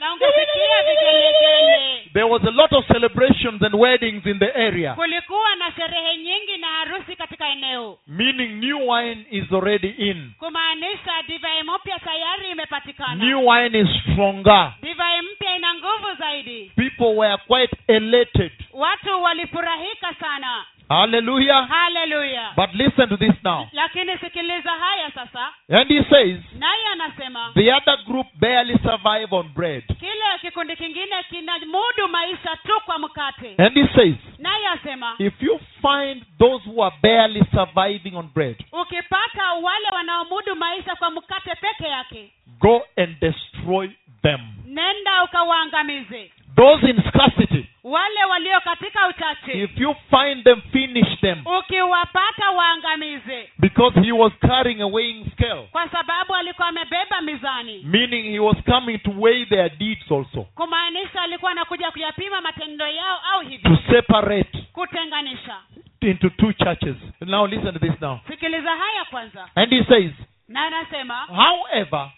na ungesikia vigelegele There was a lot of celebrations and weddings in the area, kulikuwa na sherehe nyingi na harusi katika eneo meaning new wine is already in. kumaanisha divai mpya tayari imepatikana New wine is stronger. divai mpya ina nguvu zaidi People were quite elated. watu walifurahika sana Hallelujah. Hallelujah. But listen to this now. lakini sikiliza haya sasa And he says, naye anasema the other group barely survive on bread. kile kikundi kingine kinamudu maisha tu kwa mkate And he says, naye asema if you find those who are barely surviving on bread, ukipata wale wanaomudu maisha kwa mkate peke yake go and destroy them. nenda ukawaangamize Those in scarcity, wale walio katika uchache. If you find them, finish them. ukiwapata waangamize. Because he was carrying a weighing scale, kwa sababu alikuwa amebeba mizani. Meaning he was coming to weigh their deeds also, kumaanisha alikuwa anakuja kuyapima matendo yao au to hivyo separate kutenganisha. into two churches. Now listen to this now. sikiliza haya kwanza. And he says, na anasema however,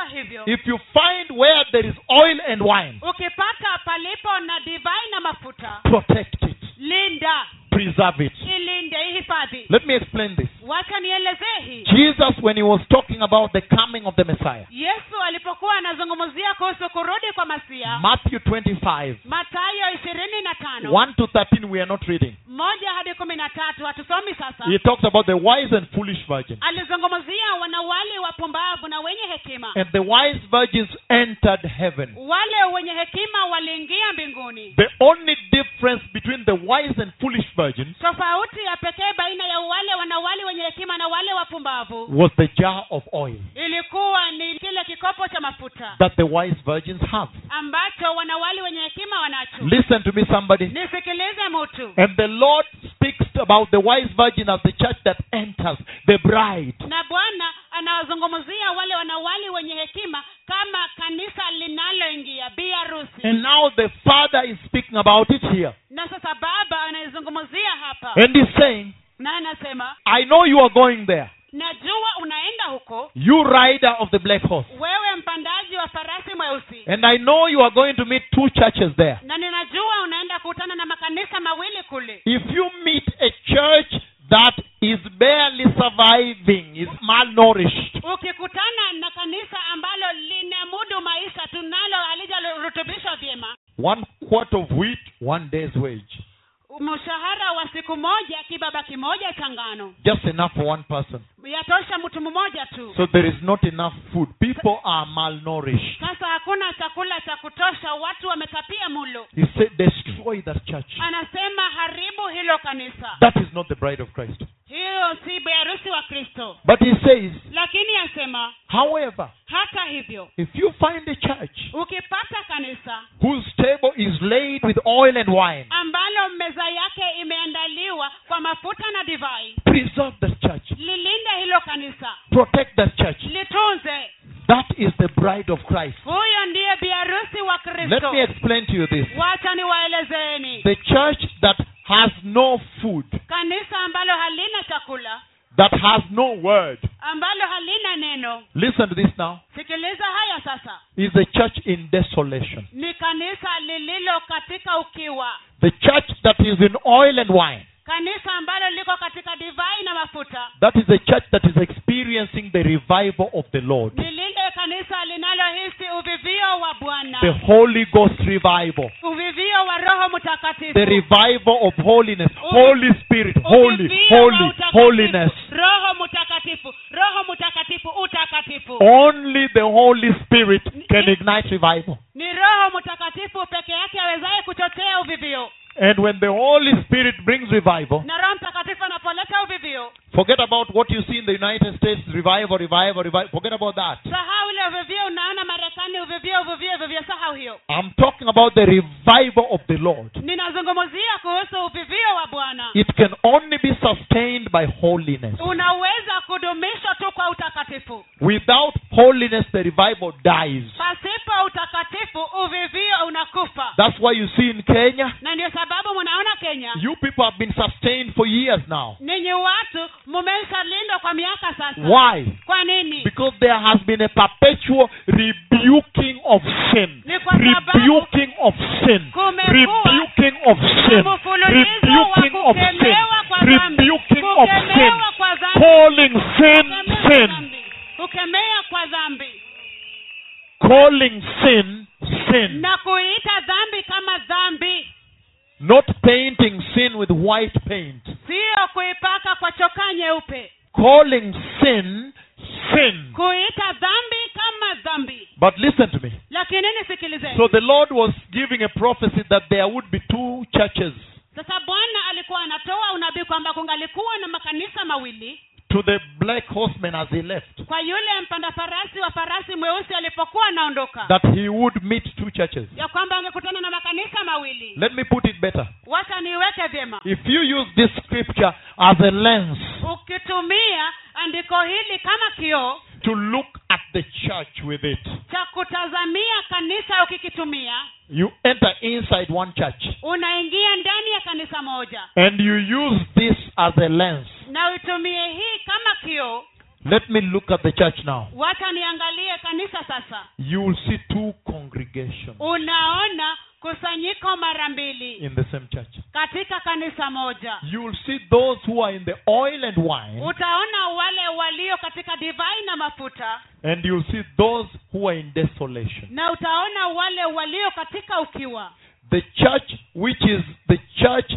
hata hivyo. If you find where there is oil and wine, ukipata palipo na divai na mafuta protect it, linda preserve it. Let me explain this. wacha nielezee hii Jesus, when he was talking about the coming of the Messiah, yesu alipokuwa anazungumzia kuhusu kurudi kwa masia Matthew 25, matayo ishirini na tano 1 to 13, we are not reading. moja hadi kumi na tatu hatusomi sasa He talks about the wise and foolish virgin. alizungumzia wanawali wapumbavu na wenye hekima And the wise virgins entered heaven. wale wenye hekima waliingia mbinguni The only difference between the wise and foolish virgins tofauti ya pekee baina ya wale wanawali wenye hekima na wale wapumbavu was the jar of oil ilikuwa ni kile kikopo cha mafuta that the wise virgins have. ambacho wanawali wenye hekima wanacho Listen to me, somebody. nisikilize mtu And the Lord speaks about the wise virgin as the church that enters, the bride. na bwana anawazungumzia wale wanawali wenye hekima kama kanisa linaloingia bi harusi And now the Father is speaking about it here. Na sasa baba anaizungumzia hapa And he's saying, na anasema I know you are going there. najua unaenda huko You rider of the black horse. wewe mpandaji wa farasi mweusi And I know you are going to meet two churches there. na ninajua unaenda kutana na makanisa mawili kule If you meet a church that is barely surviving, is malnourished, ukikutana na kanisa ambalo linamudu maisha tunalo halijarutubishwa vyema one quart of wheat, one day's wage, mshahara wa siku moja kibaba kimoja cha ngano just enough for one person. yatosha mtu mmoja tu So there is not enough food. People are malnourished. sasa hakuna chakula cha kutosha watu wametapia mulo He said, destroy that church. anasema haribu hilo kanisa That is not the bride of Christ. hiyo si biharusi wa kristo But he says, lakini asema however, hata hivyo if you find a church ukipata kanisa whose table is laid with oil and wine, ambalo meza yake imeandaliwa kwa mafuta na divai preserve the church. lilinde hilo kanisa Protect the church. litunze That is the bride of Christ. huyo ndiye biharusi wa Let me explain to you this. The church that has no food, kanisa ambalo halina chakula that has no word, ambalo halina neno. Listen to this now, sikiliza haya sasa. Is the church in desolation. ni kanisa lililo katika ukiwa. The church that is in oil and wine, kanisa ambalo liko katika divai na mafuta that is a church that is experiencing the revival of the Lord. ni lile kanisa linalohisi uvivio wa bwana The Holy Ghost revival. uvivio wa roho mtakatifu The revival of holiness. Holy Spirit. Holy, holy, holiness. roho mtakatifu roho mtakatifu utakatifu Only the Holy Spirit can ignite revival. ni roho mtakatifu peke yake awezaye kuchochea uvivio And when the Holy Spirit brings revival, na roho mtakatifu anapoleta uvivio forget about what you see in the United States revival, revival, revival. Forget about that. sahau ile uvivio unaona marekani uvivio uvivio uvivio sahau hiyo I'm talking about the revival of the Lord. ninazungumzia kuhusu uvivio wa bwana It can only be sustained by holiness. unaweza kudumishwa tu kwa utakatifu Without holiness, the revival dies. pasipo utakatifu uvivio unakufa That's why you see in Kenya, na ndio sababu mnaona kenya you people have been sustained for years now. ninyi watu mumeshalindwa kwa miaka sasa Why? kwa nini Because there has been a perpetual rebuking of sin. Ni kwa sababu Rebuking of sin. Rebuking of sin. na mfululizo wa Rebuking of sin. kukemewa kwa dhambi. Rebuking of sin. Kukemewa kwa dhambi. Calling sin sin. Dhambi. kukemea kwa dhambi Calling sin sin. na kuita dhambi kama dhambi Not painting sin with white paint. siyo kuipaka kwa chokaa nyeupe Calling sin sin. kuita dhambi kama dhambi But listen to me. lakini nisikilizeni So the Lord was giving a prophecy that there would be two churches sasa bwana alikuwa anatoa unabii kwamba kungalikuwa na makanisa mawili to the black horseman as he left. kwa yule mpanda farasi wa farasi mweusi alipokuwa anaondoka That he would meet two churches. ya kwamba angekutana na makanisa mawili Let me put it better. wacha niiweke vyema If you use this scripture as a lens ukitumia andiko hili kama kioo to look at the church with it, cha kutazamia kanisa ukikitumia you enter inside one church unaingia ndani ya kanisa moja and you use this as a lens. Na uitumie hii kama kioo Let me look at the church now. wacha niangalie kanisa sasa You will see two congregations unaona kusanyiko mara mbili in the same church. katika kanisa moja You will see those who are in the oil and wine, utaona wale walio katika divai na mafuta and you will see those who are in desolation. na utaona wale walio katika ukiwa The church, which is the church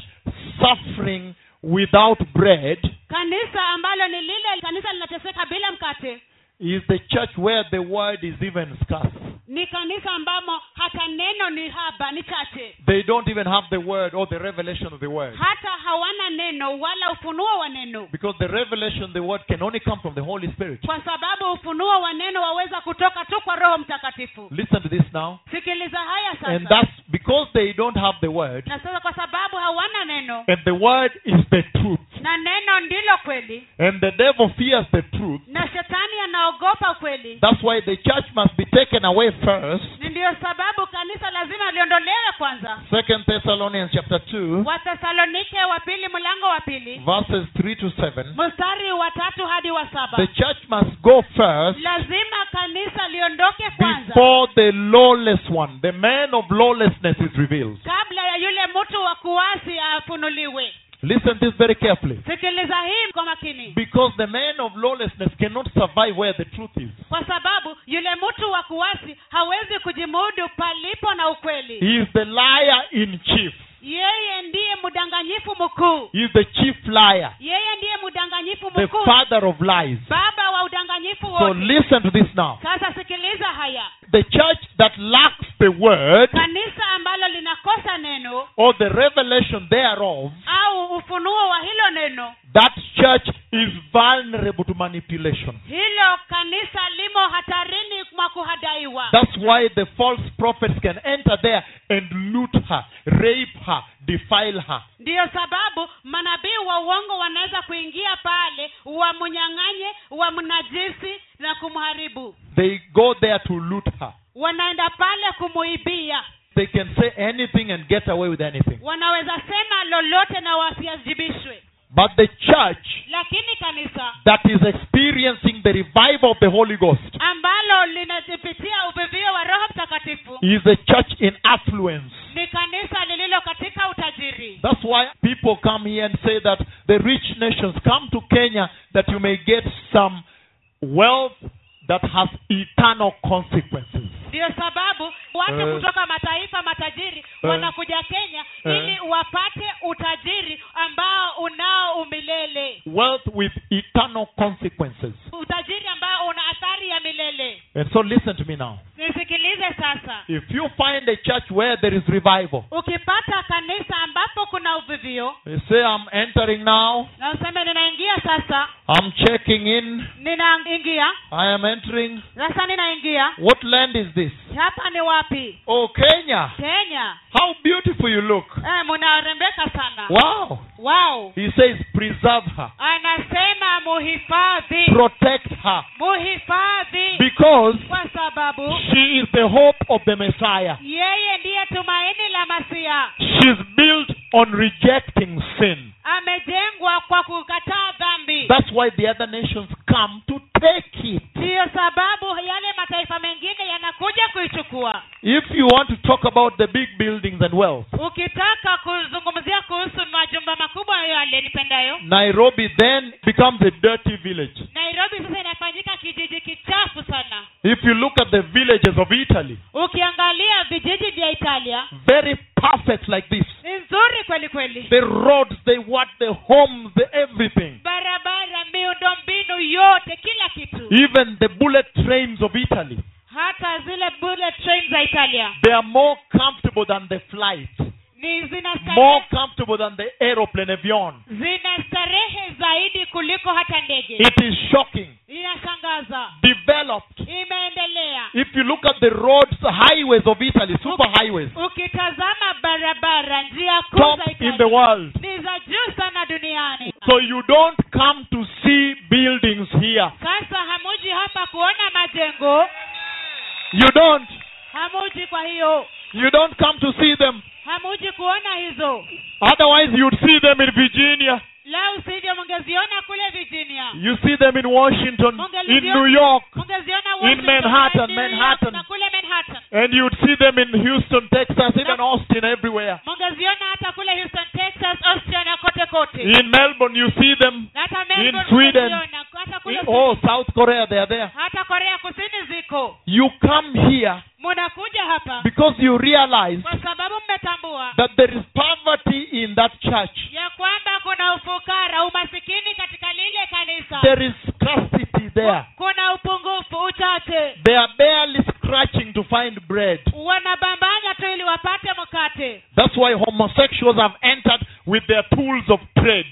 suffering without bread, kanisa ambalo ni lile kanisa linateseka bila mkate is the church where the word is even scarce. ni kanisa ambamo hata neno ni haba ni chache They don't even have the word or the revelation of the word. hata hawana neno wala ufunuo wa neno Because the revelation of the word can only come from the Holy Spirit. kwa sababu ufunuo wa neno waweza kutoka tu kwa roho mtakatifu Listen to this now. sikiliza haya And that's because they don't have the word, na sasa kwa sababu hawana neno and the word is the truth. na neno ndilo kweli And the devil fears the truth. na shetani anaogopa kweli That's why the church must be taken away first. Ni ndiyo sababu kanisa lazima liondolewe kwanza Second Thessalonians chapter 2, wathesalonike wa pili mlango wa pili verses 3 to 7. mstari wa tatu hadi wa saba The church must go first lazima kanisa liondoke kwanza before the lawless one, the man of lawlessness, is revealed. kabla ya yule mtu wa kuasi afunuliwe Listen this very carefully. sikiliza hii kwa makini Because the man of lawlessness cannot survive where the truth is. Kwa sababu yule mtu wa kuasi hawezi kujimudu palipo na ukweli. He is the liar in chief. yeye ndiye mdanganyifu mkuu. He is the chief liar, yeye ndiye mdanganyifu the father of lies. baba wa udanganyifu So listen to this now. sasa sikiliza haya. The church that lacks the word kanisa ambalo linakosa neno. or the revelation thereof, au ufunuo wa hilo neno. that church is vulnerable to manipulation. hilo kanisa limo hatarini mwa kuhadaiwa That's why the false prophets can enter there and loot her, rape her, defile her. ndiyo sababu manabii wa uongo wanaweza kuingia pale wamnyang'anye wamnajisi na kumharibu They go there to loot her. wanaenda pale kumuibia They can say anything and get away with anything. wanaweza sema lolote na wasiajibishwe But the church kanisa that is experiencing the revival of the Holy Ghost ambalo linajipitia uvivio wa roho mtakatifu is a church in affluence. ni kanisa lililo katika utajiri That's why people come here and say that the rich nations come to Kenya that you may get some wealth that has eternal consequences. ndiyo sababu watu Eh. kutoka mataifa matajiri Eh. wanakuja kenya Eh. ili wapate utajiri unao umilele Wealth with eternal consequences. utajiri ambao una athari ya milele And so listen to me now. nisikilize sasa If you find a church where there is revival, ukipata kanisa ambapo kuna uvivio you say, I'm entering now, na useme ninaingia sasa I'm checking in, ninaingia I am entering. sasa ninaingia What land is this? hapa ni wapi Oh, Kenya. kenya How beautiful you look. eh, sana Wow. Wow. He says, preserve her, anasema muhifadhi. Protect her, muhifadhi. Because kwa sababu she is the hope of the Messiah. yeye ndiye tumaini la masia. She's built on rejecting sin. amejengwa kwa kukataa dhambi. That's why the other nations come to take it. ndiyo sababu yale mataifa mengine yanakuja kuichukua. If you want to talk about the big buildings and wealth, ukitaka kuzungumzia kuhusu Nairobi then becomes a dirty village. nairobi sasa inafanyika kijiji kichafu sana. If you look at the villages of Italy, ukiangalia vijiji vya italia very perfect like this. nzuri kweli kweli. The roads, they what, the homes, the everything. barabara miundo yote kila kitu. Even the bullet trains of Italy, hata zile bullet train za italia. They are more comfortable than the flight, more comfortable than the aeroplane avion. zina starehe zaidi kuliko hata ndege It is shocking. inashangaza Developed. imeendelea If you look at the roads, highways of Italy, super highways, ukitazama barabara njia kuu top in the world. ni za juu sana duniani So you don't come to see buildings here. sasa hamuji hapa kuona majengo You don't. Hamuji kwa hiyo You don't come to see them. hamuji kuona hizo Otherwise, you'd see them in Virginia. lau sivyo mungeziona kule virginia You see them in Washington, in New York, In Manhattan, Manhattan. kule manhattan and you'd see them in Houston, Texas, even Austin, everywhere. mungeziona hata kule houston texas austria na kote kote In Melbourne, you see them. in Sweden. mungeziona, hata kule In, oh, South Korea, they are there. hata korea kusini ziko You come here because you realize kwa sababu mmetambua that there is poverty in that church. ya kwamba kuna ufukara umasikini katika lile kanisa There is scarcity there. kuna upungufu uchache They are barely scratching to find bread. wanabambanya tu ili wapate mkate That's why homosexuals have entered with their tools of trade.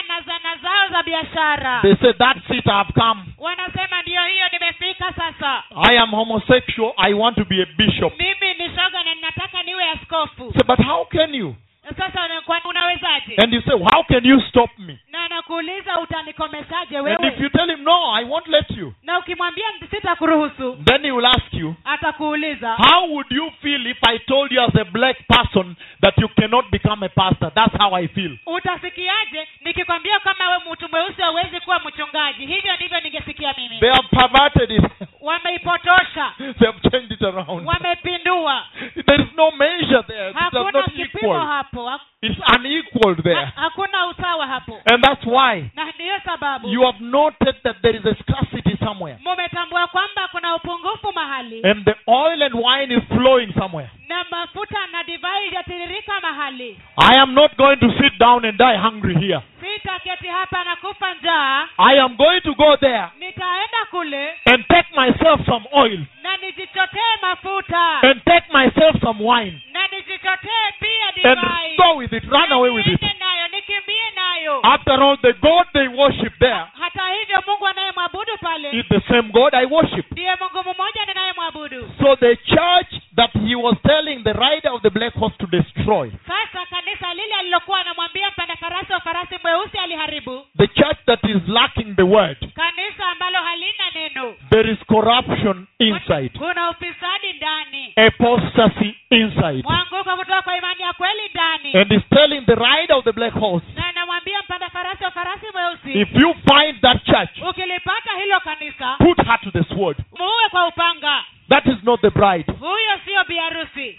Ndiyo sababu mashoga wameingia na zana zao za biashara They say, That's it, I've come. wanasema ndiyo hiyo nimefika sasa I am homosexual, I want to be a bishop. mimi ni shoga na ninataka niwe askofu Say, but how can you? sasa unawezaje And you say, How can you stop me? na nakuuliza utanikomeshaje And if wewe you No, I won't let you, na ukimwambia sitakuruhusu then he will ask you, atakuuliza How would you feel if I told you as a black person that you cannot become a pastor? That's how I feel. utasikiaje nikikwambia kama we mtu mweusi hauwezi kuwa mchungaji hivyo ndivyo ningesikia mimi They have perverted it, (laughs) wameipotosha they have changed it around. wamepindua There is no measure there. Hakuna kipimo hapo ha- It's unequal there. ha- hakuna usawa hapo And that's why na ndiyo sababu. you have noted that there is a scarcity somewhere. mumetambua kwamba kuna upungufu mahali. And the oil and wine is flowing somewhere. na mafuta na divai ijatiririka mahali. I am not going to sit down and die hungry here. sitaketi hapa na kufa njaa. I am going to go there and take myself some oil na nijichotee mafuta. and take myself some wine. Na nijichotee pia and go with it, run away with it. niende nayo? Nikimbie nayo. After all, the God they worship there hata hivyo mungu anayemwabudu pale. is the same God I worship. ndiye mungu mmoja ninayemwabudu. So the church that he was telling the rider of the black horse to destroy, sasa kanisa lile alilokuwa anamwambia mpanda farasi wa farasi mweusi aliharibu. The church that is lacking the word, kanisa ambalo halina neno. There is corruption inside, kuna ufisadi ndani. Apostasy inside. mwanguko kutoka kwa imani ya kweli ndani. And he's telling the rider of the black horse, na anamwambia mpanda farasi wa farasi mweusi if you find that church, ukilipata hilo kanisa put her to the sword. muue kwa upanga That is not the bride. huyo siyo biharusi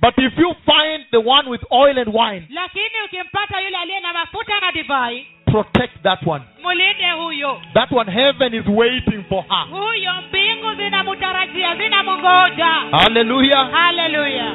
But if you find the one with oil and wine, lakini ukimpata yule aliye na mafuta na divai protect that one. mulinde huyo That one, heaven is waiting for her. huyo mbingu zinamtarajia zinamungoja Hallelujah. haleluya